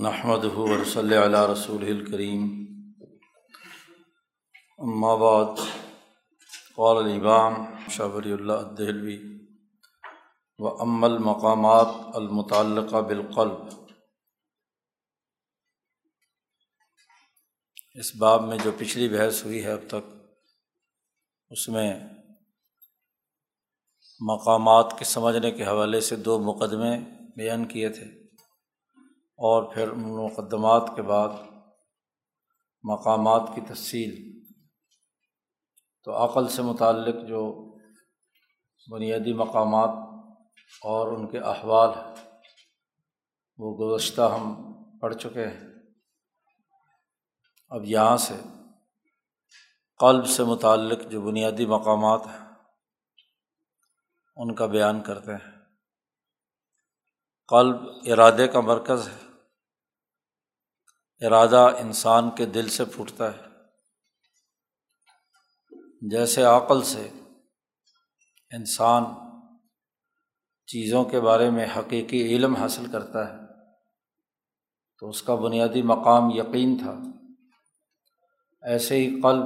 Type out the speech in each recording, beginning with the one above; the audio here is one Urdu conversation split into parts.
نحمد ورصلی علیہ رسول الکریم بعد، قال الامام شبری اللہ دہلوی و ام المقامات المتعلقہ بالقلب. اس باب میں جو پچھلی بحث ہوئی ہے اب تک، اس میں مقامات کے سمجھنے کے حوالے سے دو مقدمے بیان کیے تھے۔ اور پھر مقدمات کے بعد مقامات کی تفصیل۔ تو عقل سے متعلق جو بنیادی مقامات اور ان کے احوال وہ گزشتہ ہم پڑھ چکے ہیں۔ اب یہاں سے قلب سے متعلق جو بنیادی مقامات ہیں، ان کا بیان کرتے ہیں۔ قلب ارادے کا مرکز ہے۔ ارادہ انسان کے دل سے پھوٹتا ہے۔ جیسے عقل سے انسان چیزوں کے بارے میں حقیقی علم حاصل کرتا ہے، تو اس کا بنیادی مقام یقین تھا۔ ایسے ہی قلب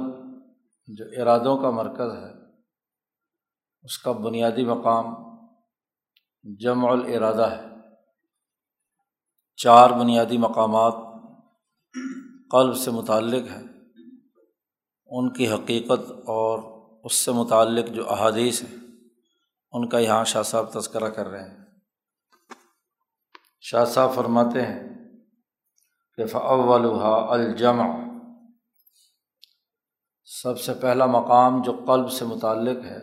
جو ارادوں کا مرکز ہے، اس کا بنیادی مقام جمع الارادہ ہے۔ چار بنیادی مقامات قلب سے متعلق ہے، ان کی حقیقت اور اس سے متعلق جو احادیث ہیں، ان کا یہاں شاہ صاحب تذکرہ کر رہے ہیں۔ شاہ صاحب فرماتے ہیں کہ فعولحا الجمع، سب سے پہلا مقام جو قلب سے متعلق ہے،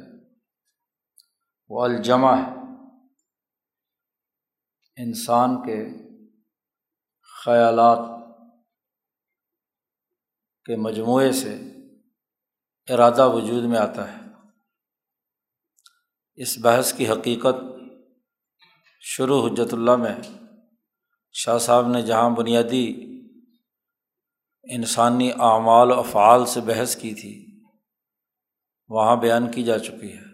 وہ الجمع ہے۔ انسان کے خیالات کے مجموعے سے ارادہ وجود میں آتا ہے۔ اس بحث کی حقیقت شروع حجت اللہ میں شاہ صاحب نے جہاں بنیادی انسانی اعمال و افعال سے بحث کی تھی، وہاں بیان کی جا چکی ہے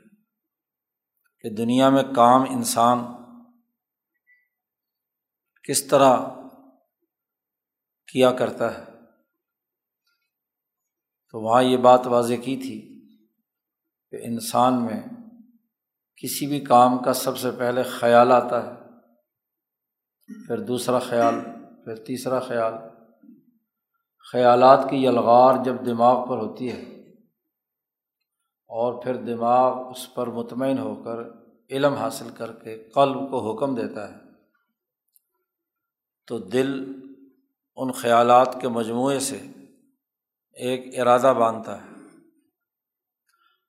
کہ دنیا میں کام انسان کس طرح کیا کرتا ہے۔ تو وہاں یہ بات واضح کی تھی کہ انسان میں کسی بھی کام کا سب سے پہلے خیال آتا ہے، پھر دوسرا خیال، پھر تیسرا خیال۔ خیالات کی یلغار جب دماغ پر ہوتی ہے اور پھر دماغ اس پر مطمئن ہو کر علم حاصل کر کے قلب کو حکم دیتا ہے، تو دل ان خیالات کے مجموعے سے ایک ارادہ باندھتا ہے۔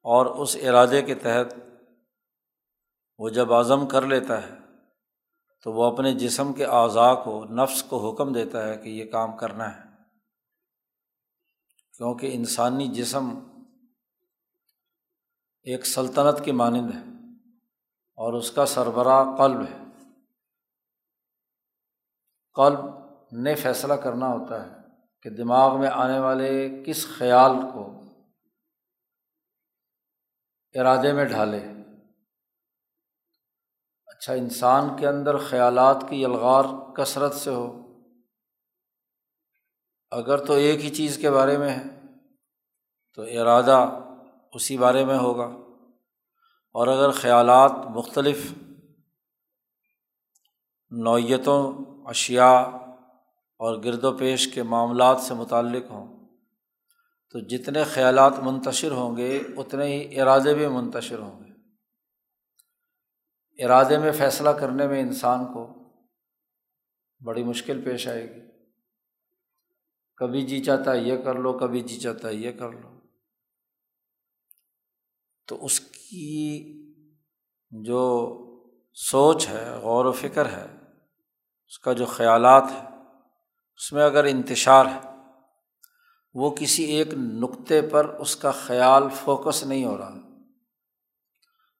اور اس ارادے کے تحت وہ جب عزم کر لیتا ہے، تو وہ اپنے جسم کے اعضاء کو، نفس کو حکم دیتا ہے کہ یہ کام کرنا ہے۔ کیونکہ انسانی جسم ایک سلطنت کی مانند ہے اور اس کا سربراہ قلب ہے۔ قلب نے فیصلہ کرنا ہوتا ہے۔ کہ دماغ میں آنے والے کس خیال کو ارادے میں ڈھالے۔ اچھا انسان کے اندر خیالات کی الغار کثرت سے ہو۔ اگر تو ایک ہی چیز کے بارے میں ہے، تو ارادہ اسی بارے میں ہوگا۔ اور اگر خیالات مختلف نوعیتوں اشیا اور گرد و پیش کے معاملات سے متعلق ہوں۔ تو جتنے خیالات منتشر ہوں گے، اتنے ہی ارادے بھی منتشر ہوں گے۔ ارادے میں فیصلہ کرنے میں انسان کو بڑی مشکل پیش آئے گی۔ کبھی جی چاہتا ہے یہ کر لو، کبھی جی چاہتا ہے یہ کر لو۔ تو اس کی جو سوچ ہے، غور و فکر ہے، اس کا جو خیالات ہے اس میں اگر انتشار ہے، وہ کسی ایک نقطے پر اس کا خیال فوکس نہیں ہو رہا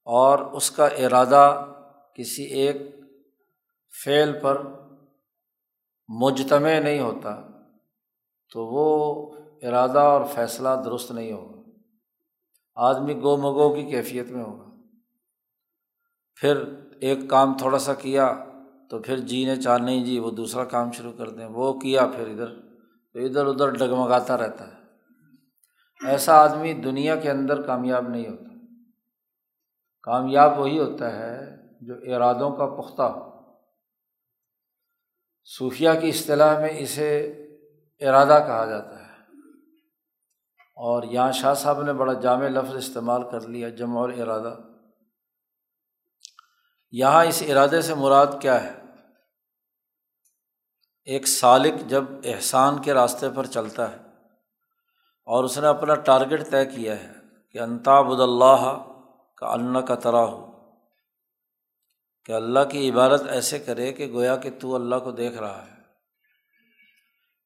اور اس کا ارادہ کسی ایک فعل پر مجتمع نہیں ہوتا، تو وہ ارادہ اور فیصلہ درست نہیں ہوگا۔ آدمی گو مگو کی کیفیت میں ہوگا۔ پھر ایک کام تھوڑا سا کیا۔ تو پھر جی نے چاہ نہیں جی وہ دوسرا کام شروع کر دیں۔ وہ کیا پھر ادھر؟ تو ادھر ادھر ڈگمگاتا رہتا ہے۔ ایسا آدمی دنیا کے اندر کامیاب نہیں ہوتا۔ کامیاب وہی ہوتا ہے جو ارادوں کا پختہ ہو۔ صوفیہ کی اصطلاح میں اسے ارادہ کہا جاتا ہے۔ اور یہاں شاہ صاحب نے بڑا جامع لفظ استعمال کر لیا، جمع اور ارادہ۔ یہاں اس ارادے سے مراد کیا ہے؟ ایک سالق جب احسان کے راستے پر چلتا ہے اور اس نے اپنا ٹارگیٹ طے کیا ہے کہ انتاب اللہ کا اللہ کا طرح ہو کہ اللہ کی عبادت ایسے کرے کہ گویا کہ تو اللہ کو دیکھ رہا ہے۔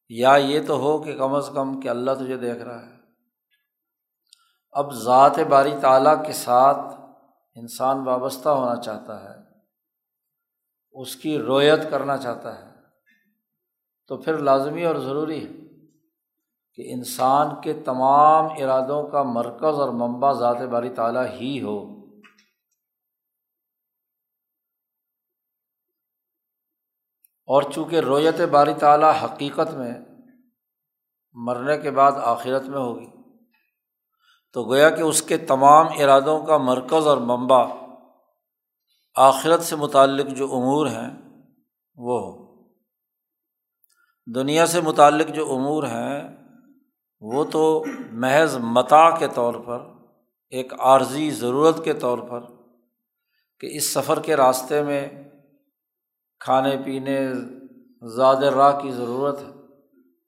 یا یہ تو ہو کہ کم از کم کہ اللہ تجھے دیکھ رہا ہے۔ اب ذات باری تعالیٰ کے ساتھ انسان وابستہ ہونا چاہتا ہے، اس کی رویت کرنا چاہتا ہے۔ تو پھر لازمی اور ضروری ہے کہ انسان کے تمام ارادوں کا مرکز اور منبع ذات باری تعالیٰ ہی ہو۔ اور چونکہ رویت باری تعالیٰ حقیقت میں مرنے کے بعد آخرت میں ہوگی، تو گویا کہ اس کے تمام ارادوں کا مرکز اور منبع آخرت سے متعلق جو امور ہیں وہ ہو دنیا سے متعلق جو امور ہیں، وہ تو محض متا کے طور پر، ایک عارضی ضرورت کے طور پر، کہ اس سفر کے راستے میں کھانے پینے زیادہ راہ کی ضرورت ہے۔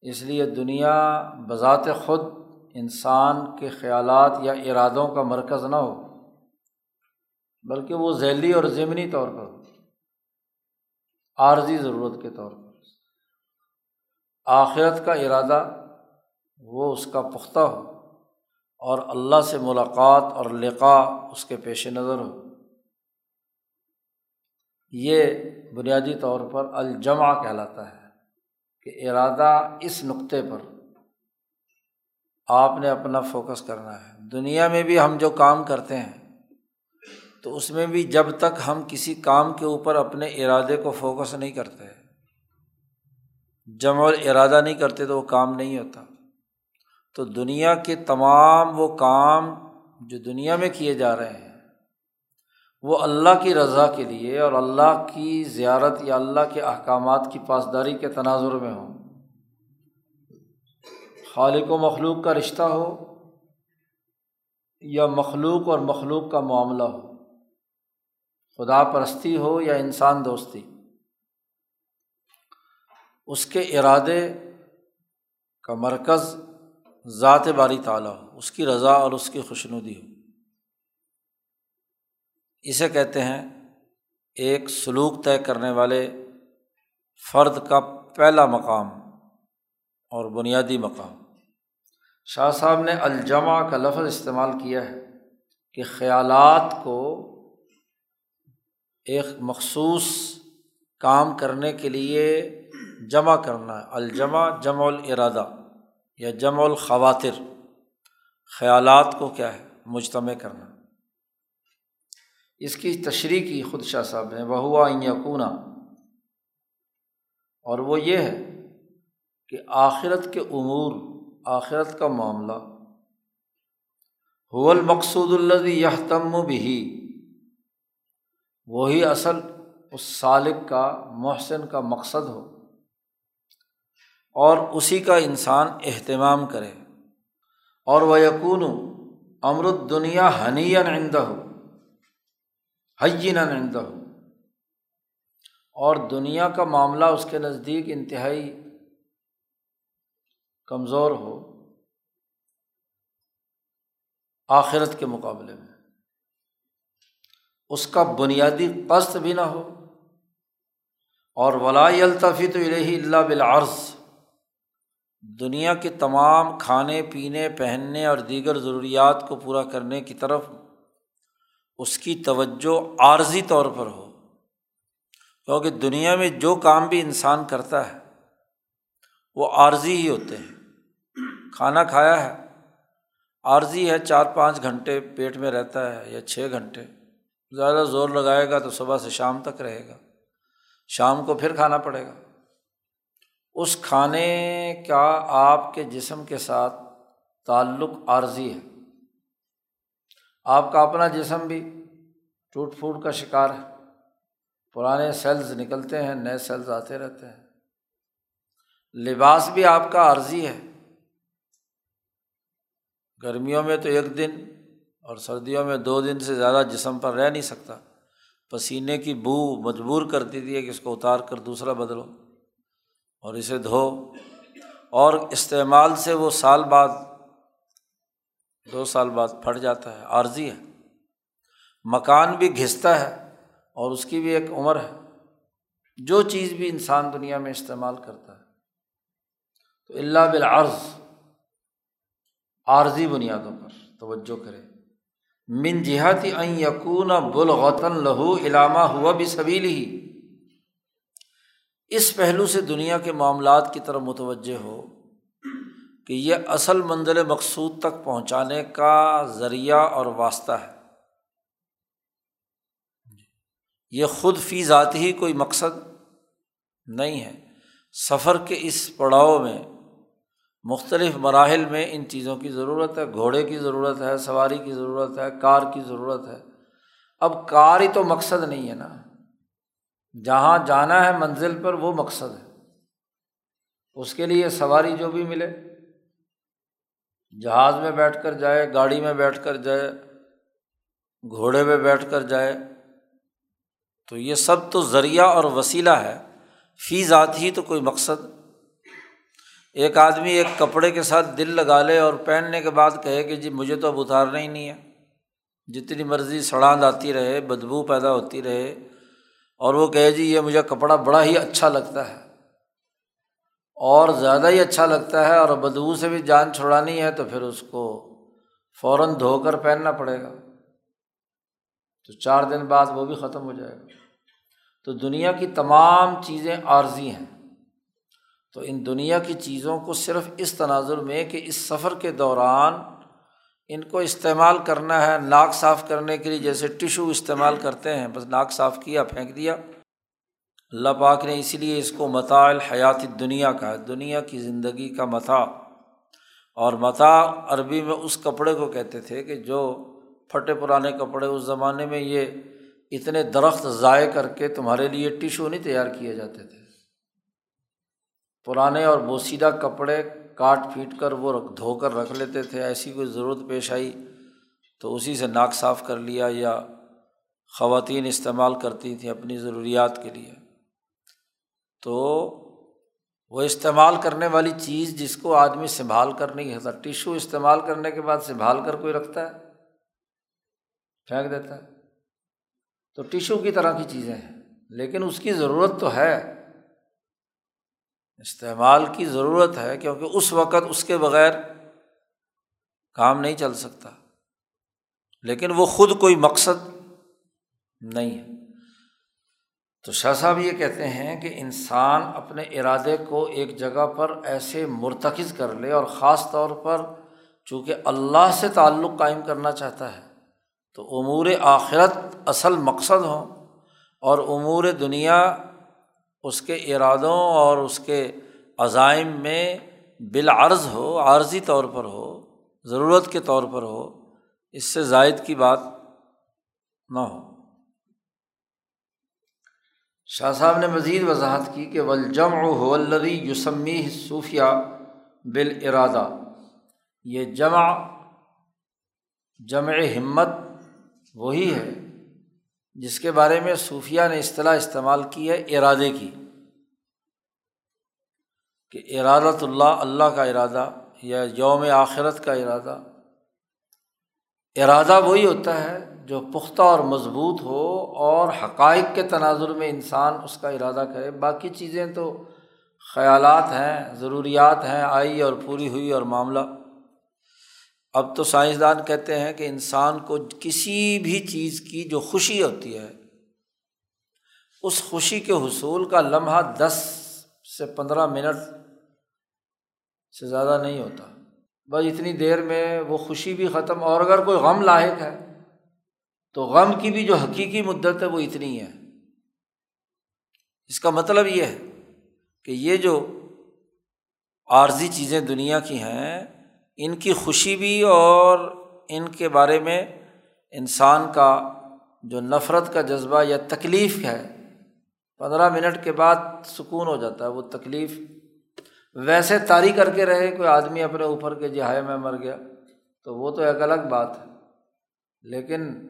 اس لیے دنیا بذات خود انسان کے خیالات یا ارادوں کا مرکز نہ ہو، بلکہ وہ ذیلی اور ضمنی طور پر عارضی ضرورت کے طور پر۔ آخرت کا ارادہ وہ اس کا پختہ ہو اور اللہ سے ملاقات اور لقا اس کے پیش نظر ہو۔ یہ بنیادی طور پر الجمع کہلاتا ہے کہ ارادہ اس نقطے پر آپ نے اپنا فوکس کرنا ہے۔ دنیا میں بھی ہم جو کام کرتے ہیں، تو اس میں بھی جب تک ہم کسی کام کے اوپر اپنے ارادے کو فوکس نہیں کرتے جمع ارادہ نہیں کرتے تو وہ کام نہیں ہوتا۔ تو دنیا کے تمام وہ کام جو دنیا میں کیے جا رہے ہیں، وہ اللہ کی رضا کے لیے اور اللہ کی زیارت یا اللہ کے احکامات کی پاسداری کے تناظر میں ہوں۔ خالق و مخلوق کا رشتہ ہو یا مخلوق اور مخلوق کا معاملہ ہو، خدا پرستی ہو یا انسان دوستی۔ اس کے ارادے کا مرکز ذات باری تعالیٰ ہو، اس کی رضا اور اس کی خوشنودی ہو۔ اسے کہتے ہیں ایک سلوک طے کرنے والے فرد کا پہلا مقام اور بنیادی مقام۔ شاہ صاحب نے الجمع کا لفظ استعمال کیا ہے کہ خیالات کو ایک مخصوص کام کرنے کے لیے جمع کرنا ہے۔ الجمع جمع الارادہ یا جمع الخواتر خیالات کو کیا ہے؟ مجتمع کرنا۔ اس کی تشریح کی خود شاہ صاحب نے وہ ہوا یقونا اور وہ یہ ہے کہ آخرت کے امور، آخرت کا معاملہ۔ ہو المقصود اللہ یہ تم بھی وہی اصل، اس سالق کا، محسن کا مقصد ہو۔ اور اسی کا انسان اہتمام کرے۔ اور وہ یقون امرت دنیا ہنی آئندہ ہو حجین ہو اور دنیا کا معاملہ اس کے نزدیک انتہائی کمزور ہو، آخرت کے مقابلے میں۔ اس کا بنیادی قصد بھی نہ ہو۔ اور ولائی الطفی تو الہی اللہ بالعرض۔ دنیا کے تمام کھانے، پینے، پہننے اور دیگر ضروریات کو پورا کرنے کی طرف اس کی توجہ عارضی طور پر ہو۔ کیونکہ دنیا میں جو کام بھی انسان کرتا ہے، وہ عارضی ہی ہوتے ہیں۔ کھانا کھایا ہے، عارضی ہے، چار پانچ گھنٹے پیٹ میں رہتا ہے یا چھ گھنٹے۔ زیادہ زور لگائے گا تو صبح سے شام تک رہے گا۔ شام کو پھر کھانا پڑے گا۔ اس کھانے کا آپ کے جسم کے ساتھ تعلق عارضی ہے۔ آپ کا اپنا جسم بھی ٹوٹ پھوٹ کا شکار ہے۔ پرانے سیلز نکلتے ہیں، نئے سیلز آتے رہتے ہیں۔ لباس بھی آپ کا عارضی ہے۔ گرمیوں میں تو ایک دن اور سردیوں میں دو دن سے زیادہ جسم پر رہ نہیں سکتا۔ پسینے کی بو مجبور کر دیتی ہے کہ اس کو اتار کر دوسرا بدلو۔ اور اسے دھو۔ اور استعمال سے وہ سال بعد، دو سال بعد پھٹ جاتا ہے، عارضی ہے۔ مکان بھی گھستا ہے اور اس کی بھی ایک عمر ہے۔ جو چیز بھی انسان دنیا میں استعمال کرتا ہے۔ تو اللہ بالعرض، عارضی بنیادوں پر توجہ کرے۔ من جہتی این یقون بلغتاً لہو علامہ ہوا بھی سبیل ہی اس پہلو سے دنیا کے معاملات کی طرف متوجہ ہو کہ یہ اصل منزل مقصود تک پہنچانے کا ذریعہ اور واسطہ ہے۔ یہ خود فی ذات ہی کوئی مقصد نہیں ہے۔ سفر کے اس پڑاؤ میں مختلف مراحل میں ان چیزوں کی ضرورت ہے، گھوڑے کی ضرورت ہے، سواری کی ضرورت ہے، کار کی ضرورت ہے۔ اب کار ہی تو مقصد نہیں ہے نا۔ جہاں جانا ہے منزل پر وہ مقصد ہے۔ اس کے لیے سواری جو بھی ملے، جہاز میں بیٹھ کر جائے، گاڑی میں بیٹھ کر جائے، گھوڑے میں بیٹھ کر جائے، تو یہ سب تو ذریعہ اور وسیلہ ہے۔ فی ذات ہی تو کوئی مقصد۔ ایک آدمی ایک کپڑے کے ساتھ دل لگا لے اور پہننے کے بعد کہے کہ جی مجھے تو اب اتارنا ہی نہیں ہے۔ جتنی مرضی سڑاند آتی رہے، بدبو پیدا ہوتی رہے اور وہ کہے جی یہ مجھے کپڑا بڑا ہی اچھا لگتا ہے، اور زیادہ ہی اچھا لگتا ہے، اور بدبو سے بھی جان چھڑانی ہے تو پھر اس کو فوراً دھو کر پہننا پڑے گا۔ تو چار دن بعد وہ بھی ختم ہو جائے گا۔ تو دنیا کی تمام چیزیں عارضی ہیں۔ تو ان دنیا کی چیزوں کو صرف اس تناظر میں کہ اس سفر کے دوران ان کو استعمال کرنا ہے ناک صاف کرنے کے لیے، جیسے ٹیشو استعمال کرتے ہیں، بس ناک صاف کیا، پھینک دیا۔ اللہ پاک نے اسی لیے اس کو متا الحیات دنیا کا ہے دنیا کی زندگی کا متا اور متا عربی میں اس کپڑے کو کہتے تھے کہ جو پھٹے پرانے کپڑے، اس زمانے میں یہ اتنے درخت ضائع کر کے تمہارے لیے ٹیشو نہیں تیار کیے جاتے تھے۔ پرانے اور بوسیدہ کپڑے کاٹ پھیٹ کر وہ رکھ دھو کر رکھ لیتے تھے، ایسی کوئی ضرورت پیش آئی تو اسی سے ناک صاف کر لیا یا خواتین استعمال کرتی تھیں اپنی ضروریات کے لیے۔ تو وہ استعمال کرنے والی چیز جس کو آدمی سنبھال کر نہیں ہوتا ٹیشو استعمال کرنے کے بعد سنبھال کر کوئی رکھتا ہے؟ پھینک دیتا ہے۔ تو ٹیشو کی طرح کی چیزیں ہیں، لیکن اس کی ضرورت تو ہے۔ استعمال کی ضرورت ہے کیونکہ اس وقت اس کے بغیر کام نہیں چل سکتا۔ لیکن وہ خود کوئی مقصد نہیں ہے۔ تو شاہ صاحب یہ کہتے ہیں کہ انسان اپنے ارادے کو ایک جگہ پر ایسے مرتکز کر لے اور خاص طور پر چونکہ اللہ سے تعلق قائم کرنا چاہتا ہے، تو امور آخرت اصل مقصد ہوں اور امور دنیا اس کے ارادوں اور اس کے عزائم میں بالعرض ہو، عارضی طور پر ہو، ضرورت کے طور پر ہو، اس سے زائد کی بات نہ ہو۔ شاہ صاحب نے مزید وضاحت کی کہ ولجم و الدی یوسمی صوفیہ بال ارادہ یہ جمع جمع ہمت وہی ہے جس کے بارے میں صوفیہ نے اصطلاح استعمال کی ہے، ارادے کی۔ کہ ارادۃ اللہ اللہ کا ارادہ یا یوم آخرت کا ارادہ۔ ارادہ وہی ہوتا ہے جو پختہ اور مضبوط ہو اور حقائق کے تناظر میں انسان اس کا ارادہ کرے۔ باقی چیزیں تو خیالات ہیں، ضروریات ہیں، آئی اور پوری ہوئی اور معاملہ۔ اب تو سائنسدان کہتے ہیں کہ انسان کو کسی بھی چیز کی جو خوشی ہوتی ہے، اس خوشی کے حصول کا لمحہ دس سے پندرہ منٹ سے زیادہ نہیں ہوتا۔ بس اتنی دیر میں وہ خوشی بھی ختم، اور اگر کوئی غم لاحق ہے، تو غم کی بھی جو حقیقی مدت ہے وہ اتنی ہے۔ اس کا مطلب یہ ہے کہ یہ جو عارضی چیزیں دنیا کی ہیں ان کی خوشی بھی اور ان کے بارے میں انسان کا جو نفرت کا جذبہ یا تکلیف ہے، پندرہ منٹ کے بعد سکون ہو جاتا ہے، وہ تکلیف ویسے تاری کر کے رہے، کوئی آدمی اپنے اوپر کے جی جہائے میں مر گیا، تو وہ تو ایک الگ بات ہے۔ لیکن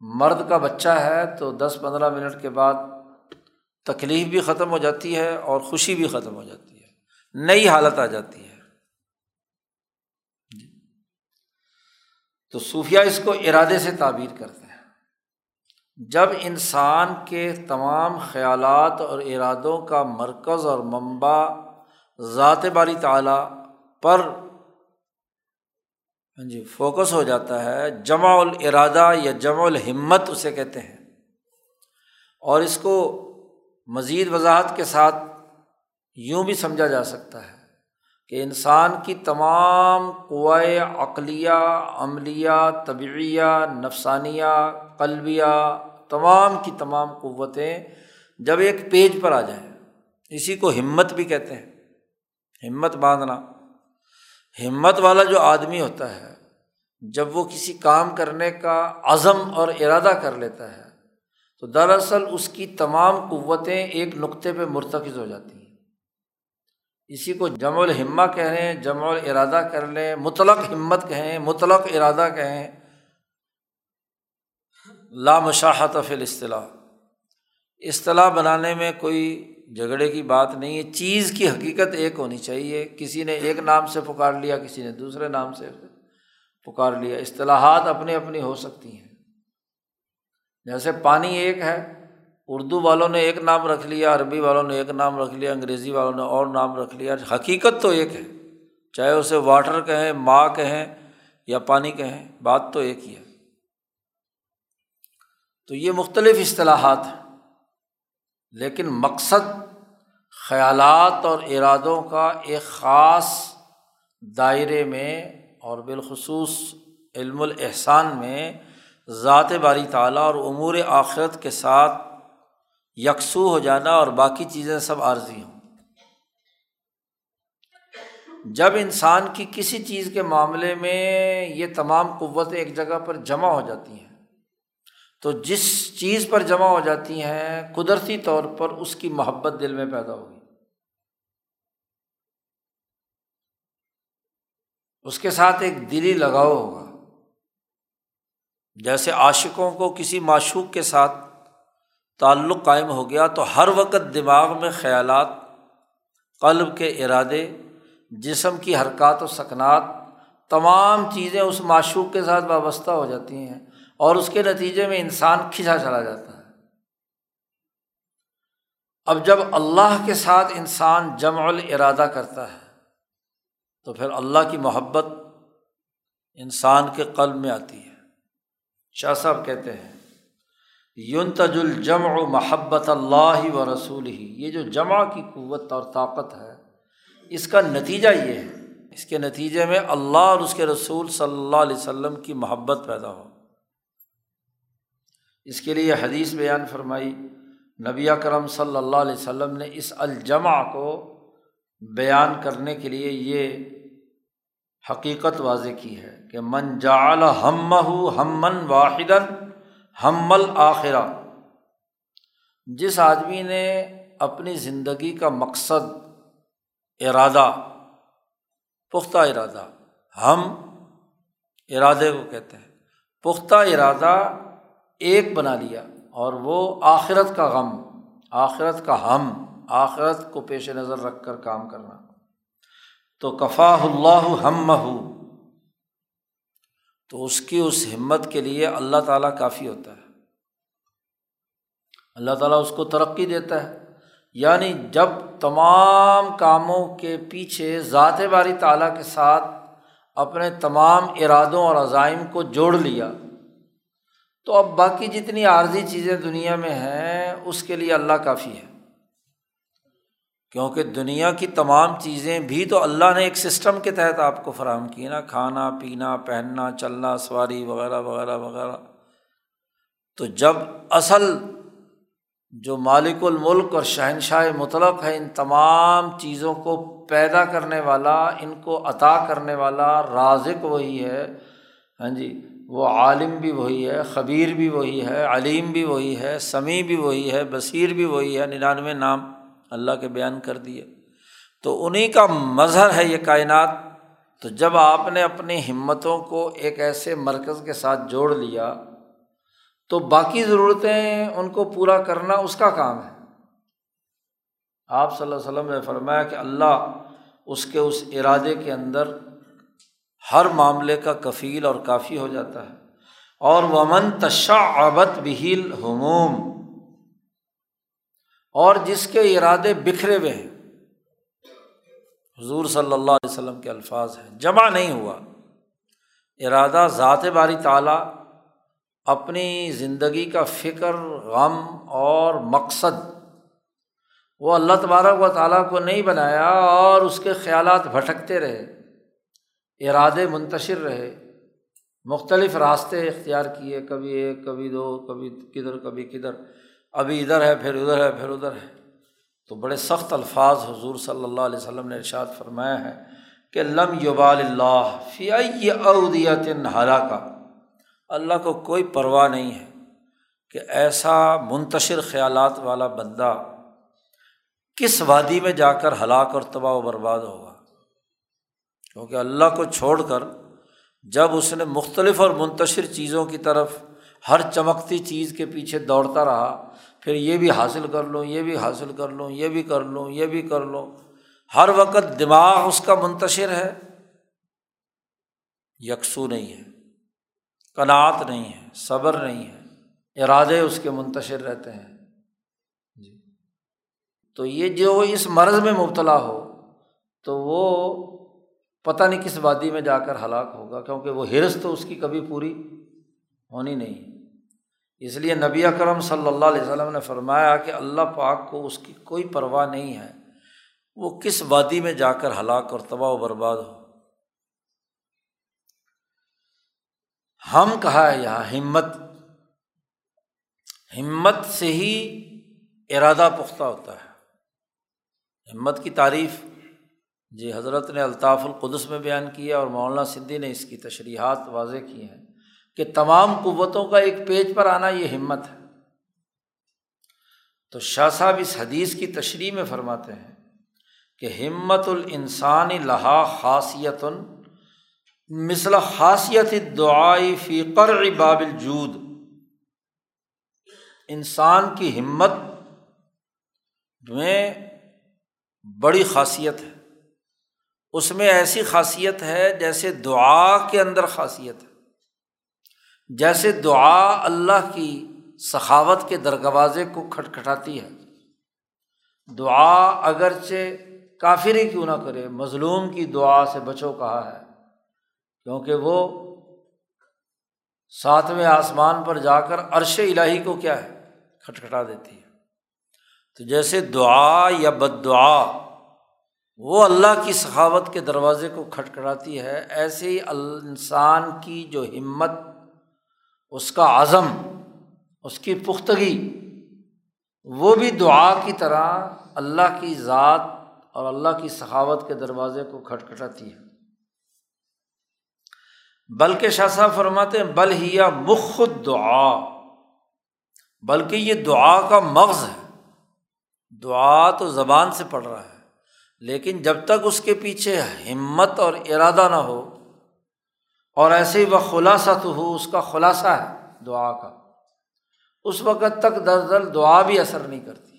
مرد کا بچہ ہے تو دس پندرہ منٹ کے بعد تکلیف بھی ختم ہو جاتی ہے اور خوشی بھی ختم ہو جاتی ہے، نئی حالت آ جاتی ہے جی۔ تو صوفیہ اس کو ارادے سے تعبیر کرتے ہیں۔ جب انسان کے تمام خیالات اور ارادوں کا مرکز اور منبع ذات باری تعلیٰ پر ہاں جی فوکس ہو جاتا ہے، جمع الارادہ یا جمع الہمت اسے کہتے ہیں۔ اور اس کو مزید وضاحت کے ساتھ یوں بھی سمجھا جا سکتا ہے۔ کہ انسان کی تمام قوائے عقلیہ، عملیہ طبعیہ نفسانیہ، قلبیہ، تمام کی تمام قوتیں جب ایک پیج پر آ جائیں، اسی کو ہمت بھی کہتے ہیں۔ ہمت باندھنا۔ ہمت والا جو آدمی ہوتا ہے، جب وہ کسی کام کرنے کا عزم اور ارادہ کر لیتا ہے، تو دراصل اس کی تمام قوتیں ایک نقطے پہ مرتکز ہو جاتی ہیں۔ اسی کو جم الحمہ کہیں جم الارادہ کر لیں، مطلق ہمت کہیں، مطلق ارادہ کہیں۔ لامشاہت فی الاصطلاح۔ اصطلاح بنانے میں کوئی جھگڑے کی بات نہیں ہے۔ چیز کی حقیقت ایک ہونی چاہیے۔ کسی نے ایک نام سے پکار لیا، کسی نے دوسرے نام سے پکار لیا۔ اصطلاحات اپنی اپنی ہو سکتی ہیں۔ جیسے پانی ایک ہے اردو والوں نے ایک نام رکھ لیا، عربی والوں نے ایک نام رکھ لیا، انگریزی والوں نے اور نام رکھ لیا۔ حقیقت تو ایک ہے۔ چاہے اسے واٹر کہیں ماں کہیں یا پانی کہیں، بات تو ایک ہی ہے۔ تو یہ مختلف اصطلاحات ہیں۔ لیکن مقصد خیالات اور ارادوں کا ایک خاص دائرے میں اور بالخصوص علم الاحسان میں ذات باری تعالیٰ اور امور آخرت کے ساتھ یکسو ہو جانا اور باقی چیزیں سب عارضی ہوں۔ جب انسان کی کسی چیز کے معاملے میں یہ تمام قوتیں ایک جگہ پر جمع ہو جاتی ہیں، تو جس چیز پر جمع ہو جاتی ہیں، قدرتی طور پر اس کی محبت دل میں پیدا ہوگی۔ اس کے ساتھ ایک دلی لگاؤ ہوگا، جیسے عاشقوں کو کسی معشوق کے ساتھ تعلق قائم ہو گیا تو ہر وقت دماغ میں خیالات، قلب کے ارادے، جسم کی حرکات و سکنات، تمام چیزیں اس معشوق کے ساتھ وابستہ ہو جاتی ہیں اور اس کے نتیجے میں انسان کھنچا چلا جاتا ہے۔ اب جب اللہ کے ساتھ انسان جمع الارادہ کرتا ہے، تو پھر اللہ کی محبت انسان کے قلب میں آتی ہے۔ شاہ صاحب کہتے ہیں یون تج و محبت اللہ و رسول ہی یہ جو جمع کی قوت اور طاقت ہے، اس کا نتیجہ یہ ہے۔ اس کے نتیجے میں اللہ اور اس کے رسول صلی اللہ علیہ وسلم کی محبت پیدا ہو۔ اس کے لیے حدیث بیان فرمائی، نبی کرم صلی اللہ علیہ وسلم نے اس الجمع کو بیان کرنے کے لیے یہ حقیقت واضح کی ہے کہ من جعل ہم ہمن واحد ہمل آخرہ۔ جس آدمی نے اپنی زندگی کا مقصد، ارادہ، پختہ ارادہ، ہم ارادے کو کہتے ہیں، پختہ ارادہ ایک بنا لیا اور وہ آخرت کا غم، آخرت کا ہم، آخرت کو پیش نظر رکھ کر کام کرنا۔ تو کفا اللہ ہم مہو تو اس کی اس ہمت کے لیے اللہ تعالیٰ کافی ہوتا ہے۔ اللہ تعالیٰ اس کو ترقی دیتا ہے۔ یعنی جب تمام کاموں کے پیچھے ذات باری تعالیٰ کے ساتھ اپنے تمام ارادوں اور عزائم کو جوڑ لیا، تو اب باقی جتنی عارضی چیزیں دنیا میں ہیں، اس کے لیے اللہ کافی ہے۔ کیونکہ دنیا کی تمام چیزیں بھی تو اللہ نے ایک سسٹم کے تحت آپ کو فراہم کی نا، کھانا، پینا، پہننا، چلنا، سواری، وغیرہ وغیرہ وغیرہ۔ تو جب اصل جو مالک الملک اور شہنشاہ مطلق ہے ان تمام چیزوں کو پیدا کرنے والا، ان کو عطا کرنے والا رازق وہی ہے۔ ہاں جی وہ عالم بھی وہی ہے، خبیر بھی وہی ہے، علیم بھی وہی ہے، سمیع بھی وہی ہے، بصیر بھی وہی ہے، ننانوے نام۔ اللہ کے بیان کر دیے۔ تو انہیں کا مظہر ہے یہ کائنات۔ تو جب آپ نے اپنی ہمتوں کو ایک ایسے مرکز کے ساتھ جوڑ لیا، تو باقی ضرورتیں ان کو پورا کرنا اس کا کام ہے۔ آپ صلی اللہ علیہ وسلم نے فرمایا کہ اللہ اس کے اس ارادے کے اندر ہر معاملے کا کفیل اور کافی ہو جاتا ہے۔ اور ومن تشعبت بہیل ہموم اور جس کے ارادے بکھرے ہوئے ہیں۔ حضور صلی اللہ علیہ وسلم کے الفاظ ہیں۔ جمع نہیں ہوا۔ ارادہ ذات باری تعالیٰ اپنی زندگی کا فکر، غم اور مقصد وہ اللہ تبارک و تعالیٰ کو نہیں بنایا اور اس کے خیالات بھٹکتے رہے، ارادے منتشر رہے، مختلف راستے اختیار کیے، کبھی ایک، کبھی دو، کبھی کدھر کبھی کدھر۔ ابھی ادھر ہے، پھر ادھر ہے، پھر ادھر ہے۔ تو بڑے سخت الفاظ حضور صلی اللہ علیہ وسلم نے ارشاد فرمایا ہے کہ لم یبال اللہ فی اودیت ہرا کا اللہ کو کوئی پرواہ نہیں ہے کہ ایسا منتشر خیالات والا بندہ کس وادی میں جا کر ہلاک اور تباہ و برباد ہوگا۔ کیونکہ اللہ کو چھوڑ کر جب اس نے مختلف اور منتشر چیزوں کی طرف ہر چمکتی چیز کے پیچھے دوڑتا رہا پھر یہ بھی حاصل کر لوں، یہ بھی حاصل کر لوں، یہ بھی کر لوں، یہ بھی کر لوں۔ ہر وقت دماغ اس کا منتشر ہے، یکسو نہیں ہے کنات نہیں ہے، صبر نہیں ہے، ارادے اس کے منتشر رہتے ہیں۔ جی۔ تو یہ جو اس مرض میں مبتلا ہو، تو وہ پتہ نہیں کس وادی میں جا کر ہلاک ہوگا، کیونکہ وہ ہرس تو اس کی کبھی پوری ہونی نہیں۔ اس لیے نبی اکرم صلی اللہ علیہ وسلم نے فرمایا کہ اللہ پاک کو اس کی کوئی پرواہ نہیں ہے۔ وہ کس وادی میں جا کر ہلاک اور تباہ و برباد ہو۔ ہم کہا ہے یہاں ہمت۔ ہمت سے ہی ارادہ پختہ ہوتا ہے۔ ہمت کی تعریف۔ جی حضرت نے الطاف القدس میں بیان کیا اور مولانا سندھی نے اس کی تشریحات واضح کی ہیں۔ کہ تمام قوتوں کا ایک پیج پر آنا یہ ہمت ہے۔ تو شاہ صاحب اس حدیث کی تشریح میں فرماتے ہیں کہ ہمت الانسان لہا خاصیت مثلا خاصیت دعائی فی قرع باب الجود۔ انسان کی ہمت میں بڑی خاصیت ہے۔ اس میں ایسی خاصیت ہے جیسے دعا کے اندر خاصیت ہے۔ جیسے دعا اللہ کی سخاوت کے درگوازے کو کھٹکھٹاتی ہے۔ دعا اگرچہ کافر ہی کیوں نہ کرے، مظلوم کی دعا سے بچو کہا ہے، کیونکہ وہ ساتویں آسمان پر جا کر عرش الہی کو کیا ہے، کھٹکھٹا دیتی ہے۔ تو جیسے دعا یا بد دعا وہ اللہ کی سخاوت کے دروازے کو کھٹکھٹاتی ہے، ایسے ہی انسان کی جو ہمت اس کا عزم، اس کی پختگی، وہ بھی دعا کی طرح اللہ کی ذات اور اللہ کی سخاوت کے دروازے کو کھٹکھٹاتی ہے۔ بلکہ شاہ صاحب فرماتے ہیں، بل ہی مخ دعا بلکہ یہ دعا کا مغز ہے۔ دعا تو زبان سے پڑھ رہا ہے، لیکن جب تک اس کے پیچھے ہمت اور ارادہ نہ ہو اور ایسے ہی وہ خلاصہ تو ہو اس کا خلاصہ ہے دعا کا۔ اس وقت تک دراصل دعا بھی اثر نہیں کرتی۔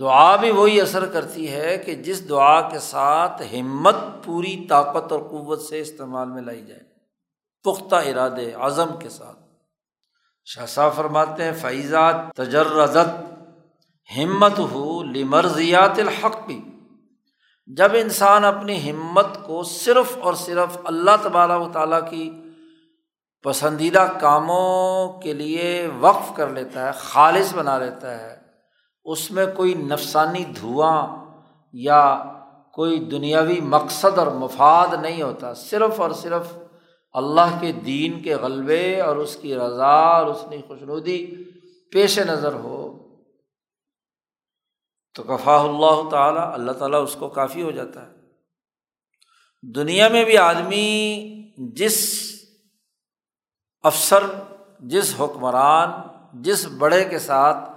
دعا بھی وہی اثر کرتی ہے کہ جس دعا کے ساتھ ہمت، پوری طاقت اور قوت سے استعمال میں لائی جائے۔ پختہ ارادے اعظم کے ساتھ۔ شاہ فرماتے ہیں فیضات تجرزت ہمت ہو لمرضیات الحق۔ بھی جب انسان اپنی ہمت کو صرف اور صرف اللہ تبارہ و تعالیٰ کی پسندیدہ کاموں کے لیے وقف کر لیتا ہے، خالص بنا لیتا ہے، اس میں کوئی نفسانی دھواں یا کوئی دنیاوی مقصد اور مفاد نہیں ہوتا۔ صرف اور صرف اللہ کے دین کے غلبے اور اس کی رضا اور اس کی خوشنودی پیش نظر ہو۔ تو کفا اللہ تعالیٰ اللہ تعالیٰ اس کو کافی ہو جاتا ہے۔ دنیا میں بھی آدمی جس افسر، جس حکمران، جس بڑے کے ساتھ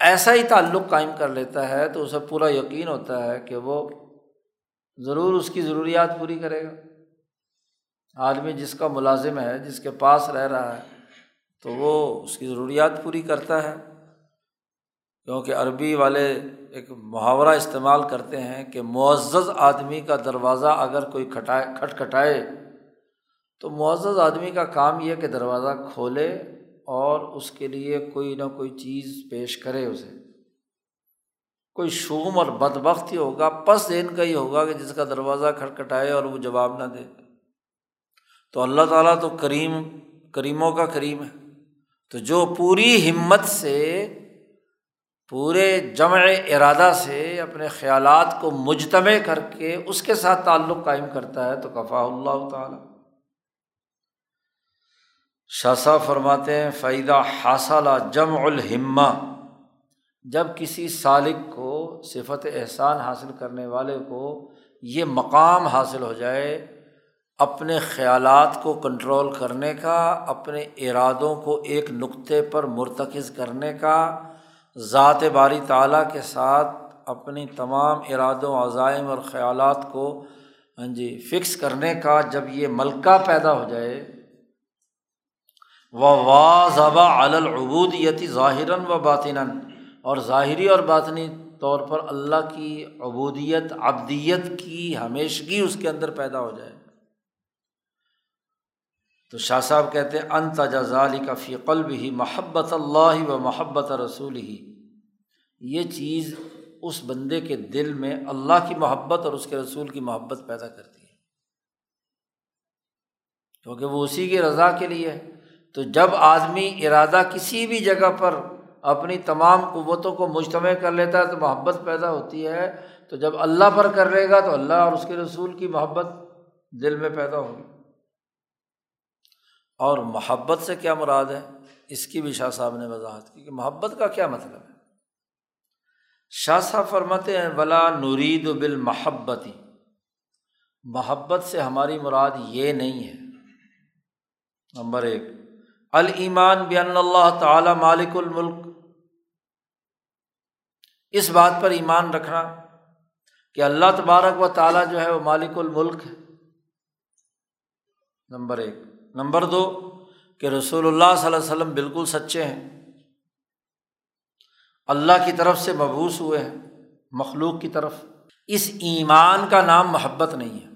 ایسا ہی تعلق قائم کر لیتا ہے تو اسے پورا یقین ہوتا ہے کہ وہ ضرور اس کی ضروریات پوری کرے گا۔ آدمی جس کا ملازم ہے، جس کے پاس رہ رہا ہے، تو وہ اس کی ضروریات پوری کرتا ہے۔ کیونکہ عربی والے ایک محاورہ استعمال کرتے ہیں کہ معزز آدمی کا دروازہ اگر کوئی کھٹائے کھٹ کھٹائے تو معزز آدمی کا کام یہ کہ دروازہ کھولے اور اس کے لیے کوئی نہ کوئی چیز پیش کرے اسے۔ کوئی شوم اور بد بخت ہی ہوگا، پس دین کا ہی ہوگا کہ جس کا دروازہ کھٹکھٹائے اور وہ جواب نہ دے۔ تو اللہ تعالیٰ تو کریم کریموں کا کریم ہے۔ تو جو پوری ہمت سے پورے جمع ارادہ سے اپنے خیالات کو مجتمع کر کے اس کے ساتھ تعلق قائم کرتا ہے تو کفا اللہ تعالیٰ۔ شاہ فرماتے ہیں فائدہ حاصلہ جم الحمہ جب کسی سالق کو صفت احسان حاصل کرنے والے کو یہ مقام حاصل ہو جائے اپنے خیالات کو کنٹرول کرنے کا، اپنے ارادوں کو ایک نقطے پر مرتکز کرنے کا ذات باری تعالیٰ کے ساتھ اپنی تمام ارادوں، عزائم اور خیالات کو ہاں جی فکس کرنے کا جب یہ ملکہ پیدا ہو جائے و وا العبودیتی ظاہر و باطن اور ظاہری اور باطنی طور پر اللہ کی عبودیت ابدیت کی ہمیشگی اس کے اندر پیدا ہو جائے۔ تو شاہ صاحب کہتے ہیں ان تجالی کا فی قلب ہی محبت اللہ و محبت رسول ہی یہ چیز اس بندے کے دل میں اللہ کی محبت اور اس کے رسول کی محبت پیدا کرتی ہے۔ کیونکہ وہ اسی کی رضا کے لیے ہے۔ تو جب آدمی ارادہ کسی بھی جگہ پر اپنی تمام قوتوں کو مجتمع کر لیتا ہے تو محبت پیدا ہوتی ہے۔ تو جب اللہ پر کر لے گا تو اللہ اور اس کے رسول کی محبت دل میں پیدا ہوگی۔ اور محبت سے کیا مراد ہے؟ اس کی بھی شاہ صاحب نے وضاحت کی کہ محبت کا کیا مطلب ہے؟ شاہ صاحب فرماتے ہیں، ولا نورید و بال محبتی محبت سے ہماری مراد یہ نہیں ہے۔ نمبر ایک المان بن اللہ تعالیٰ مالک الملک۔ اس بات پر ایمان رکھنا کہ اللہ تبارک و تعالیٰ جو ہے وہ مالک الملک ہے۔ نمبر ایک نمبر دو، کہ رسول اللہ صلی اللہ علیہ وسلم بالکل سچے ہیں۔ اللہ کی طرف سے مبوس ہوئے ہیں، مخلوق کی طرف۔ اس ایمان کا نام محبت نہیں ہے۔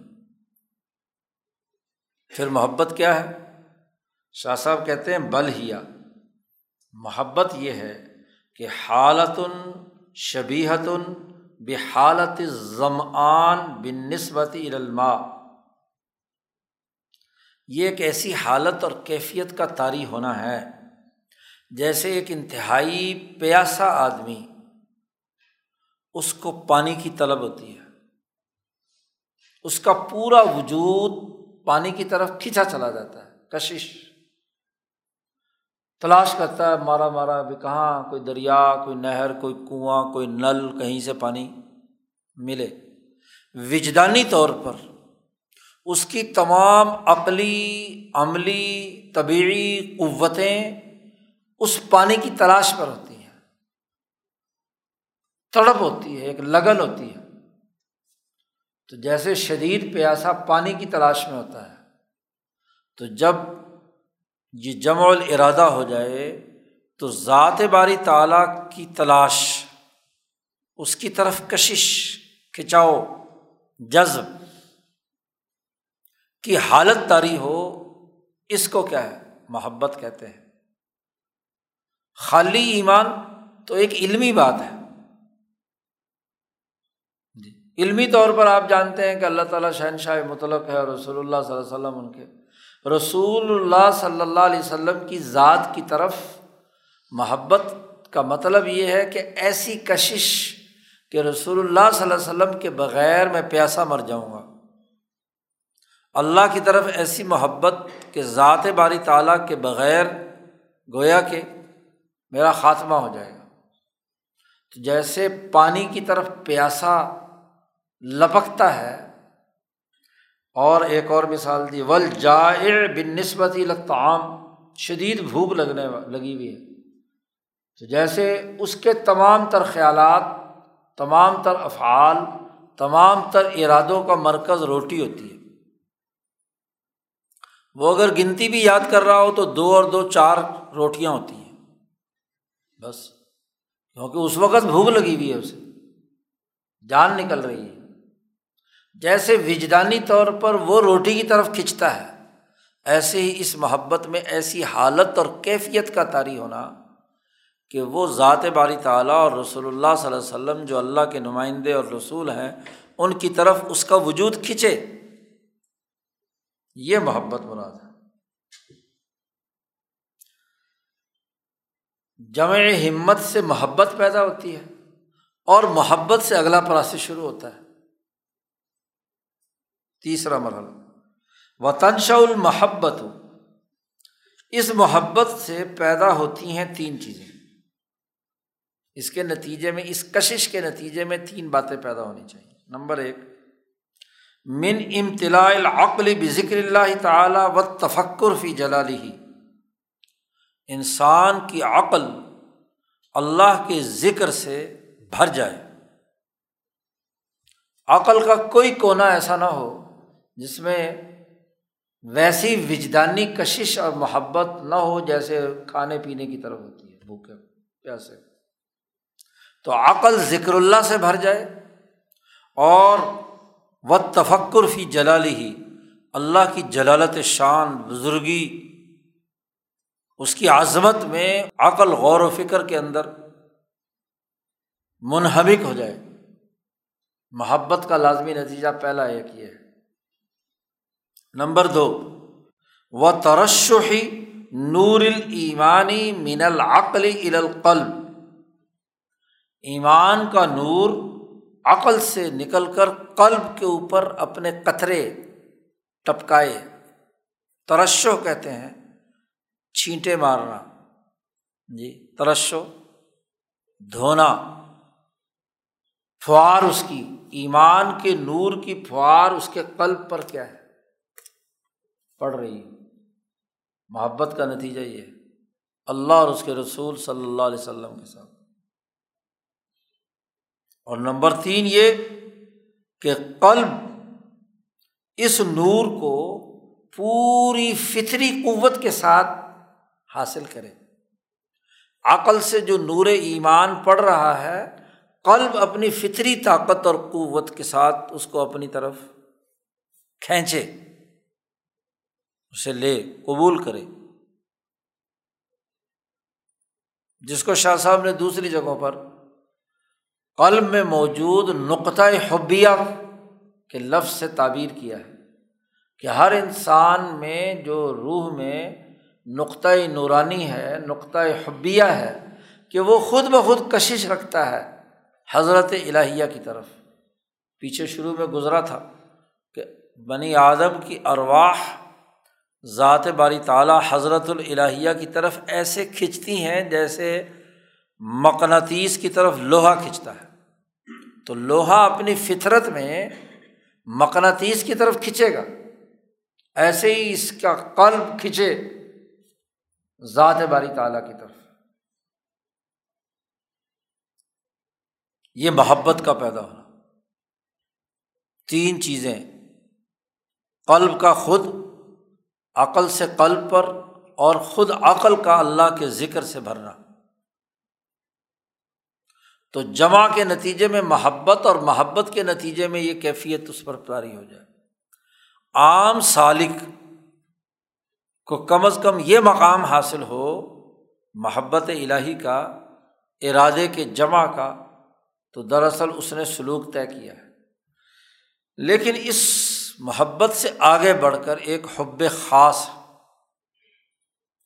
پھر محبت کیا ہے؟ شاہ صاحب کہتے ہیں، بل ہیا۔ محبت یہ ہے کہ حالت شبیحت بے حالت بن نسبتی علما یہ ایک ایسی حالت اور کیفیت کا طاری ہونا ہے۔ جیسے ایک انتہائی پیاسا آدمی، اس کو پانی کی طلب ہوتی ہے۔ اس کا پورا وجود پانی کی طرف کھینچا چلا جاتا ہے۔ کشش۔ تلاش کرتا ہے، مارا مارا، ابھی کہاں؟ کوئی دریا، کوئی نہر، کوئی کنواں، کوئی نل، کہیں سے پانی ملے۔ وجدانی طور پر اس کی تمام عقلی، عملی طبعی قوتیں اس پانی کی تلاش پر ہوتی ہیں۔ تڑپ ہوتی ہے، ایک لگن ہوتی ہے۔ تو جیسے شدید پیاسا پانی کی تلاش میں ہوتا ہے، تو جب یہ جمع الارادہ ہو جائے، تو ذات باری تعالیٰ کی تلاش، اس کی طرف کشش، کھچاؤ، جذب کی حالت داری ہو، اس کو کیا ہے؟ محبت کہتے ہیں۔ خالی ایمان تو ایک علمی بات ہے۔ جی علمی طور پر آپ جانتے ہیں کہ اللہ تعالیٰ شہنشاہ مطلق ہے اور رسول اللہ صلی اللہ علیہ وسلم ان کے۔ رسول اللہ صلی اللہ علیہ وسلم کی ذات کی طرف محبت کا مطلب یہ ہے کہ ایسی کشش کہ رسول اللہ صلی اللہ علیہ وسلم کے بغیر میں پیاسا مر جاؤں گا۔ اللہ کی طرف ایسی محبت کہ ذات باری تعالیٰ کے بغیر گویا کہ میرا خاتمہ ہو جائے گا۔ تو جیسے پانی کی طرف پیاسا لپکتا ہے، اور ایک اور مثال دی ول جائر بن نسبتی لطعام شدید بھوک لگنے لگی ہوئی ہے۔ تو جیسے اس کے تمام تر خیالات، تمام تر افعال، تمام تر ارادوں کا مرکز روٹی ہوتی ہے۔ وہ اگر گنتی بھی یاد کر رہا ہو تو دو اور دو چار روٹیاں ہوتی ہیں۔ بس، کیونکہ اس وقت بھوک لگی ہوئی ہے اسے۔ جان نکل رہی ہے۔ جیسے وجدانی طور پر وہ روٹی کی طرف کھنچتا ہے، ایسے ہی اس محبت میں ایسی حالت اور کیفیت کا تاری ہونا کہ وہ ذات باری تعالیٰ اور رسول اللہ صلی اللہ علیہ وسلم جو اللہ کے نمائندے اور رسول ہیں، ان کی طرف اس کا وجود کھنچے یہ محبت مراد ہے جمع ہمت سے محبت پیدا ہوتی ہے اور محبت سے اگلا پراسس شروع ہوتا ہے۔ تیسرا مرحلہ۔ و تنشا المحبت۔ اس محبت سے پیدا ہوتی ہیں تین چیزیں۔ اس کے نتیجے میں، اس کشش کے نتیجے میں تین باتیں پیدا ہونی چاہیے۔ نمبر ایک من امتلاء العقل بذکر اللہ تعالیٰ و تفکر فی جلالی انسان کی عقل اللہ کے ذکر سے بھر جائے۔ عقل کا کوئی کونا ایسا نہ ہو جس میں ویسی وجدانی کشش اور محبت نہ ہو جیسے کھانے پینے کی طرف ہوتی ہے، بھوکے، پیاسے۔ تو عقل ذکر اللہ سے بھر جائے اور و تفکر فی جلالی ہی اللہ کی جلالت شان، بزرگی، اس کی عظمت میں عقل، غور و فکر کے اندر منہمک ہو جائے۔ محبت کا لازمی نتیجہ پہلا ایک یہ ہے۔ نمبر دو و ترشحی نور المانی من العقل القلب۔ ایمان کا نور عقل سے نکل کر قلب کے اوپر اپنے قطرے ٹپکائے ترشو کہتے ہیں، چھینٹے مارنا۔ جی ترشو دھونا۔ فوار اس کی، ایمان کے نور کی فوار اس کے قلب پر کیا ہے؟ پڑ رہی۔ ہے محبت کا نتیجہ یہ ہے۔ اللہ اور اس کے رسول صلی اللہ علیہ وسلم کے ساتھ۔ اور نمبر تین یہ کہ قلب اس نور کو پوری فطری قوت کے ساتھ حاصل کرے۔ عقل سے جو نور ایمان پڑ رہا ہے، قلب اپنی فطری طاقت اور قوت کے ساتھ اس کو اپنی طرف کھینچے، اسے لے، قبول کرے۔ جس کو شاہ صاحب نے دوسری جگہوں پر قلب میں موجود نقطۂ حبیہ کے لفظ سے تعبیر کیا ہے کہ ہر انسان میں جو روح میں نقطۂ نورانی ہے، نقطۂ حبیہ ہے کہ وہ خود بخود کشش رکھتا ہے حضرت الہیہ کی طرف۔ پیچھے شروع میں گزرا تھا کہ بنی آدم کی ارواح ذات باری تعالیٰ حضرت الہیہ کی طرف ایسے کھنچتی ہیں جیسے مقناطیس کی طرف لوہا کھنچتا ہے۔ تو لوہا اپنی فطرت میں مقناطیس کی طرف کھنچے گا۔ ایسے ہی اس کا قلب کھنچے ذات باری تعالیٰ کی طرف۔ یہ محبت کا پیدا ہونا۔ تین چیزیں۔ قلب کا خود، عقل سے قلب پر اور خود عقل کا اللہ کے ذکر سے بھرنا۔ تو جمع کے نتیجے میں محبت اور محبت کے نتیجے میں یہ کیفیت اس پر طاری ہو جائے۔ عام سالق کو کم از کم یہ مقام حاصل ہو، محبت الہی کا، ارادے کے جمع کا، تو دراصل اس نے سلوک طے کیا ہے۔ لیکن اس محبت سے آگے بڑھ کر ایک حب خاص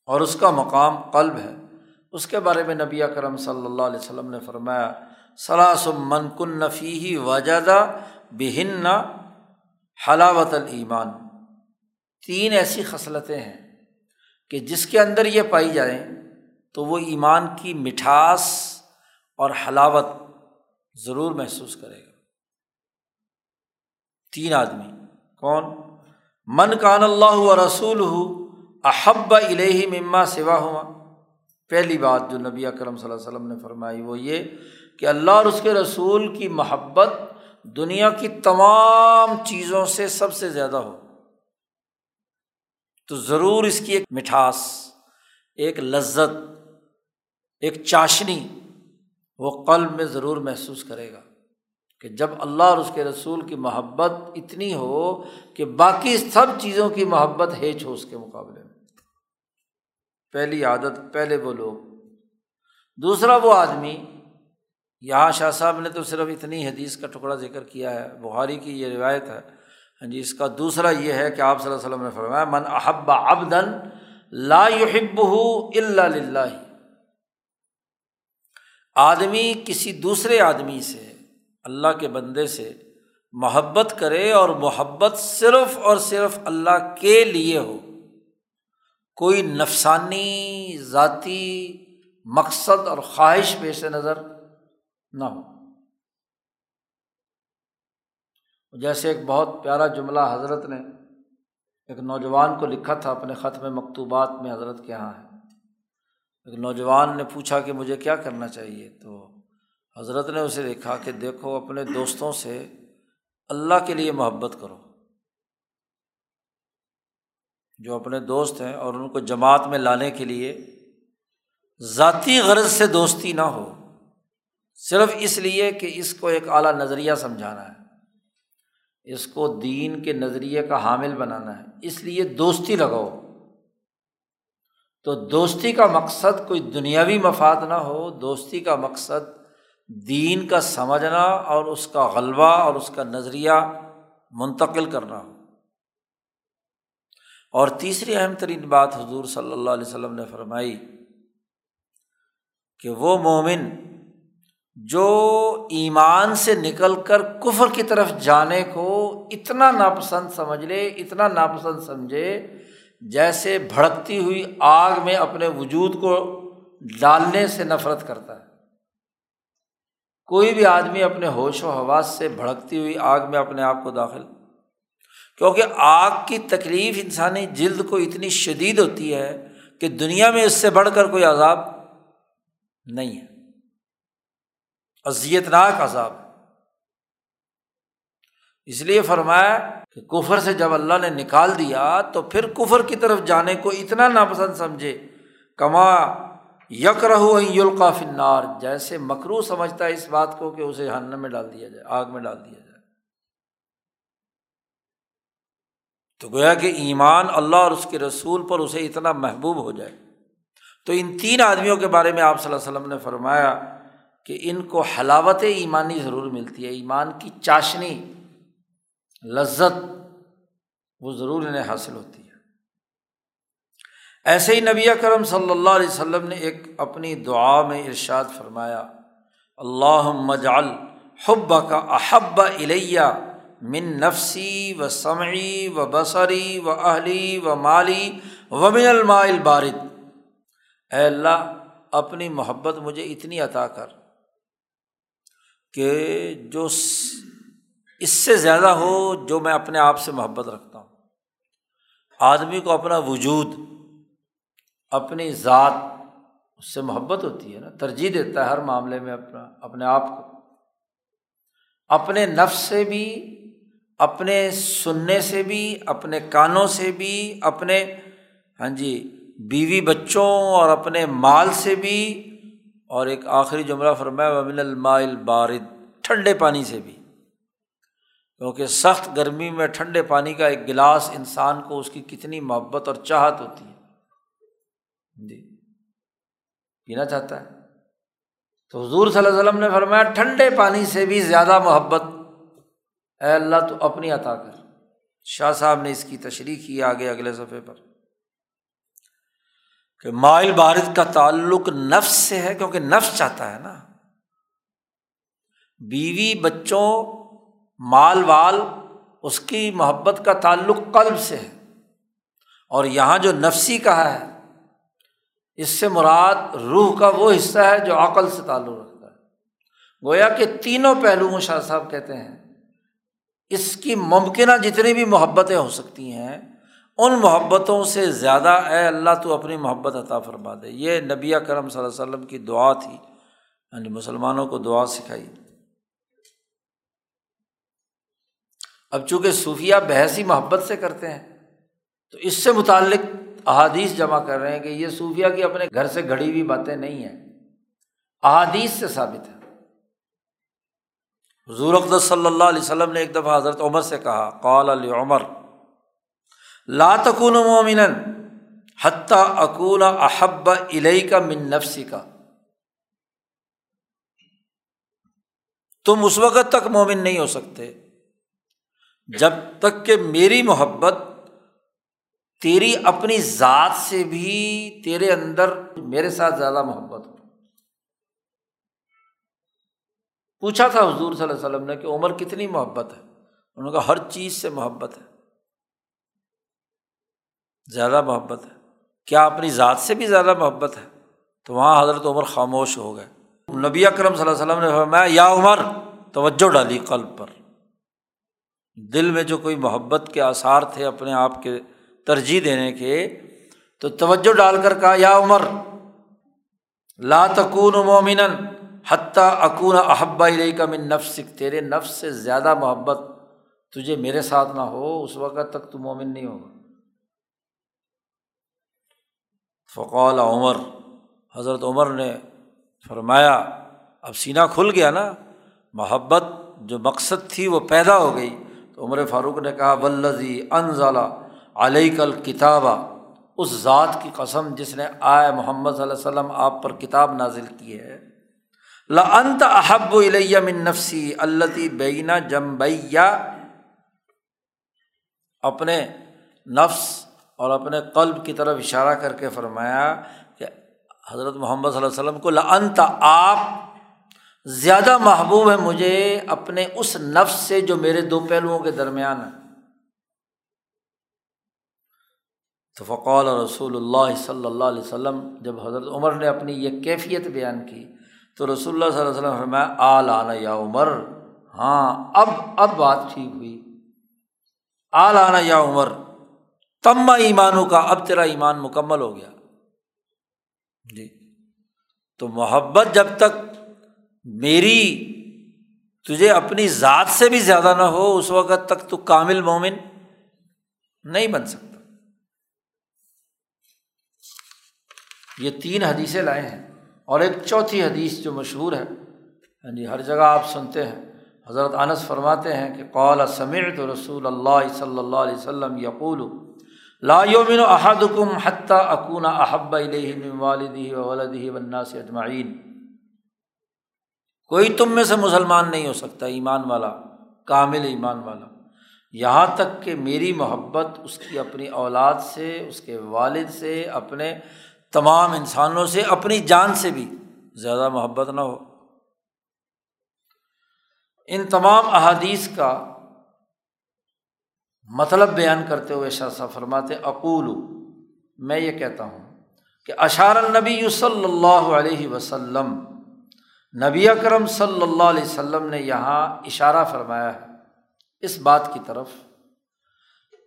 اور اس کا مقام قلب ہے۔ اس کے بارے میں نبی کرم صلی اللہ علیہ وسلم نے فرمایا، سلاس من کن نفی وجدہ بہن حلاوت المان تین ایسی خصلتیں ہیں کہ جس کے اندر یہ پائی جائیں تو وہ ایمان کی مٹھاس اور حلاوت ضرور محسوس کرے گا۔ تین آدمی، کون؟ من کان اللہ و رسول ہو احب الہ مما سوا ہوا پہلی بات جو نبی اکرم صلی اللہ علیہ وسلم نے فرمائی وہ یہ کہ اللہ اور اس کے رسول کی محبت دنیا کی تمام چیزوں سے سب سے زیادہ ہو۔ تو ضرور اس کی ایک مٹھاس، ایک لذت، ایک چاشنی وہ قلب میں ضرور محسوس کرے گا کہ جب اللہ اور اس کے رسول کی محبت اتنی ہو کہ باقی سب چیزوں کی محبت ہیچ ہو اس کے مقابلے میں۔ پہلی عادت، پہلے وہ لوگ۔ دوسرا وہ آدمی، یہاں شاہ صاحب نے تو صرف اتنی حدیث کا ٹکڑا ذکر کیا ہے، بخاری کی یہ روایت ہے۔ ہاں جی اس کا دوسرا یہ ہے کہ آپ صلی اللہ علیہ وسلم نے فرمایا، من احب ابدن لا يحب اللہ آدمی کسی دوسرے آدمی سے، اللہ کے بندے سے محبت کرے اور محبت صرف اور صرف اللہ کے لیے ہو۔ کوئی نفسانی، ذاتی مقصد اور خواہش پیش نظر نہ ہو۔ جیسے ایک بہت پیارا جملہ حضرت نے ایک نوجوان کو لکھا تھا اپنے خط میں مکتوبات میں حضرت کے یہاں ہے۔ ایک نوجوان نے پوچھا کہ مجھے کیا کرنا چاہیے؟ تو حضرت نے اسے دیکھا کہ دیکھو، اپنے دوستوں سے اللہ کے لیے محبت کرو۔ جو اپنے دوست ہیں اور ان کو جماعت میں لانے کے لیے ذاتی غرض سے دوستی نہ ہو، صرف اس لیے کہ اس کو ایک اعلیٰ نظریہ سمجھانا ہے، اس کو دین کے نظریے کا حامل بنانا ہے، اس لیے دوستی لگاؤ۔ تو دوستی کا مقصد کوئی دنیاوی مفاد نہ ہو، دوستی کا مقصد دین کا سمجھنا اور اس کا غلبہ اور اس کا نظریہ منتقل کرنا ہو۔ اور تیسری اہم ترین بات حضور صلی اللہ علیہ وسلم نے فرمائی کہ وہ مومن جو ایمان سے نکل کر کفر کی طرف جانے کو اتنا ناپسند سمجھ لے، اتنا ناپسند سمجھے، جیسے بھڑکتی ہوئی آگ میں اپنے وجود کو ڈالنے سے نفرت کرتا ہے۔ کوئی بھی آدمی اپنے ہوش و حواس سے بھڑکتی ہوئی آگ میں اپنے آپ کو داخل کیونکہ آگ کی تکلیف انسانی جلد کو اتنی شدید ہوتی ہے کہ دنیا میں اس سے بڑھ کر کوئی عذاب نہیں ہے۔ اذیت ناک عذاب۔ اس لیے فرمایا کہ کفر سے جب اللہ نے نکال دیا تو پھر کفر کی طرف جانے کو اتنا ناپسند سمجھے۔ کما یک رہو یلقا فنار جیسے مکرو سمجھتا ہے اس بات کو کہ اسے ہن میں ڈال دیا جائے، آگ میں ڈال دیا جائے۔ تو گویا کہ ایمان اللہ اور اس کے رسول پر اسے اتنا محبوب ہو جائے۔ تو ان تین آدمیوں کے بارے میں آپ صلی اللہ علیہ وسلم نے فرمایا کہ ان کو حلاوت ایمانی ضرور ملتی ہے، ایمان کی چاشنی، لذت، وہ ضرور انہیں حاصل ہوتی ہے۔ ایسے ہی نبی کرم صلی اللہ علیہ وسلم نے ایک اپنی دعا میں ارشاد فرمایا اللہ مجال حب کا احب الیہ من نفسی و سمعی و بصری و اہلی و مالی و من الماء بارد اے اللہ، اپنی محبت مجھے اتنی عطا کر کہ جو اس سے زیادہ ہو جو میں اپنے آپ سے محبت رکھتا ہوں۔ آدمی کو اپنا وجود، اپنی ذات اس سے محبت ہوتی ہے نا، ترجیح دیتا ہے ہر معاملے میں اپنا، اپنے آپ کو۔ اپنے نفس سے بھی اپنے سننے سے بھی، اپنے کانوں سے بھی، اپنے ہاں جی بیوی بچوں اور اپنے مال سے بھی۔ اور ایک آخری جملہ فرمایا، ومن المائل بارد ٹھنڈے پانی سے بھی۔ کیونکہ سخت گرمی میں ٹھنڈے پانی کا ایک گلاس انسان کو اس کی کتنی محبت اور چاہت ہوتی ہے۔ جی پینا چاہتا ہے۔ تو حضور صلی اللہ علیہ وسلم نے فرمایا، ٹھنڈے پانی سے بھی زیادہ محبت۔ اے اللہ تو اپنی عطا کر۔ شاہ صاحب نے اس کی تشریح کی آگے اگلے صفحے پر کہ مائل بارد کا تعلق نفس سے ہے کیونکہ نفس چاہتا ہے نا۔ بیوی بچوں، مال وال، اس کی محبت کا تعلق قلب سے ہے۔ اور یہاں جو نفسی کہا ہے، اس سے مراد روح کا وہ حصہ ہے جو عقل سے تعلق رکھتا ہے۔ گویا کہ تینوں پہلو شاہ صاحب کہتے ہیں۔ اس کی ممکنہ جتنی بھی محبتیں ہو سکتی ہیں، ان محبتوں سے زیادہ اے اللہ تو اپنی محبت عطا فرما دے۔ یہ نبی کرم صلی اللہ علیہ وسلم کی دعا تھی۔ یعنی مسلمانوں کو دعا سکھائی۔ اب چونکہ صوفیہ بحثی محبت سے کرتے ہیں، تو اس سے متعلق احادیث جمع کر رہے ہیں کہ یہ صوفیہ کی اپنے گھر سے گھڑی ہوئی باتیں نہیں ہیں۔ احادیث سے ثابت ہے حضور اقدس صلی اللہ علیہ وسلم نے ایک دفعہ حضرت عمر سے کہا، قال علی عمر لاتکون مومن حتیٰ اکون احب علیہ کا من نفسی کا تم اس وقت تک مومن نہیں ہو سکتے۔ جب تک کہ میری محبت تیری اپنی ذات سے بھی تیرے اندر میرے ساتھ زیادہ محبت ہو۔ پوچھا تھا حضور صلی اللہ علیہ وسلم نے کہ عمر کتنی محبت ہے؟ انہوں نے کہا، ہر چیز سے محبت ہے۔ زیادہ محبت ہے۔ کیا اپنی ذات سے بھی زیادہ محبت ہے؟ تو وہاں حضرت عمر خاموش ہو گئے۔ نبی اکرم صلی اللہ علیہ وسلم نے فرمایا، یا عمر، توجہ ڈالی قلب پر۔ دل میں جو کوئی محبت کے آثار تھے اپنے آپ کے ترجیح دینے کے، تو توجہ ڈال کر کہا، یا عمر، لا تکون مومن حتیٰ اکون احبا علیہ کا من نفس تیرے نفس سے زیادہ محبت تجھے میرے ساتھ نہ ہو، اس وقت تک تو مومن نہیں ہوگا۔ فقول عمر، حضرت عمر نے فرمایا، اب سینہ کھل گیا نا، محبت جو مقصد تھی وہ پیدا ہو گئی۔ تو عمر فاروق نے کہا ولزی انزلہ علیہ کل کتابہ اس ذات کی قسم جس نے آئے محمد صلی اللہ علیہ وسلم آپ پر کتاب نازل کی ہے۔ لنت احب الیہ من نفسی التی بینا جمبیا اپنے نفس اور اپنے قلب کی طرف اشارہ کر کے فرمایا کہ حضرت محمد صلی اللہ علیہ وسلم کو لنت آپ زیادہ محبوب ہے مجھے اپنے اس نفس سے جو میرے دو پہلوؤں کے درمیان ہے تو فقول رسول اللہ صلی اللہ علیہ وسلم جب حضرت عمر نے اپنی یہ کیفیت بیان کی تو رسول اللہ صلی اللہ علیہ وسلم فرمایا آ لانا یا عمر۔ ہاں اب اب بات ٹھیک ہوئی۔ آ لانا یا عمر تما ایمانوں کا، اب تیرا ایمان مکمل ہو گیا۔ جی۔ تو محبت جب تک میری، تجھے اپنی ذات سے بھی زیادہ نہ ہو، اس وقت تک تو کامل مومن نہیں بن سکتا۔ یہ تین حدیثیں لائے ہیں۔ اور ایک چوتھی حدیث جو مشہور ہے ہاں جی ہر جگہ آپ سنتے ہیں، حضرت انس فرماتے ہیں کہ قول سمعت رسول اللہ صلی اللہ علیہ وسلم یقول، لا یومن احدکم حتیٰ اکون احب علیہ من والدہ و ولدہ والناس اجمعین۔ کوئی تم میں سے مسلمان نہیں ہو سکتا، ایمان والا، کامل ایمان والا۔ یہاں تک کہ میری محبت اس کی اپنی اولاد سے، اس کے والد سے، اپنے تمام انسانوں سے، اپنی جان سے بھی زیادہ محبت نہ ہو۔ ان تمام احادیث کا مطلب بیان کرتے ہوئے شاہ فرماتے اقول میں یہ کہتا ہوں کہ اشار النبی صلی اللہ علیہ وسلم، نبی اکرم صلی اللہ علیہ وسلم نے یہاں اشارہ فرمایا ہے اس بات کی طرف۔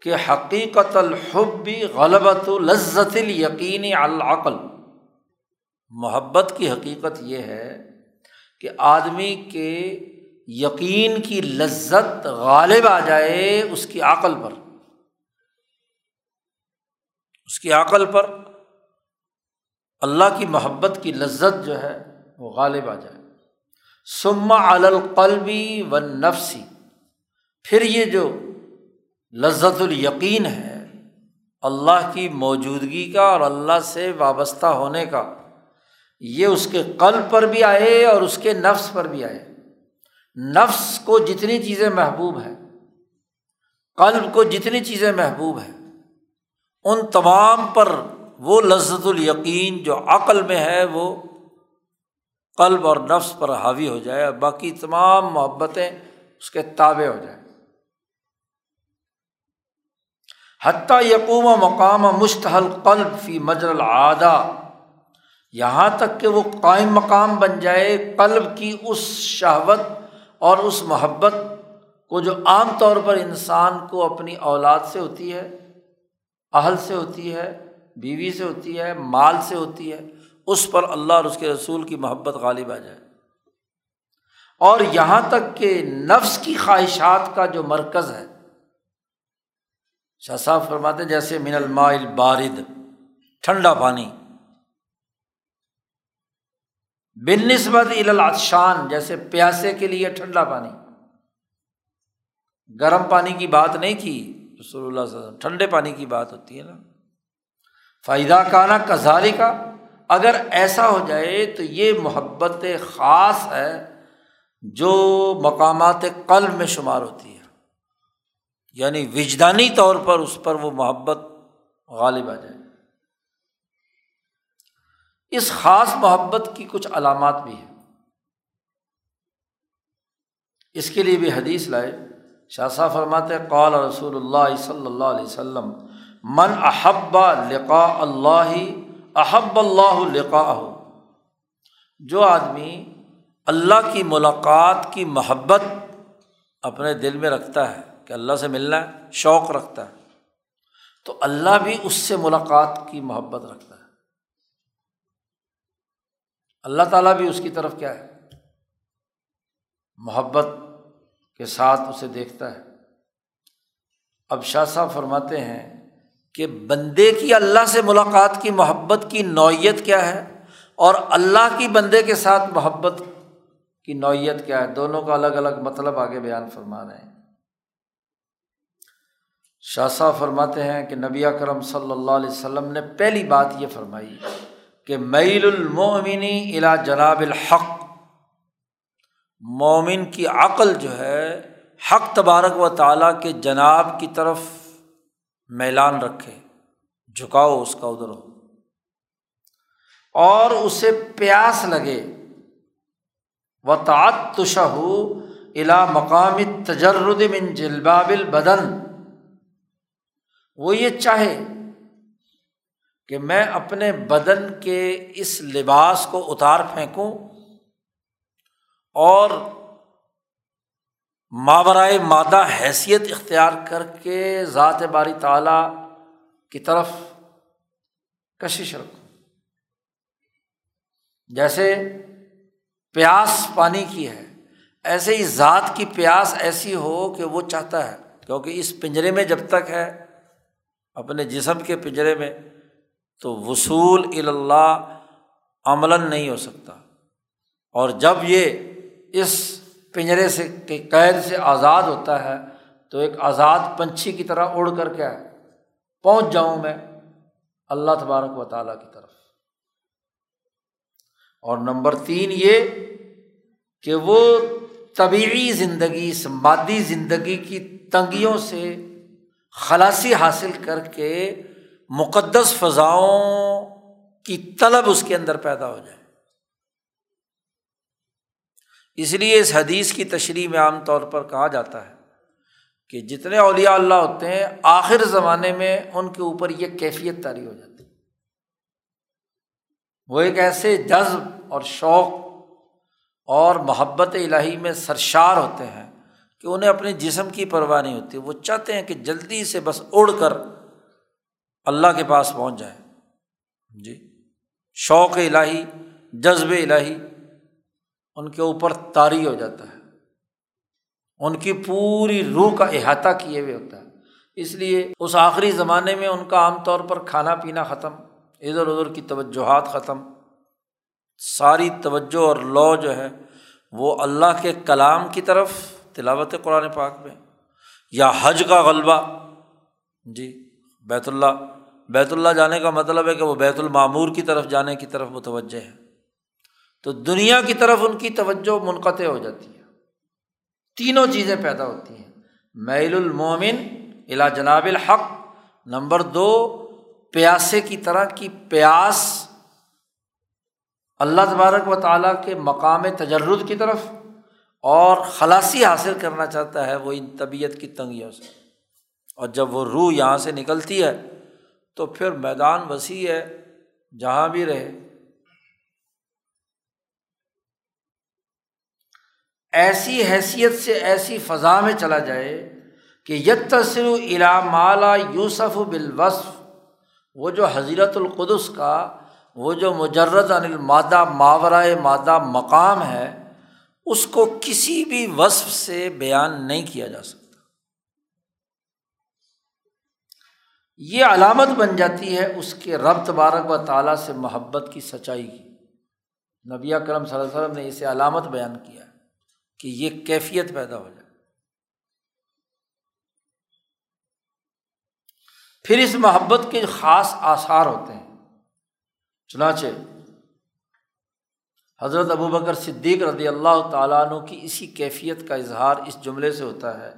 کہ حقیقت الحبی غلبت لذت یقینی العقل۔ محبت کی حقیقت یہ ہے کہ آدمی کے یقین کی لذت غالب آ جائے اس کی عقل پر۔ اس کی عقل پر اللہ کی محبت کی لذت جو ہے وہ غالب آ جائے۔ سما القلبی و نفسی پھر یہ جو لذت الیقین ہے اللہ کی موجودگی کا اور اللہ سے وابستہ ہونے کا۔ یہ اس کے قلب پر بھی آئے اور اس کے نفس پر بھی آئے۔ نفس کو جتنی چیزیں محبوب ہیں، قلب کو جتنی چیزیں محبوب ہیں، ان تمام پر وہ لذت الیقین جو عقل میں ہے، وہ قلب اور نفس پر حاوی ہو جائے اور باقی تمام محبتیں اس کے تابع ہو جائیں۔ حتیٰ یقوم و مقام مشتحل قلب فی مجر العادہ۔ یہاں تک کہ وہ قائم مقام بن جائے قلب کی اس شہوت اور اس محبت کو جو عام طور پر انسان کو اپنی اولاد سے ہوتی ہے، اہل سے ہوتی ہے، بیوی سے ہوتی ہے، مال سے ہوتی ہے، اس پر اللہ اور اس کے رسول کی محبت غالب آ جائے۔ اور یہاں تک کہ نفس کی خواہشات کا جو مرکز ہے شاہ صاحب فرماتے جیسے من الماء البارد، ٹھنڈا پانی۔ بن نسبت العطشان، جیسے پیاسے کے لیے ٹھنڈا پانی۔ گرم پانی کی بات نہیں کی، رسول اللہ صلی اللہ علیہ وسلم، ٹھنڈے پانی کی بات ہوتی ہے نا۔ فائدہ کانا کزاری کا اگر ایسا ہو جائے تو یہ محبت خاص ہے جو مقامات قلب میں شمار ہوتی ہے۔ یعنی وجدانی طور پر اس پر وہ محبت غالب آ جائے۔ اس خاص محبت کی کچھ علامات بھی ہیں۔ اس کے لیے بھی حدیث لائے۔ شاہ صاحب فرماتے قال رسول اللہ صلی اللہ علیہ وسلم، من احب لقاء اللہ، احب اللہ لقاء جو آدمی اللہ کی ملاقات کی محبت اپنے دل میں رکھتا ہے کہ اللہ سے ملنا ہے شوق رکھتا ہے۔ تو اللہ بھی اس سے ملاقات کی محبت رکھتا ہے۔ اللہ تعالیٰ بھی اس کی طرف کیا ہے؟ محبت کے ساتھ اسے دیکھتا ہے۔ اب شاہ صاحب فرماتے ہیں کہ بندے کی اللہ سے ملاقات کی محبت کی نوعیت کیا ہے اور اللہ کی بندے کے ساتھ محبت کی نوعیت کیا ہے؟ دونوں کا الگ الگ مطلب آگے بیان فرما رہے ہیں۔ شاہ صاحب فرماتے ہیں کہ نبی کرم صلی اللہ علیہ وسلم نے پہلی بات یہ فرمائی کہ میل المومنی الا جناب الحق۔ مومن کی عقل جو ہے، حق تبارک و تعالیٰ کے جناب کی طرف میلان رکھے، جھکاؤ اس کا ادھر۔ ہو اور اسے پیاس لگے۔ و تعتشہ الا مقام تجرد من جلباب البدن۔ وہ یہ چاہے کہ میں اپنے بدن کے اس لباس کو اتار پھینکوں اور ماورائے مادہ حیثیت اختیار کر کے ذات باری تعالیٰ کی طرف کشش رکھوں۔ جیسے پیاس پانی کی ہے، ایسے ہی ذات کی پیاس ایسی ہو کہ وہ چاہتا ہے، کیونکہ اس پنجرے میں جب تک ہے اپنے جسم کے پنجرے میں، تو وصول اللہ عمل نہیں ہو سکتا۔ اور جب یہ اس پنجرے سے قید سے آزاد ہوتا ہے، تو ایک آزاد پنچھی کی طرح اڑ کر کے پہنچ جاؤں میں اللہ تبارک و تعالیٰ کی طرف۔ اور نمبر تین یہ کہ وہ طبعی زندگی مادی زندگی کی تنگیوں سے خلاصی حاصل کر کے مقدس فضاؤں کی طلب اس کے اندر پیدا ہو جائے۔ اس لیے اس حدیث کی تشریح میں عام طور پر کہا جاتا ہے کہ جتنے اولیاء اللہ ہوتے ہیں، آخر زمانے میں ان کے اوپر یہ کیفیت تاری ہو جاتی۔ وہ ایک ایسے جذب اور شوق اور محبت الہی میں سرشار ہوتے ہیں کہ انہیں اپنے جسم کی پرواہ نہیں ہوتی، وہ چاہتے ہیں کہ جلدی سے بس اڑ کر اللہ کے پاس پہنچ جائے جی شوق الہی جذب الہی، ان کے اوپر طاری ہو جاتا ہے۔ ان کی پوری روح کا احاطہ کیے ہوئے ہوتا ہے۔ اس لیے اس آخری زمانے میں ان کا عام طور پر کھانا پینا ختم، ادھر ادھر کی توجہات ختم۔ ساری توجہ اور لو جو ہے، وہ اللہ کے کلام کی طرف تلاوت قرآن پاک میں، یا حج کا غلبہ۔ جی بیت اللہ بیت اللہ جانے کا مطلب ہے کہ وہ بیت المعمور کی طرف جانے کی طرف متوجہ ہے۔ تو دنیا کی طرف ان کی توجہ منقطع ہو جاتی ہے۔ تینوں چیزیں پیدا ہوتی ہیں۔ میل المومن الا جناب الحق۔ نمبر دو، پیاسے کی طرح کی پیاس۔ اللہ تبارک و تعالیٰ کے مقام تجرد کی طرف۔ اور خلاصی حاصل کرنا چاہتا ہے وہ ان طبیعت کی تنگیوں سے۔ اور جب وہ روح یہاں سے نکلتی ہے تو پھر میدان وسیع ہے، جہاں بھی رہے۔ ایسی حیثیت سے ایسی فضا میں چلا جائے کہ یتسر مالا یوسف بالوصف۔ وہ جو حضیرت القدس کا، وہ جو مجرد عن المادہ ماورائے مادہ مقام ہے اس کو کسی بھی وصف سے بیان نہیں کیا جا سکتا۔ یہ علامت بن جاتی ہے اس کے رب تبارک و تعالیٰ سے محبت کی سچائی کی۔ نبی کرم صلی اللہ علیہ وسلم نے اسے علامت بیان کیا کہ یہ کیفیت پیدا ہو جائے۔ پھر اس محبت کے خاص آثار ہوتے ہیں۔ چنانچہ حضرت ابو بکر صدیق رضی اللہ تعالیٰ عنہ کی اسی کیفیت کا اظہار اس جملے سے ہوتا ہے،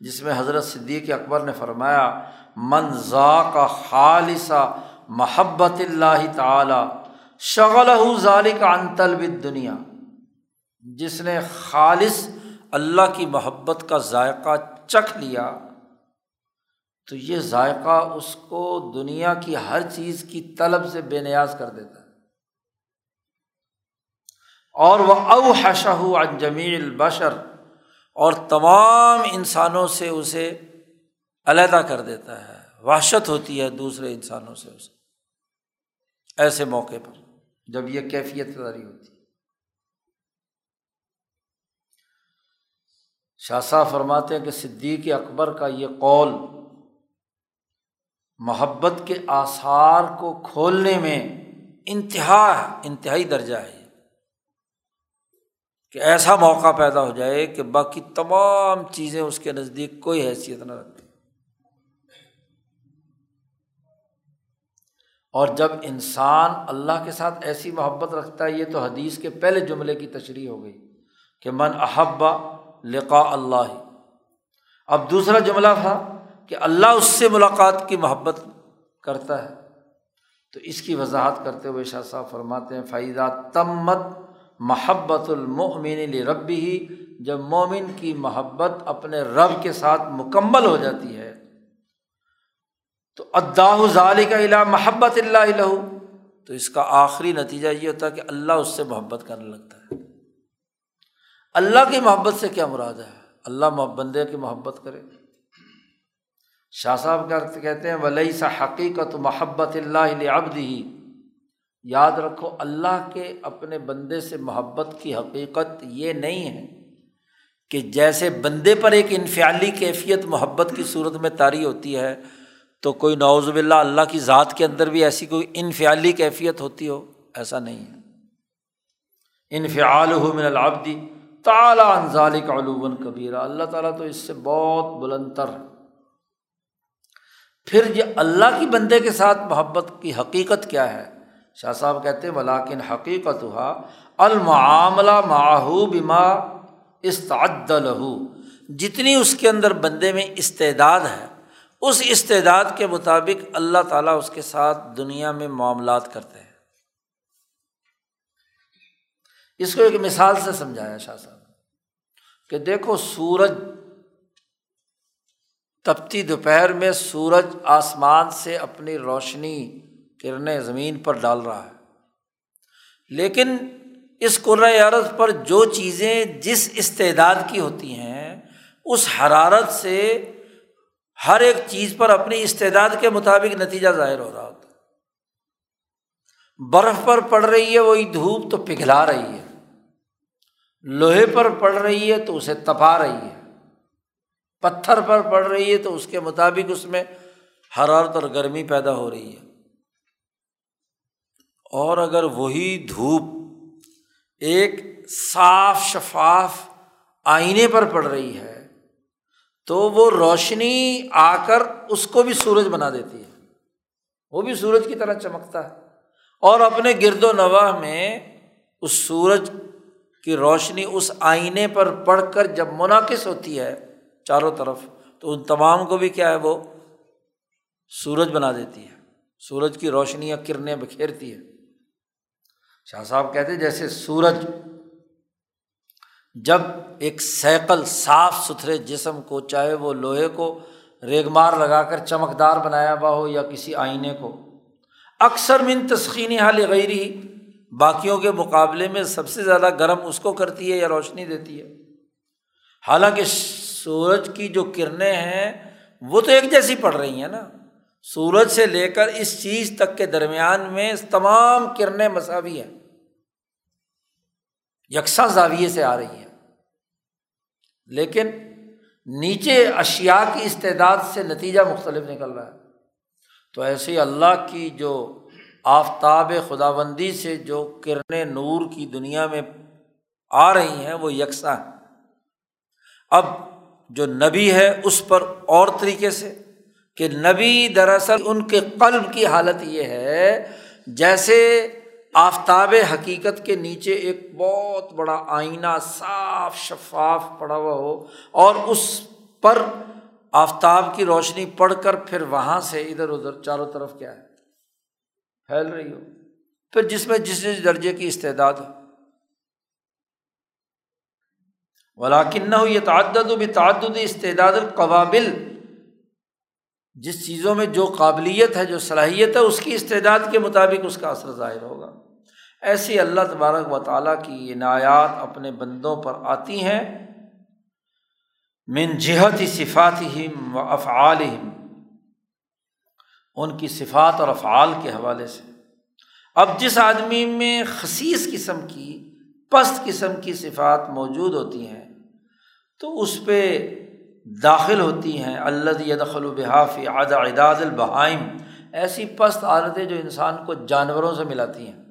جس میں حضرت صدیق اکبر نے فرمایا، من کا خالصہ محبت اللہ تعالی شغل ذالک عن طلب دنیا جس نے خالص اللہ کی محبت کا ذائقہ چکھ لیا، تو یہ ذائقہ اس کو دنیا کی ہر چیز کی طلب سے بے نیاز کر دیتا ہے۔ اور وہ اوحشہ جمیع البشر، اور تمام انسانوں سے اسے علیحدہ کر دیتا ہے۔ وحشت ہوتی ہے دوسرے انسانوں سے اسے۔ ایسے موقع پر جب یہ کیفیت داری ہوتی۔ شاہ صاحب فرماتے ہیں کہ صدیق اکبر کا یہ قول محبت کے آثار کو کھولنے میں انتہا، انتہائی درجہ ہے۔ کہ ایسا موقع پیدا ہو جائے کہ باقی تمام چیزیں اس کے نزدیک کوئی حیثیت نہ رکھتی۔ اور جب انسان اللہ کے ساتھ ایسی محبت رکھتا ہے، یہ تو حدیث کے پہلے جملے کی تشریح ہو گئی کہ من احبا لقا اللہ۔ اب دوسرا جملہ تھا کہ اللہ اس سے ملاقات کی محبت کرتا ہے۔ تو اس کی وضاحت کرتے ہوئے شاہ صاحب فرماتے ہیں فائدہ تمت محبت المؤمن ربی ہی جب مومن کی محبت اپنے رب کے ساتھ مکمل ہو جاتی ہے، تو اداہ ظال کا علا محبت اللہ تو اس کا آخری نتیجہ یہ ہوتا ہے کہ اللہ اس سے محبت کرنے لگتا ہے۔ اللہ کی محبت سے کیا مراد ہے؟ اللہ بندے کی محبت کرے۔ شاہ صاحب کہتے ہیں ولی سا حقیقت محبت اللہ ابد ہی یاد رکھو، اللہ کے اپنے بندے سے محبت کی حقیقت یہ نہیں ہے کہ جیسے بندے پر ایک انفیالی کیفیت محبت کی صورت میں طاری ہوتی ہے، تو کوئی نوز باللہ اللہ کی ذات کے اندر بھی ایسی کوئی انفعالی کیفیت ہوتی ہو؟ ایسا نہیں ہے۔ انفعال ہو من العبدی تعلیٰ انزال کا علوباً کبیرہ۔ اللہ تعالیٰ تو اس سے بہت بلند تر پھر یہ اللہ کی بندے کے ساتھ محبت کی حقیقت کیا ہے؟ شاہ صاحب کہتے ولاکن حقیقت ہوا المعاملہ ماہو بما استعد لہو. جتنی اس کے اندر بندے میں استعداد ہے، اس استعداد کے مطابق اللہ تعالیٰ اس کے ساتھ دنیا میں معاملات کرتے ہیں۔ اس کو ایک مثال سے سمجھایا شاہ صاحب کہ دیکھو، سورج تپتی دوپہر میں، سورج آسمان سے اپنی روشنی کرنیں زمین پر ڈال رہا ہے۔ لیکن اس عرض پر جو چیزیں جس استعداد کی ہوتی ہیں، اس حرارت سے ہر ایک چیز پر اپنی استعداد کے مطابق نتیجہ ظاہر ہو رہا ہوتا برف پر پڑ رہی ہے، وہی دھوپ تو پگھلا رہی ہے۔ لوہے پر پڑ رہی ہے تو اسے تپا رہی ہے۔ پتھر پر پڑ رہی ہے تو اس کے مطابق اس میں حرارت اور گرمی پیدا ہو رہی ہے۔ اور اگر وہی دھوپ ایک صاف شفاف آئینے پر پڑ رہی ہے، تو وہ روشنی آ کر اس کو بھی سورج بنا دیتی ہے۔ وہ بھی سورج کی طرح چمکتا ہے۔ اور اپنے گرد و نواح میں اس سورج کی روشنی اس آئینے پر پڑھ کر جب منعقد ہوتی ہے چاروں طرف، تو ان تمام کو بھی کیا ہے، وہ سورج بنا دیتی ہے۔ سورج کی روشنیاں کرنیں بکھیرتی ہے شاہ صاحب کہتے جیسے سورج جب ایک سیکل صاف ستھرے جسم کو، چاہے وہ لوہے کو ریگ مار لگا کر چمکدار بنایا ہوا ہو یا کسی آئینے کو۔ اکثر من تسخینی حال غیر ہی باقیوں کے مقابلے میں سب سے زیادہ گرم اس کو کرتی ہے یا روشنی دیتی ہے۔ حالانکہ سورج کی جو کرنیں ہیں، وہ تو ایک جیسی پڑ رہی ہیں نا۔ سورج سے لے کر اس چیز تک کے درمیان میں تمام کرنیں مساوی ہیں۔ یکساں زاویے سے آ رہی ہیں۔ لیکن نیچے اشیا کی استعداد سے نتیجہ مختلف نکل رہا ہے۔ تو ایسے ہی اللہ کی جو آفتاب خدا بندی سے جو کرنیں نور کی دنیا میں آ رہی ہیں، وہ یکساں ہیں۔ اب جو نبی ہے، اس پر اور طریقے سے کہ نبی دراصل ان کے قلب کی حالت یہ ہے، جیسے آفتاب حقیقت کے نیچے ایک بہت بڑا آئینہ صاف شفاف پڑا ہوا ہو اور اس پر آفتاب کی روشنی پڑ کر پھر وہاں سے ادھر ادھر چاروں طرف کیا ہے؟ پھیل رہی ہو۔ پھر جس میں جس جس درجے کی استعداد ہو ولاکن نہ ہو یہ تعدد و بھی تعدد استعداد القوابل۔ جس چیزوں میں جو قابلیت ہے، جو صلاحیت ہے، اس کی استعداد کے مطابق اس کا اثر ظاہر ہوگا۔ ایسی اللہ تبارک و تعالیٰ کی عنایات اپنے بندوں پر آتی ہیں۔ من جہت صفات ہم و افعال ہم ان کی صفات اور افعال کے حوالے سے۔ اب جس آدمی میں خصیص قسم کی، پست قسم کی صفات موجود ہوتی ہیں، تو اس پہ داخل ہوتی ہیں۔ اللہ یدخل و بحافی اعداد البہائم، ایسی پست عادتیں جو انسان کو جانوروں سے ملاتی ہیں۔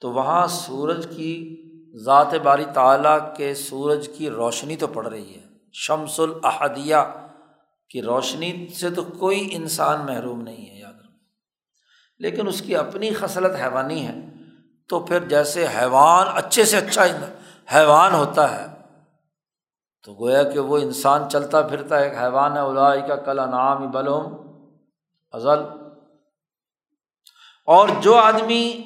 تو وہاں سورج کی ذات باری تعلیٰ کے سورج کی روشنی تو پڑ رہی ہے۔ شمس الحدیہ کی روشنی سے تو کوئی انسان محروم نہیں ہے، یاد رکھ لیکن اس کی اپنی خصلت حیوانی ہے، تو پھر جیسے حیوان اچھے سے اچھا حیوان ہوتا ہے، تو گویا کہ وہ انسان چلتا پھرتا ایک حیوان ہے الائی کا کل انعام بلوم ازل۔ اور جو آدمی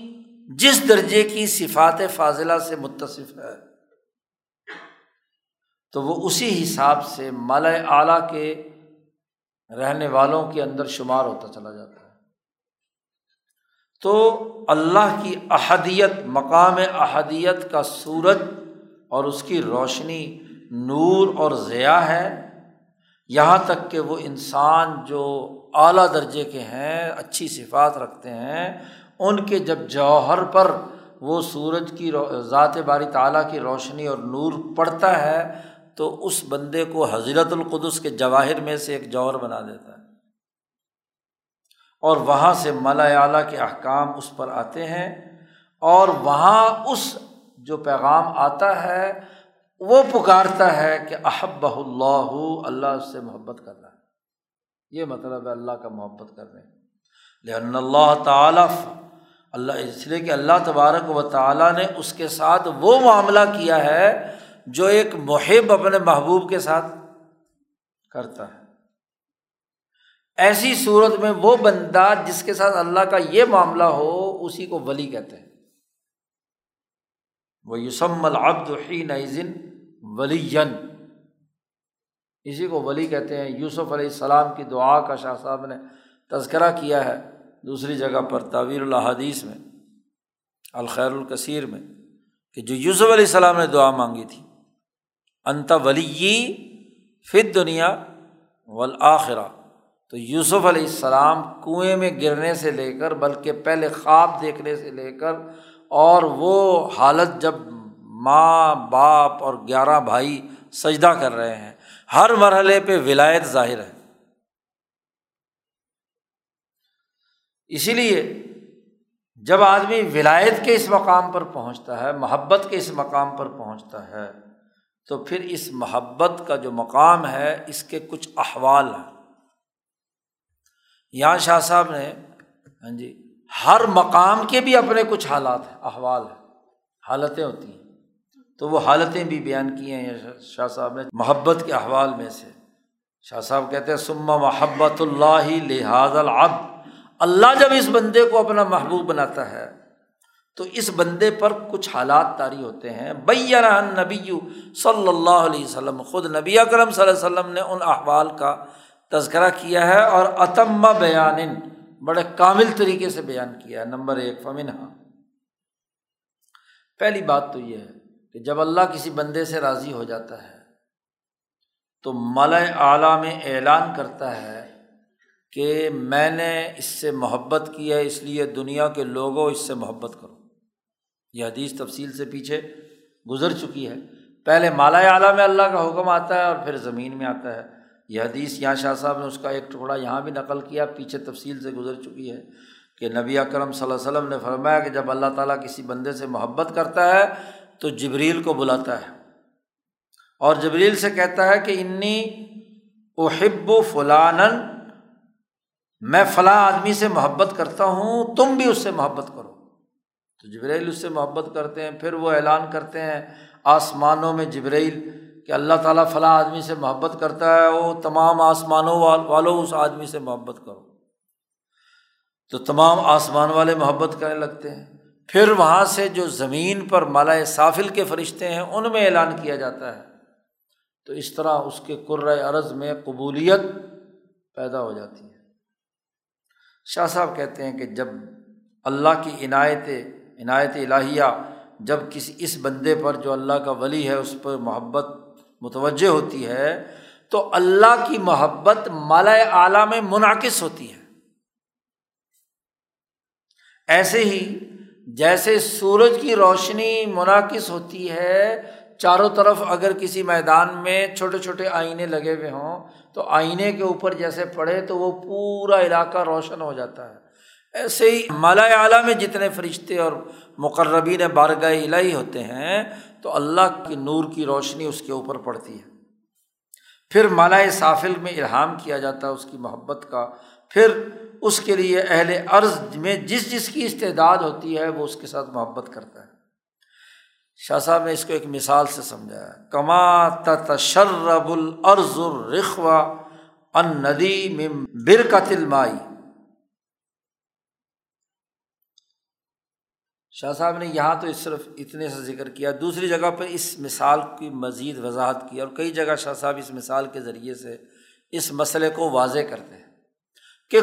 جس درجے کی صفات فاضلہ سے متصف ہے، تو وہ اسی حساب سے مال اعلیٰ کے رہنے والوں کے اندر شمار ہوتا چلا جاتا ہے۔ تو اللہ کی احدیت، مقام احدیت کا سورج اور اس کی روشنی نور اور ضیاء ہے، یہاں تک کہ وہ انسان جو اعلیٰ درجے کے ہیں، اچھی صفات رکھتے ہیں ان کے جب جوہر پر وہ سورج کی ذات باری تعالیٰ کی روشنی اور نور پڑتا ہے، تو اس بندے کو حضرت القدس کے جواہر میں سے ایک جوہر بنا دیتا ہے۔ اور وہاں سے ملا اعلیٰ کے احکام اس پر آتے ہیں۔ اور وہاں اس جو پیغام آتا ہے، وہ پکارتا ہے کہ احب اللہ اللہ اس سے محبت کر رہا ہے۔ یہ مطلب ہے اللہ کا محبت کر رہے ہیں لیکن اللہ تعالیٰ اللہ، اس لیے کہ اللہ تبارک و تعالیٰ نے اس کے ساتھ وہ معاملہ کیا ہے جو ایک محب اپنے محبوب کے ساتھ کرتا ہے۔ ایسی صورت میں وہ بندہ جس کے ساتھ اللہ کا یہ معاملہ ہو، اسی کو ولی کہتے ہیں۔ وہ یوسم العبد نئزن ولی اسی کو ولی کہتے ہیں۔ یوسف علیہ السلام کی دعا کا شاہ صاحب نے تذکرہ کیا ہے۔ دوسری جگہ پر تعویر الحادیث میں، الخیر الکثیر میں، کہ جو یوسف علیہ السلام نے دعا مانگی تھی، انت ولی فت دنیا والآخرہ۔ تو یوسف علیہ السلام کنویں میں گرنے سے لے کر، بلکہ پہلے خواب دیکھنے سے لے کر، اور وہ حالت جب ماں، باپ اور گیارہ بھائی سجدہ کر رہے ہیں، ہر مرحلے پہ ولایت ظاہر ہے۔ اسی لیے جب آدمی ولایت کے اس مقام پر پہنچتا ہے، محبت کے اس مقام پر پہنچتا ہے، تو پھر اس محبت کا جو مقام ہے، اس کے کچھ احوال ہیں۔ یہاں شاہ صاحب نے ہاں جی ہر مقام کے بھی اپنے کچھ حالات ہیں، احوال ہیں، حالتیں ہوتی ہیں۔ تو وہ حالتیں بھی بیان کی ہیں شاہ صاحب نے محبت کے احوال میں سے۔ شاہ صاحب کہتے ہیں سما محبت اللہ لحاظ العبد۔ اللہ جب اس بندے کو اپنا محبوب بناتا ہے، تو اس بندے پر کچھ حالات طاری ہوتے ہیں۔ بین نبی صلی اللہ علیہ وسلم، خود نبی اکرم صلی اللہ علیہ وسلم نے ان احوال کا تذکرہ کیا ہے اور اتمہ بیان، بڑے کامل طریقے سے بیان کیا ہے۔ نمبر ایک فمن پہلی بات تو یہ ہے کہ جب اللہ کسی بندے سے راضی ہو جاتا ہے، تو ملا اعلیٰ میں اعلان کرتا ہے کہ میں نے اس سے محبت کی ہے، اس لیے دنیا کے لوگوں اس سے محبت کرو۔ یہ حدیث تفصیل سے پیچھے گزر چکی ہے۔ پہلے مالا اعلیٰ میں اللہ کا حکم آتا ہے اور پھر زمین میں آتا ہے۔ یہ حدیث یہاں شاہ صاحب نے اس کا ایک ٹکڑا یہاں بھی نقل کیا، پیچھے تفصیل سے گزر چکی ہے کہ نبی اکرم صلی اللہ علیہ وسلم نے فرمایا کہ جب اللہ تعالیٰ کسی بندے سے محبت کرتا ہے تو جبریل کو بلاتا ہے۔ اور جبریل سے کہتا ہے کہ انی احب و میں فلاں آدمی سے محبت کرتا ہوں، تم بھی اس سے محبت کرو۔ تو جبریل اس سے محبت کرتے ہیں، پھر وہ اعلان کرتے ہیں آسمانوں میں جبریل کہ اللہ تعالیٰ فلاں آدمی سے محبت کرتا ہے وہ تمام آسمانوں والوں اس آدمی سے محبت کرو۔ تو تمام آسمان والے محبت کرنے لگتے ہیں۔ پھر وہاں سے جو زمین پر مالا صافل کے فرشتے ہیں، ان میں اعلان کیا جاتا ہے۔ تو اس طرح اس کے عرض میں قبولیت پیدا ہو جاتی ہے۔ شاہ صاحب کہتے ہیں کہ جب اللہ کی عنایت عنایت الہیہ، جب کسی اس بندے پر جو اللہ کا ولی ہے، اس پر محبت متوجہ ہوتی ہے، تو اللہ کی محبت مالا اعلیٰ میں منعقص ہوتی ہے۔ ایسے ہی جیسے سورج کی روشنی منعقص ہوتی ہے، چاروں طرف اگر کسی میدان میں چھوٹے چھوٹے آئینے لگے ہوئے ہوں تو آئینے کے اوپر جیسے پڑے تو وہ پورا علاقہ روشن ہو جاتا ہے۔ ایسے ہی مالا اعلیٰ میں جتنے فرشتے اور مقربین بارگاہ الہی ہوتے ہیں، تو اللہ کی نور کی روشنی اس کے اوپر پڑتی ہے۔ پھر مالا صافل میں الہام کیا جاتا ہے اس کی محبت کا۔ پھر اس کے لیے اہل عرض میں جس جس کی استعداد ہوتی ہے، وہ اس کے ساتھ محبت کرتا ہے۔ شاہ صاحب نے اس کو ایک مثال سے سمجھایا کما تشرب العرض الرخوا ان ندی برکتل مائی شاہ صاحب نے یہاں تو صرف اتنے سے ذکر کیا، دوسری جگہ پہ اس مثال کی مزید وضاحت کی اور کئی جگہ شاہ صاحب اس مثال کے ذریعے سے اس مسئلے کو واضح کرتے ہیں کہ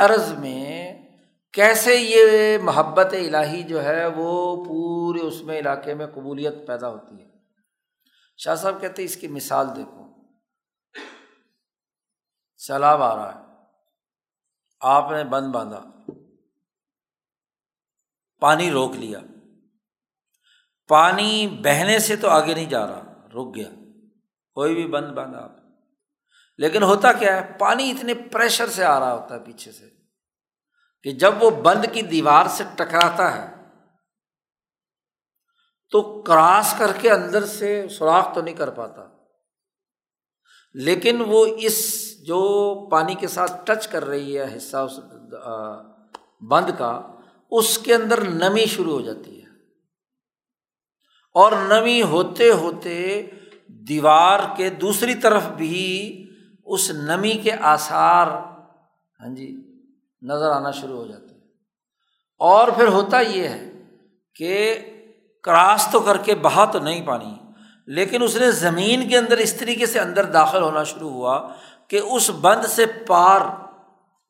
عرض میں کیسے یہ محبت الہی جو ہے وہ پورے اس میں علاقے میں قبولیت پیدا ہوتی ہے؟ شاہ صاحب کہتے ہیں اس کی مثال دیکھو۔ سیلاب آ رہا ہے۔ آپ نے بند باندھا۔ پانی روک لیا۔ پانی بہنے سے تو آگے نہیں جا رہا۔ رک گیا۔ کوئی بھی بند باندھا آپ۔ لیکن ہوتا کیا ہے؟ پانی اتنے پریشر سے آ رہا ہوتا ہے پیچھے سے۔ کہ جب وہ بند کی دیوار سے ٹکراتا ہے، تو کراس کر کے اندر سے سوراخ تو نہیں کر پاتا۔ لیکن وہ اس جو پانی کے ساتھ ٹچ کر رہی ہے، حصہ اس بند کا، اس کے اندر نمی شروع ہو جاتی ہے۔ اور نمی ہوتے ہوتے دیوار کے دوسری طرف بھی اس نمی کے آثار ہاں جی نظر آنا شروع ہو جاتے ہیں۔ اور پھر ہوتا یہ ہے کہ کراس تو کر کے بہا تو نہیں پانی، لیکن اس نے زمین کے اندر اس طریقے سے اندر داخل ہونا شروع ہوا کہ اس بند سے پار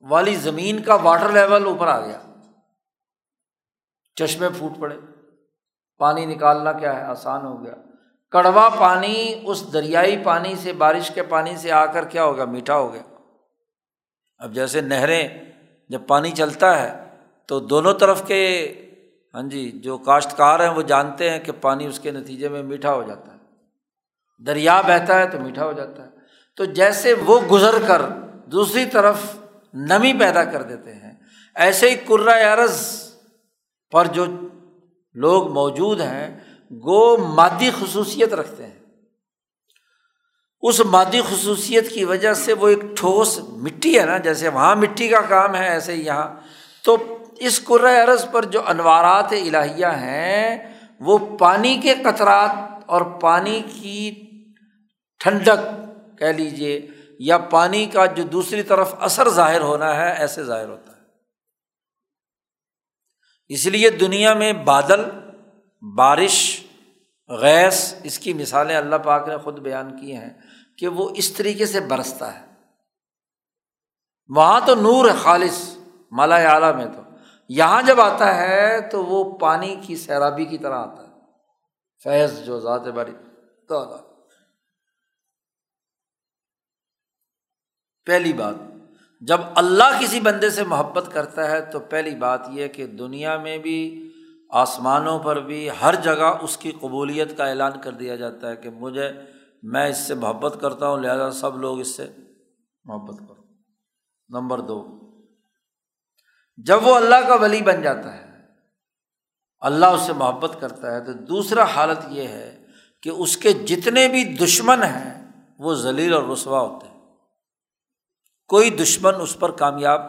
والی زمین کا واٹر لیول اوپر آ گیا۔ چشمے پھوٹ پڑے۔ پانی نکالنا کیا ہے؟ آسان ہو گیا۔ کڑوا پانی، اس دریائی پانی سے، بارش کے پانی سے آ کر کیا ہوگا میٹھا ہو گیا۔ اب جیسے نہریں جب پانی چلتا ہے تو دونوں طرف کے ہاں جی جو کاشتکار ہیں وہ جانتے ہیں کہ پانی اس کے نتیجے میں میٹھا ہو جاتا ہے۔ دریا بہتا ہے تو میٹھا ہو جاتا ہے۔ تو جیسے وہ گزر کر دوسری طرف نمی پیدا کر دیتے ہیں، ایسے ہی کرا عرض پر جو لوگ موجود ہیں گو مادی خصوصیت رکھتے ہیں۔ اس مادی خصوصیت کی وجہ سے وہ ایک ٹھوس مٹی ہے نا، جیسے وہاں مٹی کا کام ہے ایسے ہی یہاں۔ تو اس عرض پر جو انوارات الہیہ ہیں، وہ پانی کے قطرات اور پانی کی ٹھنڈک کہہ لیجیے یا پانی کا جو دوسری طرف اثر ظاہر ہونا ہے، ایسے ظاہر ہوتا ہے۔ اس لیے دنیا میں بادل، بارش گیس اس کی مثالیں اللہ پاک نے خود بیان کی ہیں۔ کہ وہ اس طریقے سے برستا ہے۔ وہاں تو نور ہے خالص، مالا اعلیٰ میں تو۔ یہاں جب آتا ہے تو وہ پانی کی سیرابی کی طرح آتا ہے۔ فیض جو ذات باری تو پہلی بات، جب اللہ کسی بندے سے محبت کرتا ہے تو پہلی بات یہ کہ دنیا میں بھی، آسمانوں پر بھی، ہر جگہ اس کی قبولیت کا اعلان کر دیا جاتا ہے کہ مجھے میں اس سے محبت کرتا ہوں، لہٰذا سب لوگ اس سے محبت کرو نمبر دو، جب وہ اللہ کا ولی بن جاتا ہے، اللہ اس سے محبت کرتا ہے، تو دوسرا حالت یہ ہے کہ اس کے جتنے بھی دشمن ہیں، وہ ذلیل اور رسوا ہوتے ہیں۔ کوئی دشمن اس پر کامیاب،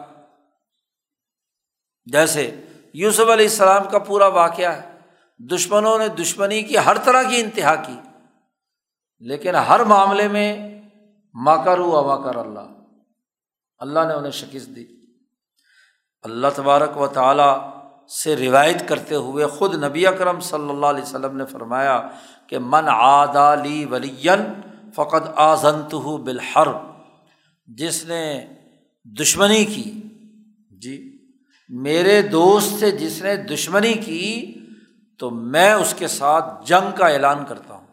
جیسے یوسف علیہ السلام کا پورا واقعہ ہے۔ دشمنوں نے دشمنی کی، ہر طرح کی انتہا کی۔ لیکن ہر معاملے میں ماکر ہوا ماکر اللہ۔ اللہ نے انہیں شکست دی۔ اللہ تبارک و تعالیٰ سے روایت کرتے ہوئے خود نبی اکرم صلی اللہ علیہ وسلم نے فرمایا کہ من آدالی ولین فقط آزنت ہو بالحر جس نے دشمنی کی جی میرے دوست سے جس نے دشمنی کی تو میں اس کے ساتھ جنگ کا اعلان کرتا ہوں۔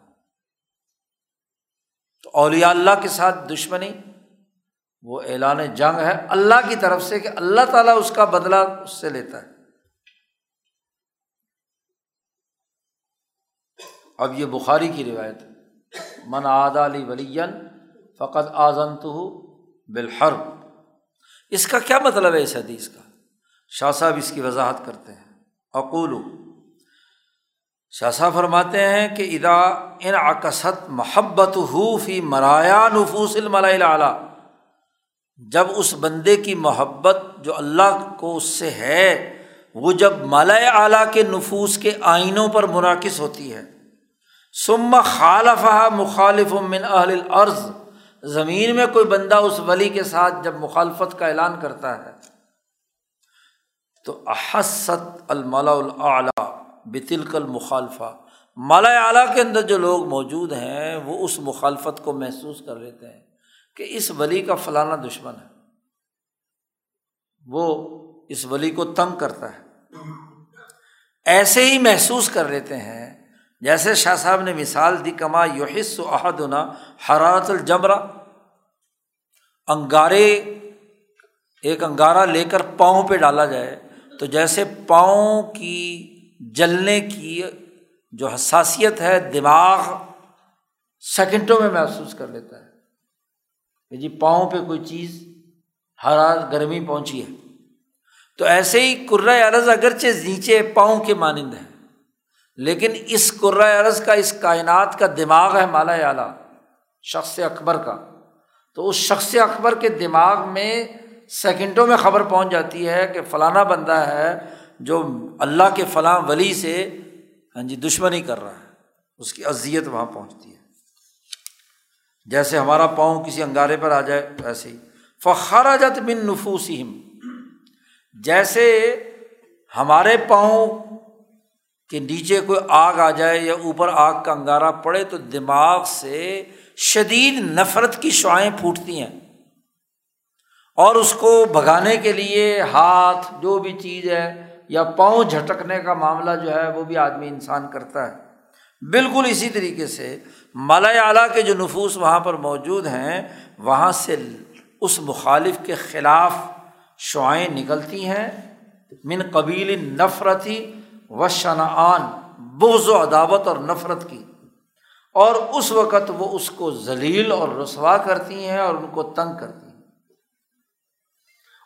تو اولیاء اللہ کے ساتھ دشمنی، وہ اعلان جنگ ہے اللہ کی طرف سے کہ اللہ تعالیٰ اس کا بدلہ اس سے لیتا ہے۔ اب یہ بخاری کی روایت ہے۔ من آد علی ولین فقط آزنت بالحر اس کا کیا مطلب ہے اس حدیث کا؟ شاہ صاحب اس کی وضاحت کرتے ہیں۔ اقول شاہ صاحب فرماتے ہیں کہ ادا ان عکست محبت ہو فی مرایا نفوس الملاء اعلیٰ جب اس بندے کی محبت جو اللہ کو اس سے ہے، وہ جب مالا اعلیٰ کے نفوس کے آئینوں پر منعقد ہوتی ہے۔ سما خالف مخالف من اہل عرض زمین میں کوئی بندہ اس ولی کے ساتھ جب مخالفت کا اعلان کرتا ہے۔ تو احست الملا العلیٰ بتلک المخالفہ۔ مالا اعلیٰ کے اندر جو لوگ موجود ہیں، وہ اس مخالفت کو محسوس کر لیتے ہیں کہ اس ولی کا فلانا دشمن ہے۔ وہ اس ولی کو تنگ کرتا ہے۔ ایسے ہی محسوس کر لیتے ہیں۔ جیسے شاہ صاحب نے مثال دی، کما یوحس و احدنا حرارت الجمرا انگارے، ایک انگارہ لے کر پاؤں پہ ڈالا جائے، تو جیسے پاؤں کی جلنے کی جو حساسیت ہے، دماغ سیکنڈوں میں محسوس کر لیتا ہے کہ جی پاؤں پہ کوئی چیز حرارت گرمی پہنچی ہے۔ تو ایسے ہی کرۂ عرض اگرچہ نیچے پاؤں کے مانند ہے، لیکن اس عرض کا، اس کائنات کا دماغ ہے مالا اعلیٰ شخص اکبر کا۔ تو اس شخص اکبر کے دماغ میں سیکنڈوں میں خبر پہنچ جاتی ہے کہ فلانا بندہ ہے جو اللہ کے فلاں ولی سے ہاں جی دشمنی کر رہا ہے، اس کی اذیت وہاں پہنچتی ہے۔ جیسے ہمارا پاؤں کسی انگارے پر آ جائے ویسے ہی۔ فخارا جت بن نفوسم جیسے ہمارے پاؤں کے نیچے کوئی آگ آ جائے یا اوپر آگ کا انگارہ پڑے، تو دماغ سے شدید نفرت کی شعائیں پھوٹتی ہیں۔ اور اس کو بھگانے کے لیے ہاتھ، جو بھی چیز ہے یا پاؤں جھٹکنے کا معاملہ جو ہے وہ بھی آدمی انسان کرتا ہے۔ بالکل اسی طریقے سے مالا اعلیٰ کے جو نفوس وہاں پر موجود ہیں، وہاں سے اس مخالف کے خلاف شعائیں نکلتی ہیں۔ من قبیل نفرتی و شنعان، بغض و عداوت اور نفرت کی۔ اور اس وقت وہ اس کو ذلیل اور رسوا کرتی ہیں اور ان کو تنگ کرتی ہیں۔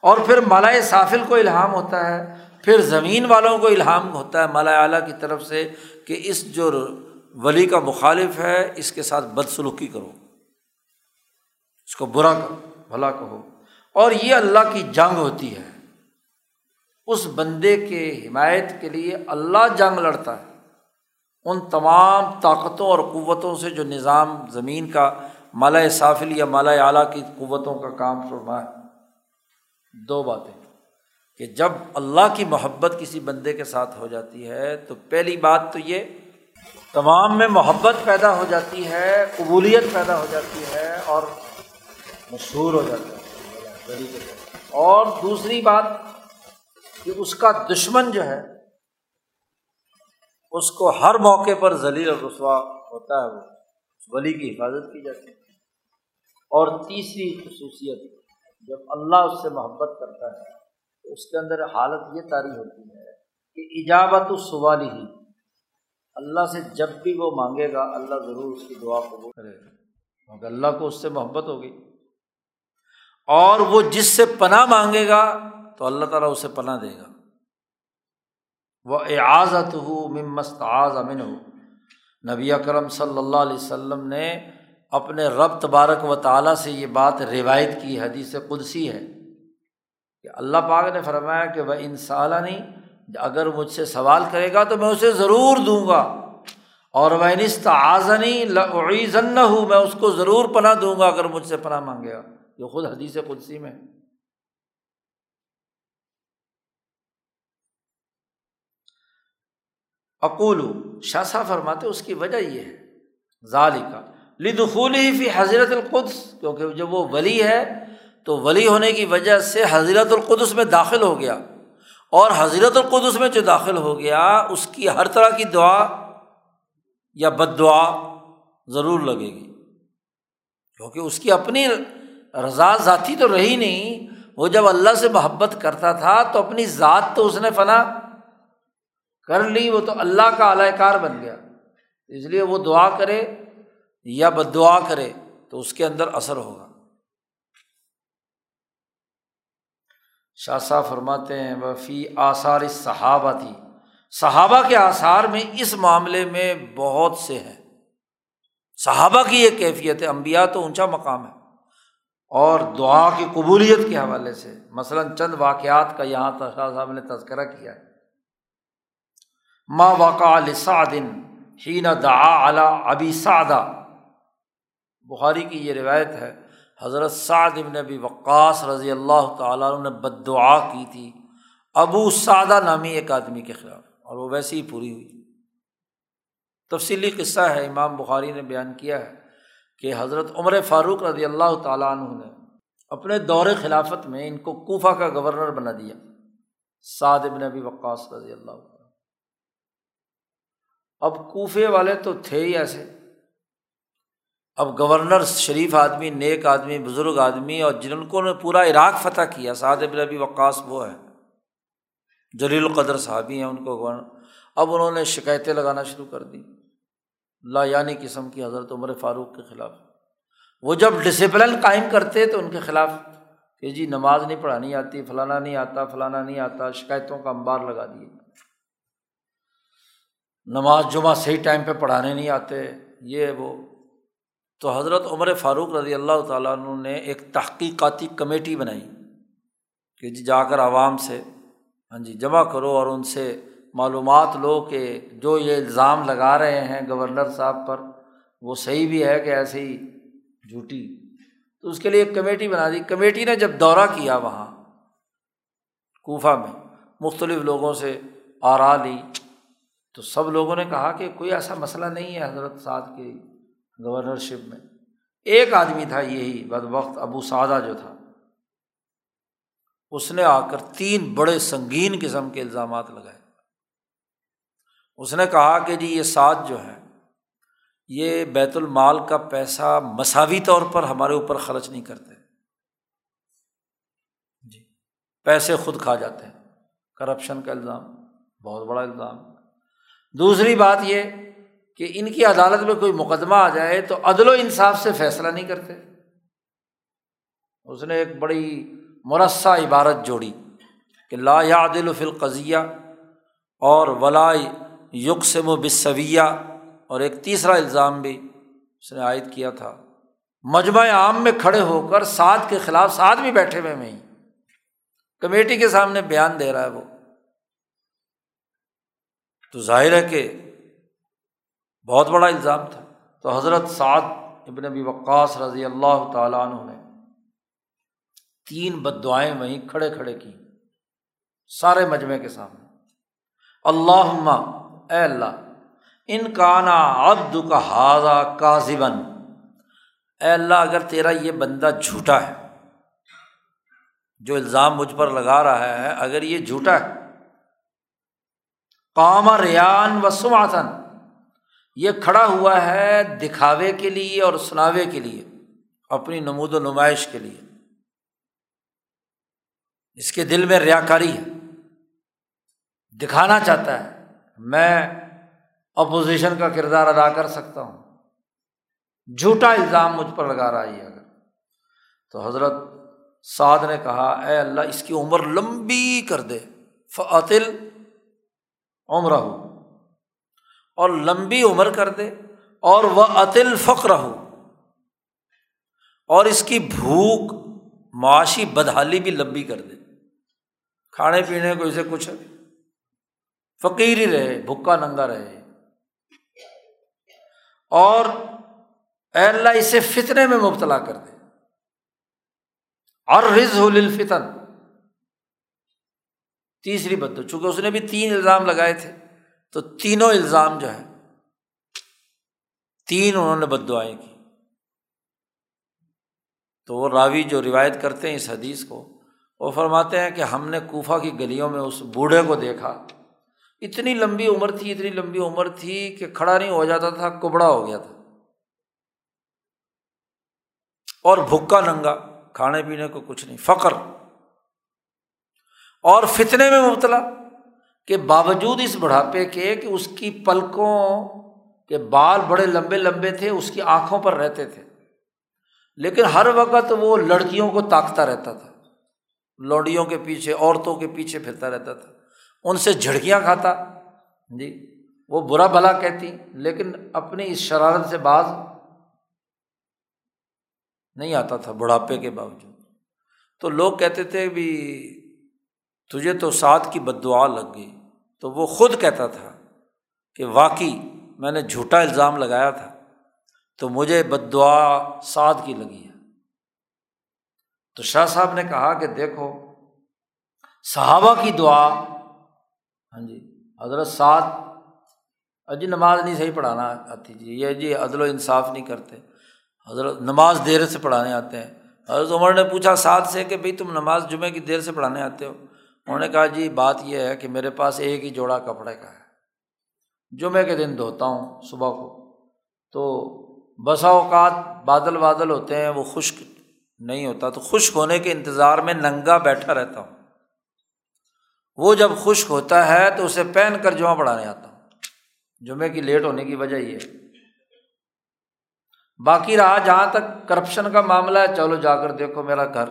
اور پھر مالا سافل کو الہام ہوتا ہے۔ پھر زمین والوں کو الہام ہوتا ہے مالا اعلیٰ کی طرف سے کہ اس جو ولی کا مخالف ہے، اس کے ساتھ بدسلوکی کرو۔ اس کو برا کرو بھلا کہو۔ اور یہ اللہ کی جنگ ہوتی ہے۔ اس بندے کے حمایت کے لیے اللہ جنگ لڑتا ہے۔ ان تمام طاقتوں اور قوتوں سے جو نظام زمین کا مالا صافل یا مالا اعلیٰ کی قوتوں کا کام فرما ہے دو باتیں۔ کہ جب اللہ کی محبت کسی بندے کے ساتھ ہو جاتی ہے، تو پہلی بات تو یہ، تمام میں محبت پیدا ہو جاتی ہے، قبولیت پیدا ہو جاتی ہے اور مشہور ہو جاتا ہے اور دوسری بات کہ اس کا دشمن جو ہے، اس کو ہر موقع پر ذلیل اور رسوا ہوتا ہے وہ ولی کی حفاظت کی جاتی ہے۔ اور تیسری خصوصیت، جب اللہ اس سے محبت کرتا ہے تو اس کے اندر حالت یہ تاری ہوتی ہے کہ ایجابت السوال ہی۔ اللہ سے جب بھی وہ مانگے گا، اللہ ضرور اس کی دعا قبول کرے گا۔ کیونکہ اللہ کو اس سے محبت ہوگی اور وہ جس سے پناہ مانگے گا، تو اللہ تعالیٰ اسے پناہ دے گا۔ وہ اعازت ہو ممست آز امن ہو نبی اکرم صلی اللہ علیہ وسلم نے اپنے رب تبارک و تعالیٰ سے یہ بات روایت کی، حدیث قدسی ہے۔ کہ اللہ پاک نے فرمایا کہ وہ ان نہیں، اگر مجھ سے سوال کرے گا تو میں اسے ضرور دوں گا۔ اور وہ نست آزنی ہوں میں اس کو ضرور پناہ دوں گا اگر مجھ سے پناہ مانگے گا۔ یہ خود حدیث قدسی میں۔ اقول شاہ صاحب فرماتے اس کی وجہ یہ ہے ظالی کا لدخول ہی فی حضرت القدس، کیونکہ جب وہ ولی ہے تو ولی ہونے کی وجہ سے حضرت القدس میں داخل ہو گیا۔ اور حضرت القدس میں جو داخل ہو گیا، اس کی ہر طرح کی دعا یا بد دعا ضرور لگے گی۔ کیونکہ اس کی اپنی رضا ذاتی تو رہی نہیں، وہ جب اللہ سے محبت کرتا تھا تو اپنی ذات تو اس نے فنا کر لی، وہ تو اللہ کا اعلی کار بن گیا۔ اس لیے وہ دعا کرے یا بد دعا کرے تو اس کے اندر اثر ہوگا۔ شاہ صاحب فرماتے ہیں وفی آثار صحابہ تھی۔ صحابہ کے آثار میں اس معاملے میں بہت سے ہیں۔ صحابہ کی یہ کیفیت ہے امبیا تو اونچا مقام ہے۔ اور دعا کی قبولیت کے حوالے سے، مثلاً چند واقعات کا یہاں شاہ صاحب نے تذکرہ کیا۔ ہے ماں واقع لسعدن ہی نہ دا ابی سعدہ۔ بخاری کی یہ روایت ہے حضرت سعد ابن ابی وقاص رضی اللہ تعالیٰ نے بد دعا کی تھی۔ ابو سعدہ نامی ایک آدمی کے خلاف، اور وہ ویسے ہی پوری ہوئی۔ تفصیلی قصہ ہے، امام بخاری نے بیان کیا ہے کہ حضرت عمر فاروق رضی اللہ تعالیٰ عنہ نے اپنے دور خلافت میں ان کو کوفہ کا گورنر بنا دیا۔ سعد ابن ابی وقاص رضی اللہ تعالیٰ اب کوفے والے تو تھے ہی ایسے۔ اب گورنر شریف آدمی، نیک آدمی، بزرگ آدمی اور جن کو نے پورا عراق فتح کیا، سعد ابن ابی وقاص وہ ہے جلیل القدر صحابی ہیں ان کو گورنر اب انہوں نے شکایتیں لگانا شروع کر دی، لا یعنی قسم کی حضرت عمر فاروق کے خلاف۔ وہ جب ڈسپلن قائم کرتے تو ان کے خلاف کہ جی نماز نہیں پڑھانی آتی، فلانا نہیں آتا، فلانا نہیں آتا، شکایتوں کا امبار لگا دیے۔ نماز جمعہ صحیح ٹائم پہ پڑھانے نہیں آتے، یہ وہ تو حضرت عمر فاروق رضی اللہ تعالیٰ عنہ نے ایک تحقیقاتی کمیٹی بنائی کہ جی جا کر عوام سے ہاں جی جمع کرو اور ان سے معلومات لو کہ جو یہ الزام لگا رہے ہیں گورنر صاحب پر، وہ صحیح بھی ہے کہ ایسے ہی جھوٹی۔ تو اس کے لیے ایک کمیٹی بنا دی۔ کمیٹی نے جب دورہ کیا وہاں، کوفہ میں، مختلف لوگوں سے آرا لی۔ تو سب لوگوں نے کہا کہ کوئی ایسا مسئلہ نہیں ہے حضرت سعد کی گورنرشپ میں۔ ایک آدمی تھا یہی بد وقت ابو سعدہ جو تھا۔ اس نے آ کر تین بڑے سنگین قسم کے الزامات لگائے۔ اس نے کہا کہ جی یہ ساتھ جو ہے یہ بیت المال کا پیسہ مساوی طور پر ہمارے اوپر خرچ نہیں کرتے۔ جی پیسے خود کھا جاتے ہیں۔ کرپشن کا الزام، بہت بڑا الزام۔ دوسری بات یہ کہ ان کی عدالت میں کوئی مقدمہ آ جائے تو عدل و انصاف سے فیصلہ نہیں کرتے۔ اس نے ایک بڑی مرثہ عبارت جوڑی کہ لا یا دل فل قضیہ اور ولا یکسم و بصویہ اور ایک تیسرا الزام بھی اس نے عائد کیا تھا۔ مجمع عام میں کھڑے ہو کر سعد کے خلاف، سعد بھی بیٹھے ہوئے میں ہی۔ کمیٹی کے سامنے بیان دے رہا ہے وہ۔ تو ظاہر ہے کہ بہت بڑا الزام تھا۔ تو حضرت سعد ابن ابی وقاص رضی اللہ تعالیٰ عنہ نے تین بد دعائیں وہیں کھڑے کھڑے کی سارے مجمعے کے سامنے۔ اللہ اے اللہ، ان کا نا عبد کا حاضہ کاذبن اے اللہ، اگر تیرا یہ بندہ جھوٹا ہے، جو الزام مجھ پر لگا رہا ہے، اگر یہ جھوٹا ہے کام ریان و سماثن یہ کھڑا ہوا ہے دکھاوے کے لیے اور سناوے کے لیے، اپنی نمود و نمائش کے لیے۔ اس کے دل میں ریا کاری ہے۔ دکھانا چاہتا ہے۔ میں اپوزیشن کا کردار ادا کر سکتا ہوں۔ جھوٹا الزام مجھ پر لگا رہا ہے اگر۔ تو حضرت سعد نے کہا، اے اللہ، اس کی عمر لمبی کر دے۔ فعطل عمر ہو اور لمبی عمر کر دے اور وہ عطل فخر ہو۔ اور اس کی بھوک، معاشی بدحالی بھی لمبی کر دے۔ کھانے پینے کو اسے کچھ فقیر ہی رہے بھوکا ننگا رہے۔ اور اے اللہ، اسے فتنے میں مبتلا کر دے۔ اور رز الفتن تیسری بدو چونکہ اس نے بھی تین الزام لگائے تھے۔ تو تینوں الزام جو ہے تین انہوں نے بد دعائیں کی۔ تو وہ راوی جو روایت کرتے ہیں اس حدیث کو، وہ فرماتے ہیں کہ ہم نے کوفہ کی گلیوں میں اس بوڑھے کو دیکھا۔ اتنی لمبی عمر تھی، اتنی لمبی عمر تھی کہ کھڑا نہیں ہو جاتا تھا، کبڑا ہو گیا تھا۔ اور بھوکا ننگا، کھانے پینے کو کچھ نہیں فخر اور فتنے میں مبتلا۔ کہ باوجود اس بڑھاپے کے کہ اس کی پلکوں کے بال بڑے لمبے لمبے تھے، اس کی آنکھوں پر رہتے تھے۔ لیکن ہر وقت وہ لڑکیوں کو تاکتا رہتا تھا۔ لوڈیوں کے پیچھے، عورتوں کے پیچھے پھرتا رہتا تھا۔ ان سے جھڑکیاں کھاتا۔ جی وہ برا بھلا کہتی، لیکن اپنی اس شرارت سے باز نہیں آتا تھا بڑھاپے کے باوجود۔ تو لوگ کہتے تھے بھی، تجھے تو سات کی بد دعا لگ گئی۔ تو وہ خود کہتا تھا کہ واقعی میں نے جھوٹا الزام لگایا تھا، تو مجھے بد دعا سعد کی لگی ہے۔ تو شاہ صاحب نے کہا کہ دیکھو، صحابہ کی دعا ہاں جی حضرت سعد اجی نماز نہیں صحیح پڑھانا آتی جی یہ جی عدل و انصاف نہیں کرتے۔ حضرت نماز دیر سے پڑھانے آتے ہیں۔ حضرت عمر نے پوچھا سعد سے کہ بھائی تم نماز جمعہ کی دیر سے پڑھانے آتے ہو؟ انہوں نے کہا جی بات یہ ہے کہ میرے پاس ایک ہی جوڑا کپڑے کا ہے۔ جمعے کے دن دھوتا ہوں صبح کو۔ تو بسا اوقات بادل بادل ہوتے ہیں، وہ خشک نہیں ہوتا۔ تو خشک ہونے کے انتظار میں ننگا بیٹھا رہتا ہوں۔ وہ جب خشک ہوتا ہے تو اسے پہن کر جمعہ پڑھانے آتا ہوں۔ جمعے کی لیٹ ہونے کی وجہ یہ ہے۔ باقی رہا، جہاں تک کرپشن کا معاملہ ہے، چلو جا کر دیکھو میرا گھر۔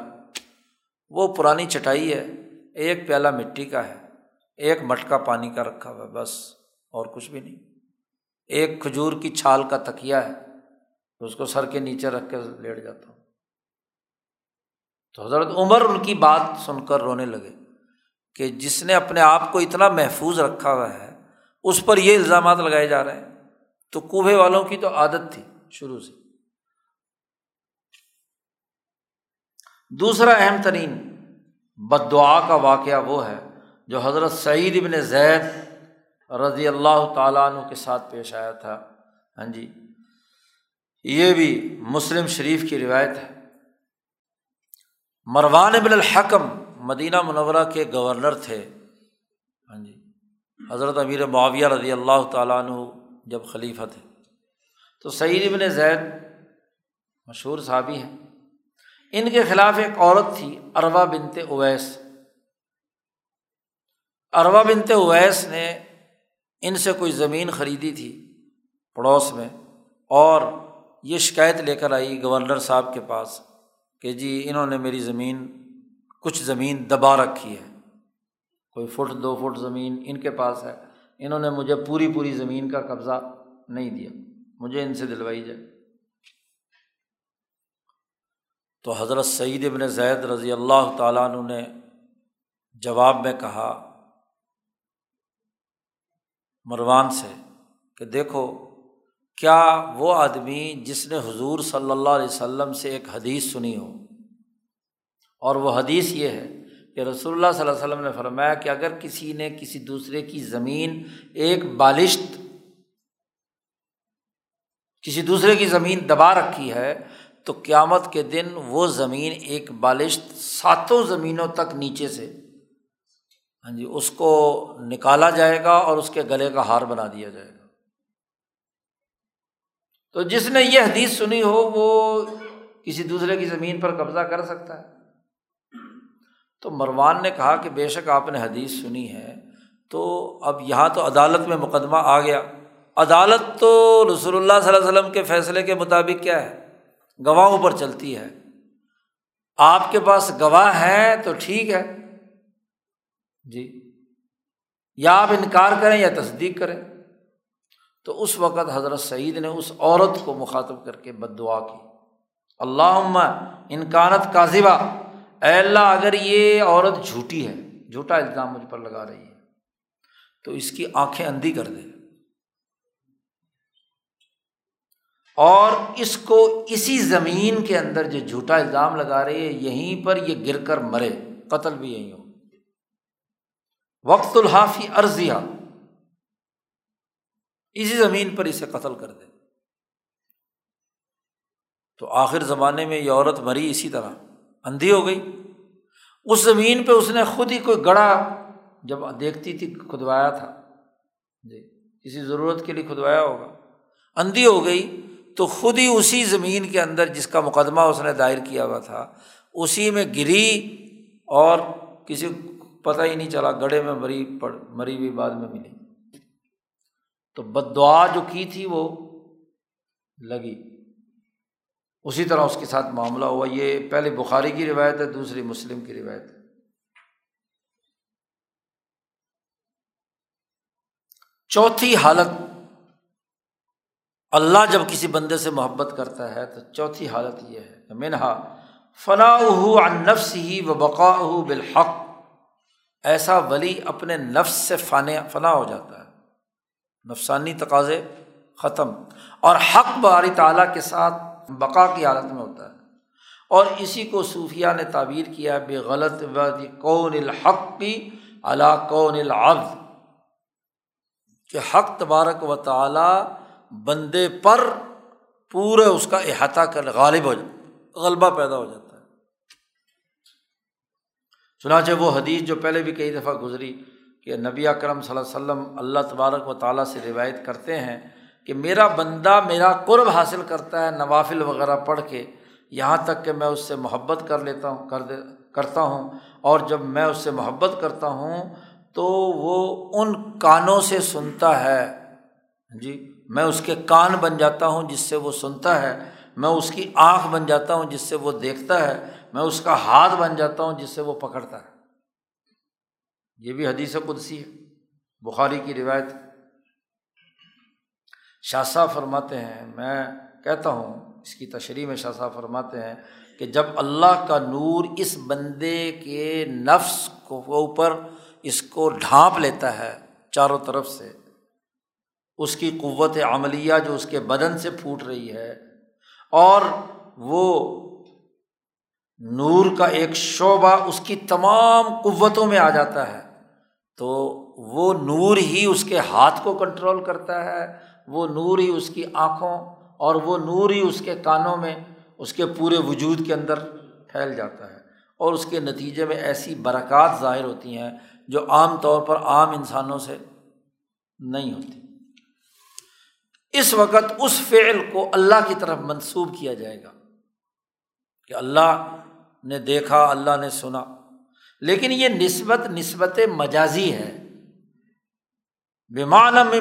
وہ پرانی چٹائی ہے۔ ایک پیالہ مٹی کا ہے، ایک مٹکا پانی کا رکھا ہوا ہے، بس، اور کچھ بھی نہیں۔ ایک کھجور کی چھال کا تکیا ہے اس کو سر کے نیچے رکھ کے لیٹ جاتا ہوں۔ تو حضرت عمر ان کی بات سن کر رونے لگے کہ جس نے اپنے آپ کو اتنا محفوظ رکھا ہوا ہے، اس پر یہ الزامات لگائے جا رہے ہیں۔ تو کوبے والوں کی تو عادت تھی شروع سے۔ دوسرا اہم ترین بد دعا کا واقعہ وہ ہے جو حضرت سعید ابن زید رضی اللہ تعالیٰ عنہ کے ساتھ پیش آیا تھا۔ ہاں جی یہ بھی مسلم شریف کی روایت ہے۔ مروان ابن الحکم مدینہ منورہ کے گورنر تھے۔ ہاں جی حضرت امیر معاویہ رضی اللہ تعالیٰ عنہ جب خلیفہ تھے۔ تو سعید ابن زید مشہور صحابی ہیں۔ ان کے خلاف ایک عورت تھی اروا بنتے اویس۔ اروا بنتے اویس نے ان سے کوئی زمین خریدی تھی پڑوس میں، اور یہ شکایت لے کر آئی گورنر صاحب کے پاس کہ جی انہوں نے میری زمین، کچھ زمین دبا رکھی ہے۔ کوئی فٹ، دو فٹ زمین ان کے پاس ہے۔ انہوں نے مجھے پوری پوری زمین کا قبضہ نہیں دیا۔ مجھے ان سے دلوائی جائے۔ تو حضرت سعید ابن زید رضی اللہ تعالیٰ عنہ نے جواب میں کہا، مروان سے کہ دیکھو، کیا وہ آدمی جس نے حضور صلی اللہ علیہ وسلم سے ایک حدیث سنی ہو؟ اور وہ حدیث یہ ہے کہ رسول اللہ صلی اللہ علیہ وسلم نے فرمایا کہ اگر کسی نے کسی دوسرے کی زمین ایک بالشت، کسی دوسرے کی زمین دبا رکھی ہے تو قیامت کے دن وہ زمین ایک بالش ساتوں زمینوں تک نیچے سے ہاں جی اس کو نکالا جائے گا اور اس کے گلے کا ہار بنا دیا جائے گا۔ تو جس نے یہ حدیث سنی ہو، وہ کسی دوسرے کی زمین پر قبضہ کر سکتا ہے۔ تو مروان نے کہا کہ بے شک آپ نے حدیث سنی ہے۔ تو اب یہاں تو عدالت میں مقدمہ آ گیا۔ عدالت تو رسول اللہ صلی اللہ علیہ وسلم کے فیصلے کے مطابق کیا ہے؟ گواہوں پر چلتی ہے۔ آپ کے پاس گواہ ہیں تو ٹھیک ہے۔ جی۔ یا آپ انکار کریں یا تصدیق کریں۔ تو اس وقت حضرت سعید نے اس عورت کو مخاطب کر کے بد دعا کی۔ اللہ انکانت کاذبہ اے اللہ، اگر یہ عورت جھوٹی ہے، جھوٹا الزام مجھ پر لگا رہی ہے، تو اس کی آنکھیں اندھی کر دے۔ اور اس کو اسی زمین کے اندر جو جھوٹا الزام لگا رہی ہے یہیں پر یہ گر کر مرے۔ قتل بھی یہیں ہو۔ وقت الحافی عرضیہ اسی زمین پر اسے قتل کر دے۔ تو آخر زمانے میں یہ عورت مری اسی طرح۔ اندھی ہو گئی۔ اس زمین پہ اس نے خود ہی کوئی گڑا جب دیکھتی تھی، کھدوایا تھا۔ جی کسی ضرورت کے لیے کھدوایا ہوگا۔ اندھی ہو گئی۔ تو خود ہی اسی زمین کے اندر جس کا مقدمہ اس نے دائر کیا ہوا تھا، اسی میں گری اور کسی پتہ ہی نہیں چلا، گڑھے میں مری، پڑ، مری ہوئی بعد میں ملی تو بد دعا جو کی تھی وہ لگی۔ اسی طرح اس کے ساتھ معاملہ ہوا۔ یہ پہلے بخاری کی روایت ہے، دوسری مسلم کی روایت ہے۔ چوتھی حالت اللہ جب کسی بندے سے محبت کرتا ہے تو چوتھی حالت یہ ہے منہا فنا نفس ہی و بقا بالحق، ایسا ولی اپنے نفس سے فن فنا ہو جاتا ہے۔ نفسانی تقاضے ختم۔ اور حق باری تعالیٰ کے ساتھ بقا کی حالت میں ہوتا ہے۔ اور اسی کو صوفیہ نے تعبیر کیا بے غلط کون الحق کی علا کون العبد۔ کہ حق تبارک و تعالیٰ بندے پر پورے اس کا احاطہ کر غالب ہو جائے غلبہ پیدا ہو جاتا ہے۔ چنانچہ وہ حدیث جو پہلے بھی کئی دفعہ گزری کہ نبی اکرم صلی اللہ علیہ وسلم اللہ تبارک و تعالیٰ سے روایت کرتے ہیں کہ میرا بندہ میرا قرب حاصل کرتا ہے نوافل وغیرہ پڑھ کے، یہاں تک کہ میں اس سے محبت کر لیتا ہوں، کر دے، کرتا ہوں، اور جب میں اس سے محبت کرتا ہوں تو وہ ان کانوں سے سنتا ہے۔ جی؟ میں اس کے کان بن جاتا ہوں جس سے وہ سنتا ہے، میں اس کی آنکھ بن جاتا ہوں جس سے وہ دیکھتا ہے، میں اس کا ہاتھ بن جاتا ہوں جس سے وہ پکڑتا ہے۔ یہ بھی حدیث قدسی ہے، بخاری کی روایت۔ شاہ صاحب فرماتے ہیں، میں کہتا ہوں، اس کی تشریح میں شاہ صاحب فرماتے ہیں کہ جب اللہ کا نور اس بندے کے نفس کو اوپر اس کو ڈھانپ لیتا ہے چاروں طرف سے اس کی قوت عملیہ جو اس کے بدن سے پھوٹ رہی ہے، اور وہ نور کا ایک شعبہ اس کی تمام قوتوں میں آ جاتا ہے، تو وہ نور ہی اس کے ہاتھ کو کنٹرول کرتا ہے، وہ نور ہی اس کی آنکھوں اور وہ نور ہی اس کے کانوں میں اس کے پورے وجود کے اندر پھیل جاتا ہے۔ اور اس کے نتیجے میں ایسی برکات ظاہر ہوتی ہیں جو عام طور پر عام انسانوں سے نہیں ہوتی۔ اس وقت اس فعل کو اللہ کی طرف منسوب کیا جائے گا کہ اللہ نے دیکھا، اللہ نے سنا۔ لیکن یہ نسبت نسبت مجازی ہے۔ میں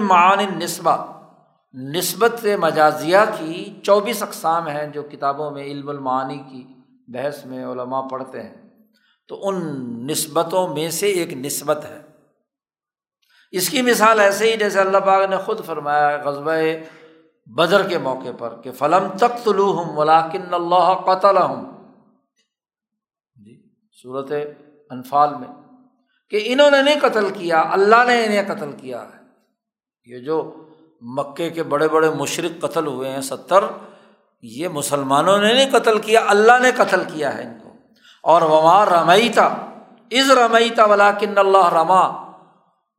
معان نسبہ نسبت مجازیہ کی چوبیس اقسام ہیں جو کتابوں میں، علم المعانی کی بحث میں علماء پڑھتے ہیں۔ تو ان نسبتوں میں سے ایک نسبت ہے۔ اس کی مثال ایسے ہی جیسے اللہ پاک نے خود فرمایا غزب بدر کے موقع پر کہ فلم تخت ہوں ملاکن اللہ قتل ہوں جی صورت انفال میں کہ انہوں نے نہیں قتل کیا، اللہ نے انہیں قتل کیا ہے۔ یہ جو مکے کے بڑے بڑے مشرق قتل ہوئے ہیں، ستر، یہ مسلمانوں نے نہیں قتل کیا، اللہ نے قتل کیا ہے ان کو۔ اور وما رمئی تھا از رمئی تھا ولاکن اللہ رما۔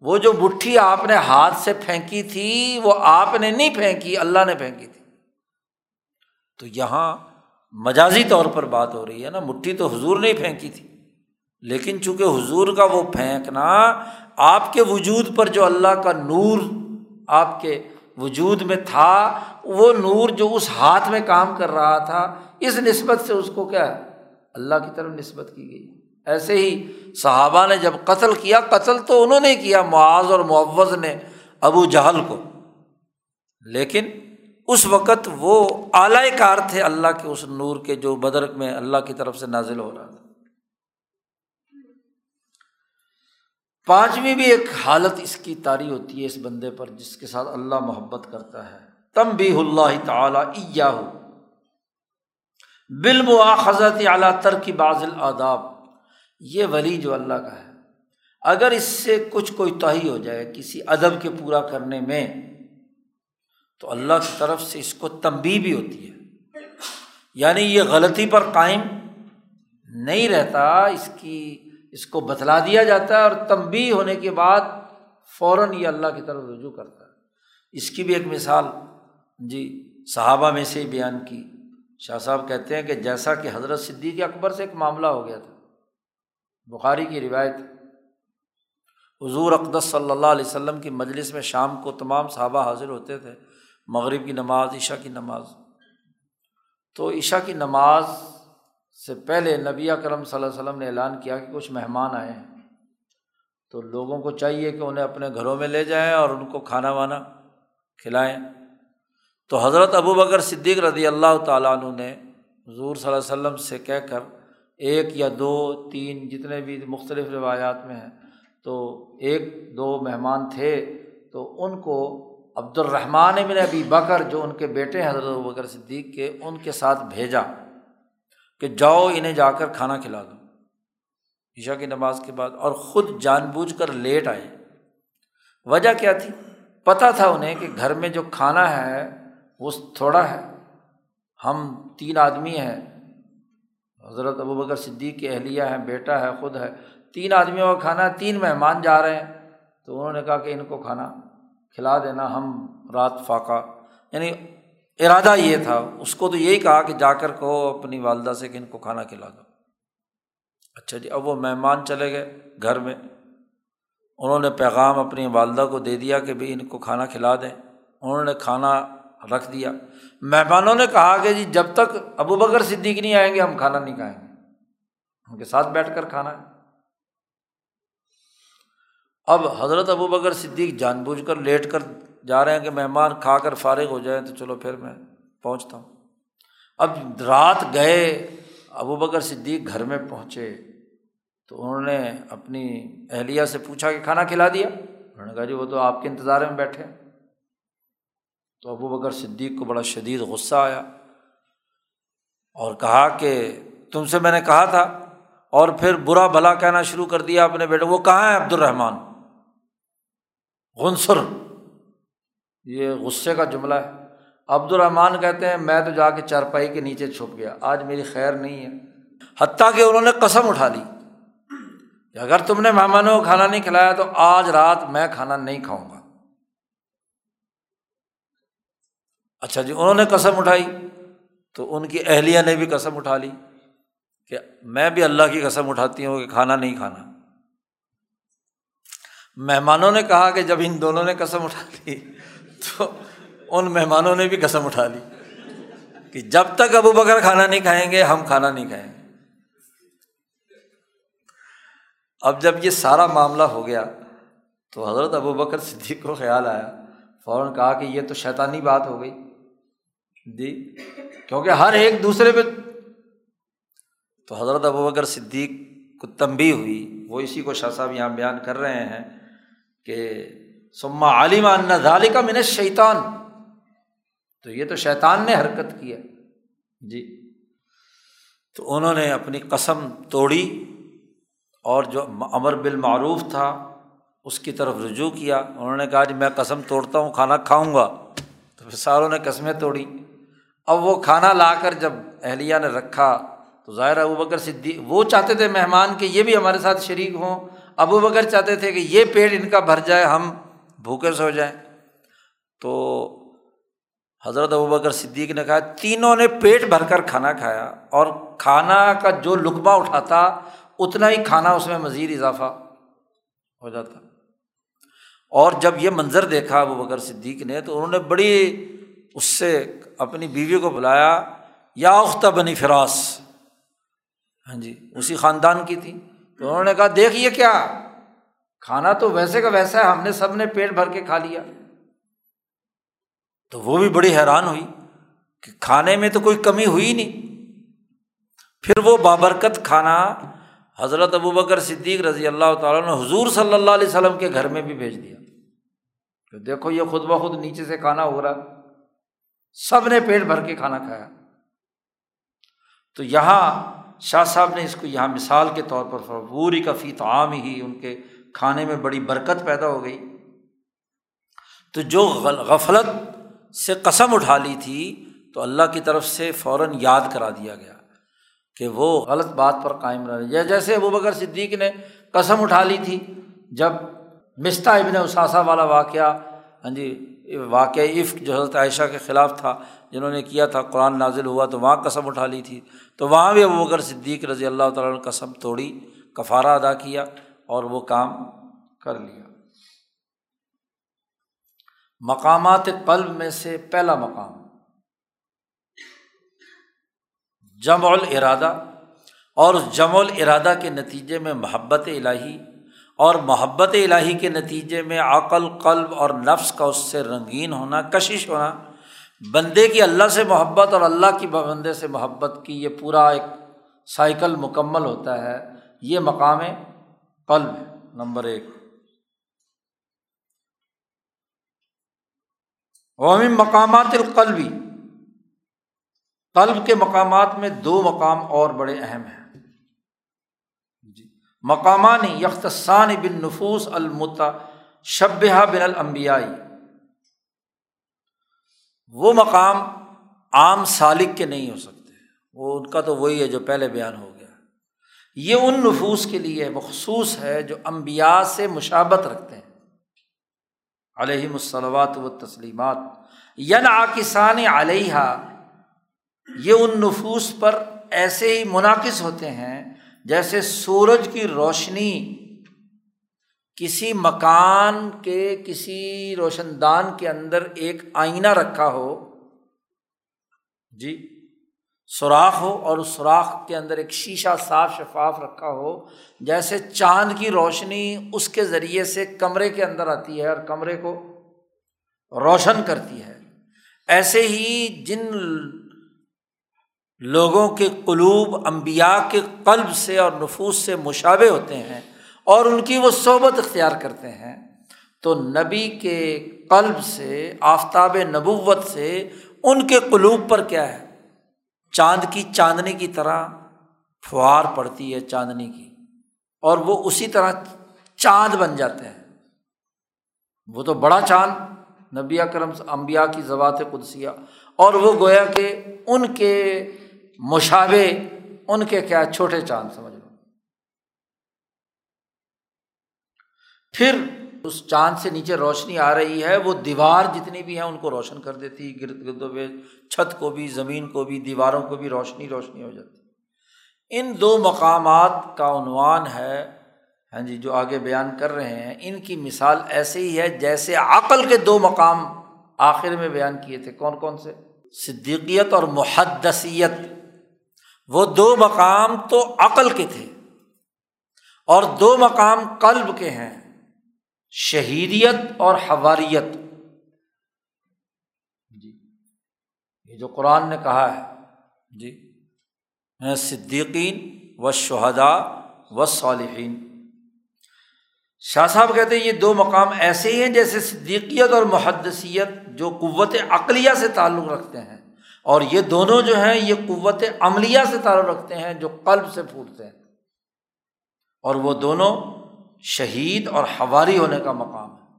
وہ جو مٹھی آپ نے ہاتھ سے پھینکی تھی، وہ آپ نے نہیں پھینکی، اللہ نے پھینکی تھی۔ تو یہاں مجازی طور پر بات ہو رہی ہے نا، مٹھی تو حضور نے پھینکی تھی۔ لیکن چونکہ حضور کا وہ پھینکنا آپ کے وجود پر جو اللہ کا نور آپ کے وجود میں تھا، وہ نور جو اس ہاتھ میں کام کر رہا تھا، اس نسبت سے اس کو کیا ہے؟ اللہ کی طرف نسبت کی گئی۔ ایسے ہی صحابہ نے جب قتل کیا، قتل تو انہوں نے کیا، معاذ اور معوض نے ابو جہل کو۔ لیکن اس وقت وہ اعلی کار تھے اللہ کے اس نور کے جو بدرک میں اللہ کی طرف سے نازل ہو رہا تھا۔ پانچویں بھی ایک حالت اس کی تاری ہوتی ہے اس بندے پر جس کے ساتھ اللہ محبت کرتا ہے۔ تم بھی اللہ تعالی ہو بالمواخذت اعلیٰ تر کی بازل آداب یہ ولی جو اللہ کا ہے، اگر اس سے کچھ کوئی تہی ہو جائے کسی ادب کے پورا کرنے میں، تو اللہ کی طرف سے اس کو تمبی بھی ہوتی ہے۔ یعنی یہ غلطی پر قائم نہیں رہتا، اس کی، اس کو بتلا دیا جاتا ہے اور تمبی ہونے کے بعد فوراً یہ اللہ کی طرف رجوع کرتا ہے۔ اس کی بھی ایک مثال جی صحابہ میں سے ہی بیان کی۔ شاہ صاحب کہتے ہیں کہ جیسا کہ حضرت صدیق اکبر سے ایک معاملہ ہو گیا تھا۔ بخاری کی روایت، حضور اقدس صلی اللہ علیہ وسلم کی مجلس میں شام کو تمام صحابہ حاضر ہوتے تھے، مغرب کی نماز، عشاء کی نماز۔ تو عشاء کی نماز سے پہلے نبی کرم صلی اللہ علیہ وسلم نے اعلان کیا کہ کچھ مہمان آئے ہیں۔ تو لوگوں کو چاہیے کہ انہیں اپنے گھروں میں لے جائیں اور ان کو کھانا وانا کھلائیں۔ تو حضرت ابو بکر صدیق رضی اللہ تعالیٰ عنہ نے حضور صلی اللہ علیہ وسلم سے کہہ کر ایک یا دو، تین، جتنے بھی مختلف روایات میں ہیں، تو ایک، دو مہمان تھے، تو ان کو عبد الرحمٰن ابن ابی بکر، جو ان کے بیٹے ہیں، حضرت بکر صدیق کے، ان کے ساتھ بھیجا کہ جاؤ انہیں جا کر کھانا کھلا دو۔ عشا کی نماز کے بعد، اور خود جان بوجھ کر لیٹ آئے۔ وجہ کیا تھی؟ پتہ تھا انہیں کہ گھر میں جو کھانا ہے، وہ تھوڑا ہے۔ ہم تین آدمی ہیں حضرت ابو بکر صدیق کی اہلیہ ہیں، بیٹا ہے، خود ہے۔ تین آدمیوں کا کھانا تین مہمان جا رہے ہیں۔ تو انہوں نے کہا کہ ان کو کھانا کھلا دینا، ہم رات فاقہ۔ یعنی ارادہ یہ تھا، اس کو تو یہی کہا کہ جا کر کہو اپنی والدہ سے کہ ان کو کھانا کھلا دو۔ اچھا جی اب وہ مہمان چلے گئے گھر میں۔ انہوں نے پیغام اپنی والدہ کو دے دیا کہ بھائی ان کو کھانا کھلا دیں۔ انہوں نے کھانا رکھ دیا۔ مہمانوں نے کہا کہ جی جب تک ابو بکر صدیق نہیں آئیں گے، ہم کھانا نہیں کھائیں گے۔ ان کے ساتھ بیٹھ کر کھانا۔ ہے اب حضرت ابو بکر صدیق جان بوجھ کر لیٹ کر جا رہے ہیں کہ مہمان کھا کر فارغ ہو جائیں تو چلو پھر میں پہنچتا ہوں۔ اب رات گئے، ابو بکر صدیق گھر میں پہنچے۔ تو انہوں نے اپنی اہلیہ سے پوچھا کہ کھانا کھلا دیا؟ انہوں نے کہا جی وہ تو آپ کے انتظار میں بیٹھے تو ابو بکر صدیق کو بڑا شدید غصہ آیا اور کہا کہ تم سے میں نے کہا تھا اور پھر برا بھلا کہنا شروع کر دیا اپنے بیٹے وہ کہاں ہے عبد الرحمان غنصر۔ یہ غصے کا جملہ ہے۔ عبد الرحمان کہتے ہیں، میں تو جا کے چارپائی کے نیچے چھپ گیا۔ آج میری خیر نہیں ہے۔ حتیٰ کہ انہوں نے قسم اٹھا لی کہ اگر تم نے مہمانوں کو کھانا نہیں کھلایا تو آج رات میں کھانا نہیں کھاؤں گا۔ اچھا جی انہوں نے قسم اٹھائی۔ تو ان کی اہلیہ نے بھی قسم اٹھا لی کہ میں بھی اللہ کی قسم اٹھاتی ہوں کہ کھانا نہیں کھانا۔ مہمانوں نے کہا کہ جب ان دونوں نے قسم اٹھا لی، تو ان مہمانوں نے بھی قسم اٹھا لی کہ جب تک ابو بکر کھانا نہیں کھائیں گے، ہم کھانا نہیں کھائیں گے۔ اب جب یہ سارا معاملہ ہو گیا، تو حضرت ابو بکر صدیق کو خیال آیا، فوراً کہا کہ یہ تو شیطانی بات ہو گئی۔ جی کیونکہ ہر ایک دوسرے پہ تو حضرت ابو بکر صدیق کو تنبی ہوئی۔ وہ اسی کو شاہ صاحب یہاں بیان کر رہے ہیں کہ سما عالم ظالی کا من شیطان تو یہ تو شیطان نے حرکت کی ہے۔ جی۔ تو انہوں نے اپنی قسم توڑی اور جو امر بالمعروف تھا، اس کی طرف رجوع کیا۔ انہوں نے کہا جی میں قسم توڑتا ہوں، کھانا کھاؤں گا۔ تو پھر ساروں نے قسمیں توڑی۔ اب وہ کھانا لا کر جب اہلیہ نے رکھا تو ظاہر ابو بکر صدیق وہ چاہتے تھے مہمان کہ یہ بھی ہمارے ساتھ شریک ہوں۔ ابو بکر چاہتے تھے کہ یہ پیٹ ان کا بھر جائے، ہم بھوکے سو جائیں۔ تو حضرت ابو بکر صدیق نے کہا، تینوں نے پیٹ بھر کر کھانا کھایا اور کھانا کا جو لقبہ اٹھاتا، اتنا ہی کھانا اس میں مزید اضافہ ہو جاتا۔ اور جب یہ منظر دیکھا ابو بکر صدیق نے تو انہوں نے بڑی اس سے اپنی بیوی کو بلایا، یا اختہ بنی فراس۔ ہاں جی اسی خاندان کی تھی۔ تو انہوں نے کہا دیکھیے کیا، کھانا تو ویسے کا ویسا ہے، ہم نے سب نے پیٹ بھر کے کھا لیا۔ تو وہ بھی بڑی حیران ہوئی کہ کھانے میں تو کوئی کمی ہوئی نہیں۔ پھر وہ بابرکت کھانا حضرت ابو بکر صدیق رضی اللہ تعالیٰ نے حضور صلی اللہ علیہ وسلم کے گھر میں بھی بھیج دیا۔ کہ دیکھو، یہ خود بخود نیچے سے کھانا ہو رہا۔ سب نے پیٹ بھر کے کھانا کھایا۔ تو یہاں شاہ صاحب نے اس کو یہاں مثال کے طور پر پوری کا فی عام ہی ان کے کھانے میں بڑی برکت پیدا ہو گئی۔ تو جو غفلت سے قسم اٹھا لی تھی تو اللہ کی طرف سے فوراً یاد کرا دیا گیا کہ وہ غلط بات پر قائم رہے۔ جیسے ابو بکر صدیق نے قسم اٹھا لی تھی، جب مستہ ابن اثاثہ والا واقعہ ہاں جی واقعہ عفق جو حضرت عائشہ کے خلاف تھا، جنہوں نے کیا تھا، قرآن نازل ہوا تو وہاں قسم اٹھا لی تھی۔ تو وہاں بھی ابو بکر صدیق رضی اللہ تعالیٰ نے قسم توڑی، کفارہ ادا کیا اور وہ کام کر لیا۔ مقامات قلب میں سے پہلا مقام۔ جمع الارادہ اور جمع الارادہ کے نتیجے میں محبت الہی اور محبت الہی کے نتیجے میں عقل، قلب اور نفس کا اس سے رنگین ہونا، کشش ہونا، بندے کی اللہ سے محبت اور اللہ کی بندے سے محبت کی یہ پورا ایک سائیکل مکمل ہوتا ہے، یہ مقام قلب نمبر ایک۔ قومی مقامات القلبی قلب کے مقامات میں دو مقام اور بڑے اہم ہیں۔ جی مقامانی یکتسان بن نفوس المتا شبہ بن المبیائی وہ مقام عام سالک کے نہیں ہو سکتے. وہ ان کا تو وہی ہے جو پہلے بیان ہو گیا. یہ ان نفوس کے لیے مخصوص ہے جو امبیا سے مشابت رکھتے ہیں. علیہم الصلوات و تسلیمات ین آکسان علیہ یہ ان نفوس پر ایسے ہی منعقد ہوتے ہیں جیسے سورج کی روشنی کسی مکان کے کسی روشن دان کے اندر ایک آئینہ رکھا ہو جی سوراخ ہو اور اس سوراخ کے اندر ایک شیشہ صاف شفاف رکھا ہو، جیسے چاند کی روشنی اس کے ذریعے سے کمرے کے اندر آتی ہے اور کمرے کو روشن کرتی ہے۔ ایسے ہی جن لوگوں کے قلوب امبیا کے قلب سے اور نفوس سے مشابے ہوتے ہیں اور ان کی وہ صحبت اختیار کرتے ہیں، تو نبی کے قلب سے، آفتاب نبوت سے ان کے قلوب پر کیا ہے؟ چاند کی چاندنی کی طرح فوار پڑتی ہے چاندنی کی، اور وہ اسی طرح چاند بن جاتے ہیں۔ وہ تو بڑا چاند، نبی کرم امبیا کی زبات قدسیہ، اور وہ گویا کہ ان کے مشابے ان کے کیا چھوٹے چاند سمجھ لو۔ پھر اس چاند سے نیچے روشنی آ رہی ہے، وہ دیوار جتنی بھی ہیں ان کو روشن کر دیتی، گرد گرد و چھت کو بھی، زمین کو بھی، دیواروں کو بھی روشنی روشنی ہو جاتی۔ ان دو مقامات کا عنوان ہے ہاں جی جو آگے بیان کر رہے ہیں، ان کی مثال ایسے ہی ہے جیسے عقل کے دو مقام آخر میں بیان کیے تھے۔ کون کون سے؟ صدیقیت اور محدثیت۔ وہ دو مقام تو عقل کے تھے اور دو مقام قلب کے ہیں، شہیدیت اور حواریت۔ جی یہ جو قرآن نے کہا ہے جی صدیقین و شہدا و صالحین شاہ صاحب کہتے ہیں یہ دو مقام ایسے ہی ہیں جیسے صدیقیت اور محدثیت جو قوت عقلیہ سے تعلق رکھتے ہیں۔ اور یہ دونوں جو ہیں، یہ قوت عملیہ سے تعلق رکھتے ہیں، جو قلب سے پھوٹتے ہیں۔ اور وہ دونوں شہید اور ہواری ہونے کا مقام ہے۔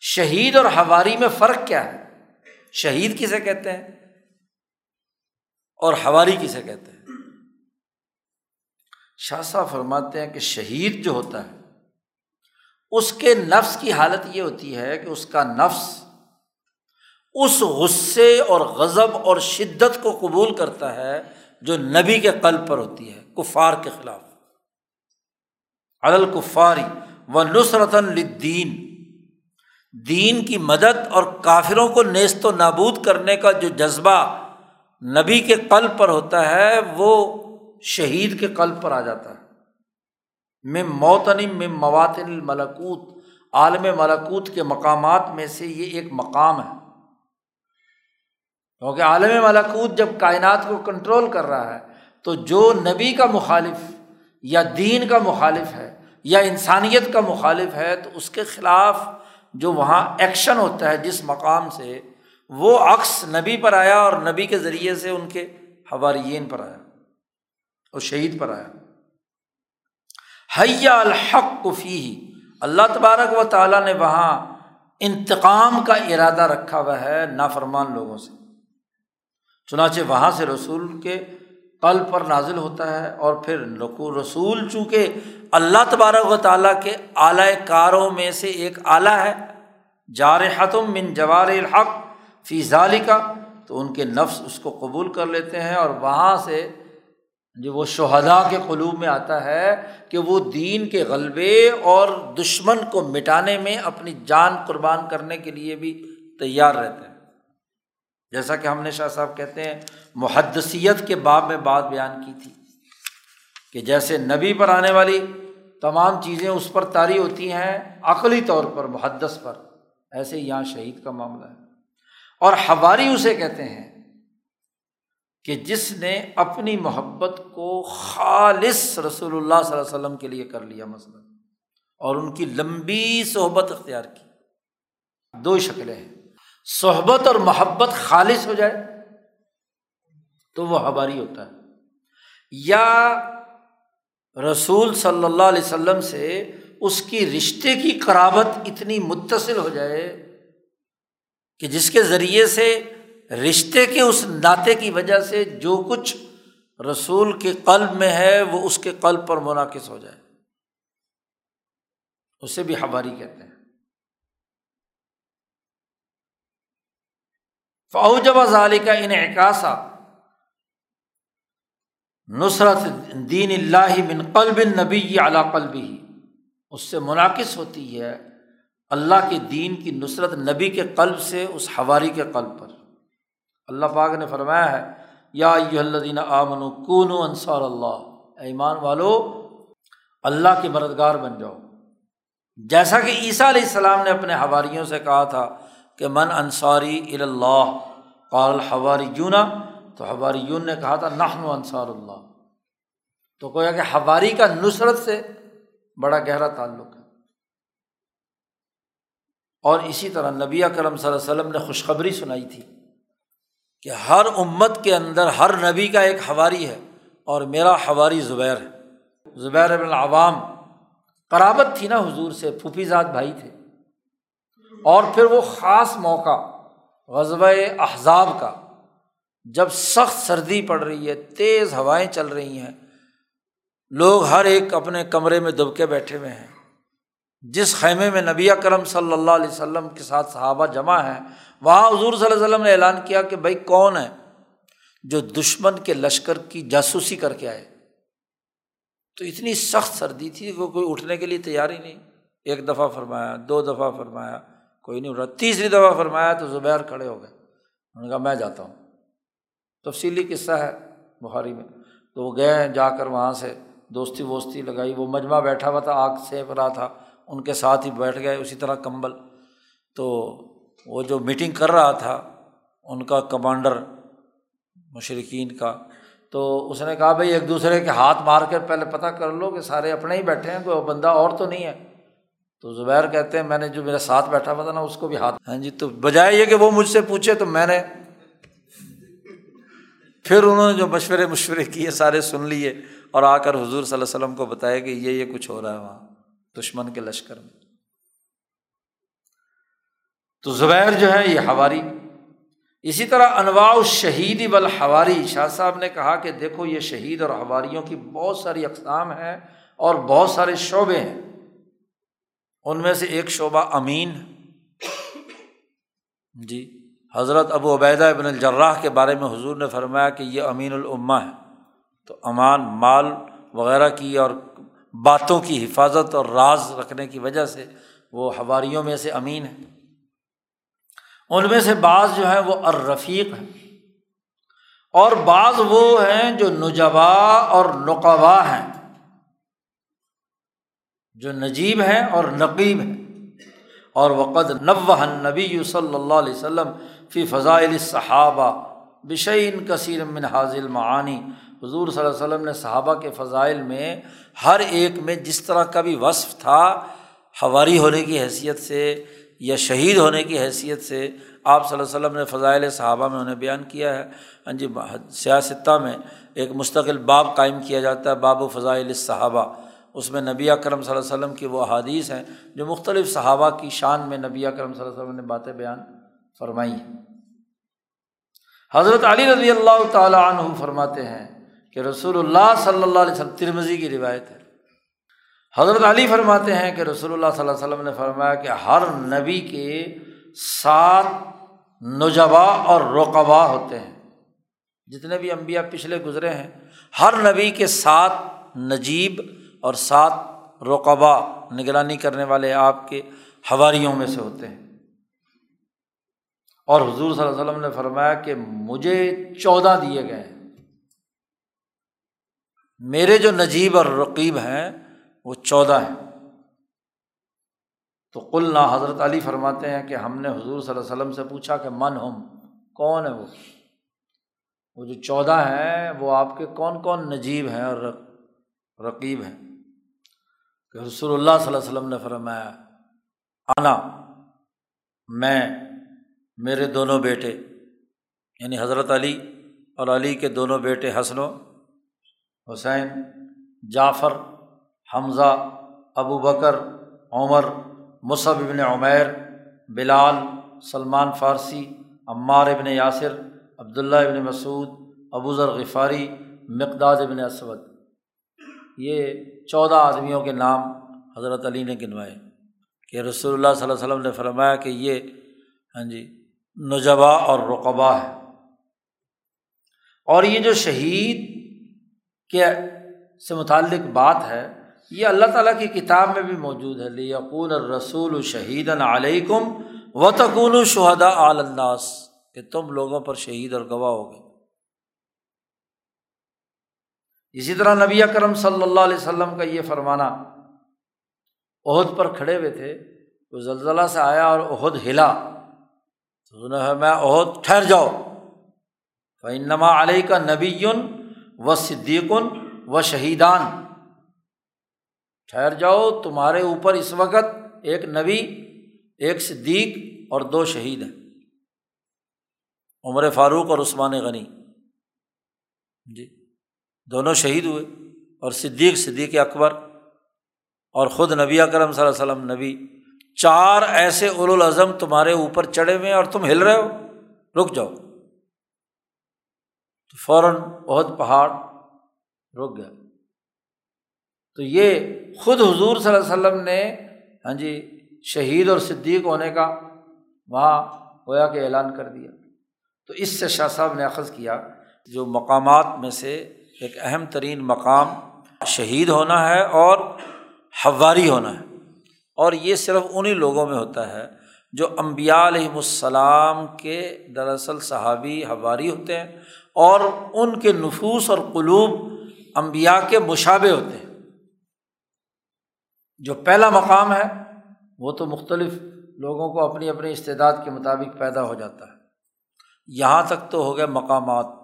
شہید اور ہواری میں فرق کیا ہے؟ شہید کسے کہتے ہیں؟ اور ہواری کسے کہتے ہیں؟ شاہ صاحب فرماتے ہیں کہ شہید جو ہوتا ہے، اس کے نفس کی حالت یہ ہوتی ہے کہ اس کا نفس اس غصے اور غضب اور شدت کو قبول کرتا ہے جو نبی کے قلب پر ہوتی ہے، کفار کے خلاف۔ الکفاری و نصرت الدین دین کی مدد اور کافروں کو نیست و نابود کرنے کا جو جذبہ نبی کے قلب پر ہوتا ہے، وہ شہید کے قلب پر آ جاتا ہے۔ مم موتن مم مواتن الملکوت، عالم ملکوت کے مقامات میں سے یہ ایک مقام ہے۔ کیونکہ عالم ملکوت جب کائنات کو کنٹرول کر رہا ہے، تو جو نبی کا مخالف یا دین کا مخالف ہے یا انسانیت کا مخالف ہے، تو اس کے خلاف جو وہاں ایکشن ہوتا ہے جس مقام سے، وہ عکس نبی پر آیا اور نبی کے ذریعے سے ان کے حوارین پر آیا اور شہید پر آیا۔ حیا الحق کفی اللہ تبارک و تعالیٰ نے وہاں انتقام کا ارادہ رکھا ہوا ہے نافرمان لوگوں سے۔ چنانچہ وہاں سے رسول کے قلب پر نازل ہوتا ہے اور پھر رسول چونکہ اللہ تبارک و تعالیٰ کے اعلی کاروں میں سے ایک اعلیٰ ہے جار حتم من جوار الحق فی ظالی کا تو ان کے نفس اس کو قبول کر لیتے ہیں اور وہاں سے جو وہ شہدا کے قلوب میں آتا ہے کہ وہ دین کے غلبے اور دشمن کو مٹانے میں اپنی جان قربان کرنے کے لیے بھی تیار رہتے ہیں۔ جیسا کہ ہم نے شاہ صاحب کہتے ہیں، محدثیت کے باب میں بات بیان کی تھی کہ جیسے نبی پر آنے والی تمام چیزیں اس پر طاری ہوتی ہیں، عقلی طور پر، محدث پر، ایسے ہی یہاں شہید کا معاملہ ہے۔ اور ہواری اسے کہتے ہیں کہ جس نے اپنی محبت کو خالص رسول اللہ صلی اللہ علیہ وسلم کے لیے کر لیا مثلاً، اور ان کی لمبی صحبت اختیار کی۔ دو شکلیں ہیں۔ صحبت اور محبت خالص ہو جائے تو وہ ہماری ہوتا ہے۔ یا رسول صلی اللہ علیہ وسلم سے اس کی رشتے کی قرابت اتنی متصل ہو جائے کہ جس کے ذریعے سے رشتے کے اس ناطے کی وجہ سے جو کچھ رسول کے قلب میں ہے وہ اس کے قلب پر منعقد ہو جائے۔ اسے بھی ہماری کہتے ہیں۔ فوجب ظالی کا ان نصرت دین اللہ من قلب نبی اعلیٰ قلبی اس سے منعقد ہوتی ہے اللہ کے دین کی نصرت نبی کے قلب سے اس ہواری کے قلب پر۔ اللہ پاک نے فرمایا ہے، یا الدین آمن کون انصار اللہ۔ ایمان والو، اللہ کے مددگار بن جاؤ۔ جیسا کہ عیسیٰ علیہ السلام نے اپنے حواریوں سے کہا تھا کہ من انصاری اللہ قال حواری یونا تو حواری یون نے کہا تھا نحن انصار اللہ۔ تو کویا کہ حواری کا نصرت سے بڑا گہرا تعلق ہے۔ اور اسی طرح نبی کرم صلی اللہ علیہ وسلم نے خوشخبری سنائی تھی کہ ہر امت کے اندر ہر نبی کا ایک ہواری ہے اور میرا ہواری زبیر ہے۔ زبیر بن العوام، قرابت تھی نا حضور سے، پھوپھی زاد بھائی تھے۔ اور پھر وہ خاص موقع غزب احزاب کا، جب سخت سردی پڑ رہی ہے، تیز ہوائیں چل رہی ہیں، لوگ ہر ایک اپنے کمرے میں دب کے بیٹھے ہوئے ہیں۔ جس خیمے میں نبی کرم صلی اللہ علیہ وسلم کے ساتھ صحابہ جمع ہیں، وہاں حضور صلی اللہ علیہ وسلم نے اعلان کیا کہ بھائی کون ہے جو دشمن کے لشکر کی جاسوسی کر کے آئے۔ تو اتنی سخت سردی تھی کہ کوئی اٹھنے کے لیے تیار ہی نہیں۔ ایک دفعہ فرمایا، دو دفعہ فرمایا۔ کوئی نہیں۔ اٹھ رہا تیسری دفعہ فرمایا تو زبیر کھڑے ہو گئے۔ انہوں نے کہا میں جاتا ہوں۔ تفصیلی قصہ ہے بخاری میں۔ تو وہ گئے جا کر وہاں سے، دوستی ووستی لگائی۔ وہ مجمع بیٹھا ہوا تھا، آگ سینک رہا تھا۔ ان کے ساتھ ہی بیٹھ گئے، اسی طرح کمبل۔ تو وہ جو میٹنگ کر رہا تھا، ان کا کمانڈر مشرقین کا۔ تو اس نے کہا بھائی، ایک دوسرے کے ہاتھ مار کر پہلے پتہ کر لو کہ سارے اپنے ہی بیٹھے ہیں، کوئی بندہ اور تو نہیں ہے۔ تو زبیر کہتے ہیں، میں نے جو میرے ساتھ بیٹھا ہوا تھا نا، اس کو بھی ہاتھ ہاں جی تو بجائے یہ کہ وہ مجھ سے پوچھے تو میں نے پھر انہوں نے جو مشورے مشورے کیے، سارے سن لیے اور آ کر حضور صلی اللہ علیہ وسلم کو بتایا کہ یہ یہ کچھ ہو رہا ہے وہاں، دشمن کے لشکر میں۔ تو زبیر جو ہے، یہ ہواری اسی طرح انواع شہید بل ہواری شاہ صاحب نے کہا کہ دیکھو، یہ شہید اور ہواریوں کی بہت ساری اقسام ہیں اور بہت سارے شعبے ہیں۔ ان میں سے ایک شعبہ امین جی حضرت ابو عبیدہ ابن الجراح کے بارے میں حضور نے فرمایا کہ یہ امین العما ہے۔ تو امان، مال وغیرہ کی اور باتوں کی حفاظت اور راز رکھنے کی وجہ سے وہ ہواریوں میں سے امین ہے۔ ان میں سے بعض جو ہیں وہ اررفیق ہیں۔ اور بعض وہ ہیں جو نجبا اور نقبا ہیں۔ جو نجیب ہیں اور نقیب ہیں اور وقد نوہ نبی صلی اللہ علیہ وسلم فی فضائل صحابہ بشعین کثیر من حاضل معانی حضور صلی اللہ علیہ وسلم نے صحابہ کے فضائل میں ہر ایک میں جس طرح کا بھی وصف تھا ہواری ہونے کی حیثیت سے یا شہید ہونے کی حیثیت سے آپ صلی اللہ علیہ وسلم نے فضائل صحابہ میں انہیں بیان کیا ہے۔ ہاں جی سیاستہ میں ایک مستقل باب قائم کیا جاتا ہے، باب و فضائل صحابہ اس میں نبی اکرم صلی اللہ علیہ وسلم کی وہ حادیث ہیں جو مختلف صحابہ کی شان میں نبی اکرم صلی اللہ علیہ وسلم نے باتیں بیان فرمائی ہیں حضرت علی رضی اللہ تعالیٰ عنہ فرماتے ہیں کہ رسول اللہ صلی اللہ علیہ وسلم ترمزی کی روایت ہے۔ حضرت علی فرماتے ہیں کہ رسول اللہ صلی اللہ علیہ وسلم نے فرمایا کہ ہر نبی کے سات نجبا اور رقبا ہوتے ہیں۔ جتنے بھی امبیا پچھلے گزرے ہیں، ہر نبی کے سات نجیب اور سات رقبا نگرانی کرنے والے آپ کے حواریوں میں سے ہوتے ہیں۔ اور حضور صلی اللہ علیہ وسلم نے فرمایا کہ مجھے چودہ دیے گئے۔ ہیں میرے جو نجیب اور رقیب ہیں، وہ چودہ ہیں۔ تو کل نہ حضرت علی فرماتے ہیں کہ ہم نے حضور صلی اللہ علیہ وسلم سے پوچھا کہ من ہم؟ کون ہے وہ؟ وہ جو چودہ ہیں، وہ آپ کے کون کون نجیب ہیں اور رقیب ہیں؟ کہ رسول اللہ صلی اللہ علیہ وسلم نے فرمایا، آنا، میں، میرے دونوں بیٹے یعنی حضرت علی اور علی کے دونوں بیٹے حسن و حسین، جعفر، حمزہ، ابو بکر، عمر مصب ابن عمیر، بلال، سلمان فارسی، عمار ابن یاسر، عبداللہ ابن مسعود، ابو ذر غفاری، مقداد ابن اسود۔ یہ چودہ آدمیوں کے نام حضرت علی نے گنوائے کہ رسول اللہ صلی اللہ علیہ وسلم نے فرمایا کہ یہ ہاں جی نجبا اور رقبہ ہے۔ اور یہ جو شہید کے سے متعلق بات ہے، یہ اللہ تعالیٰ کی کتاب میں بھی موجود ہے۔ لیقول الرسول شہید علیکم و تکون شہدا الناس، کہ تم لوگوں پر شہید اور گواہ ہو گئے اسی طرح نبی اکرم صلی اللہ علیہ وسلم کا یہ فرمانا عہد پر کھڑے ہوئے تھے، وہ زلزلہ سے آیا اور عہد ہلا۔ تو میں عہد ٹھہر جاؤ۔ فنما علیہ کا نبی و صدیقن و شہیدان ٹھہر جاؤ، تمہارے اوپر اس وقت ایک نبی، ایک صدیق اور دو شہید ہیں۔ عمر فاروق اور عثمان غنی۔ جی۔ دونوں شہید ہوئے اور صدیق صدیق اکبر اور خود نبی اکرم صلی اللہ علیہ وسلم، نبی۔ چار ایسے الاظم تمہارے اوپر چڑھے ہوئے اور تم ہل رہے ہو۔ رک جاؤ۔ تو فوراً بہت پہاڑ رک گیا۔ تو یہ خود حضور صلی اللہ علیہ وسلم نے ہاں جی شہید اور صدیق ہونے کا وہاں گویا کہ اعلان کر دیا۔ تو اس سے شاہ صاحب نے اخذ کیا جو مقامات میں سے ایک اہم ترین مقام شہید ہونا ہے اور ہواری ہونا ہے۔ اور یہ صرف انہیں لوگوں میں ہوتا ہے جو امبیا علیہم السلام کے دراصل صحابی ہواری ہوتے ہیں اور ان کے نفوس اور قلوب امبیا کے مشابے ہوتے ہیں۔ جو پہلا مقام ہے وہ تو مختلف لوگوں کو اپنی اپنی استعداد کے مطابق پیدا ہو جاتا ہے۔ یہاں تک تو ہو گئے مقامات۔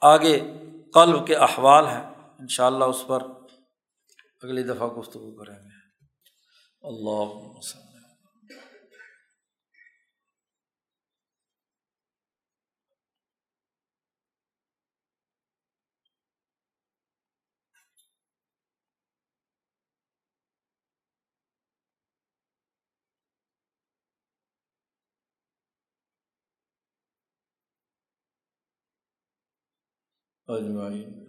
آگے قلب کے احوال ہیں۔ ان شاء اللہ اس پر اگلی دفعہ گفتگو کریں گے۔ اللہ اجمعین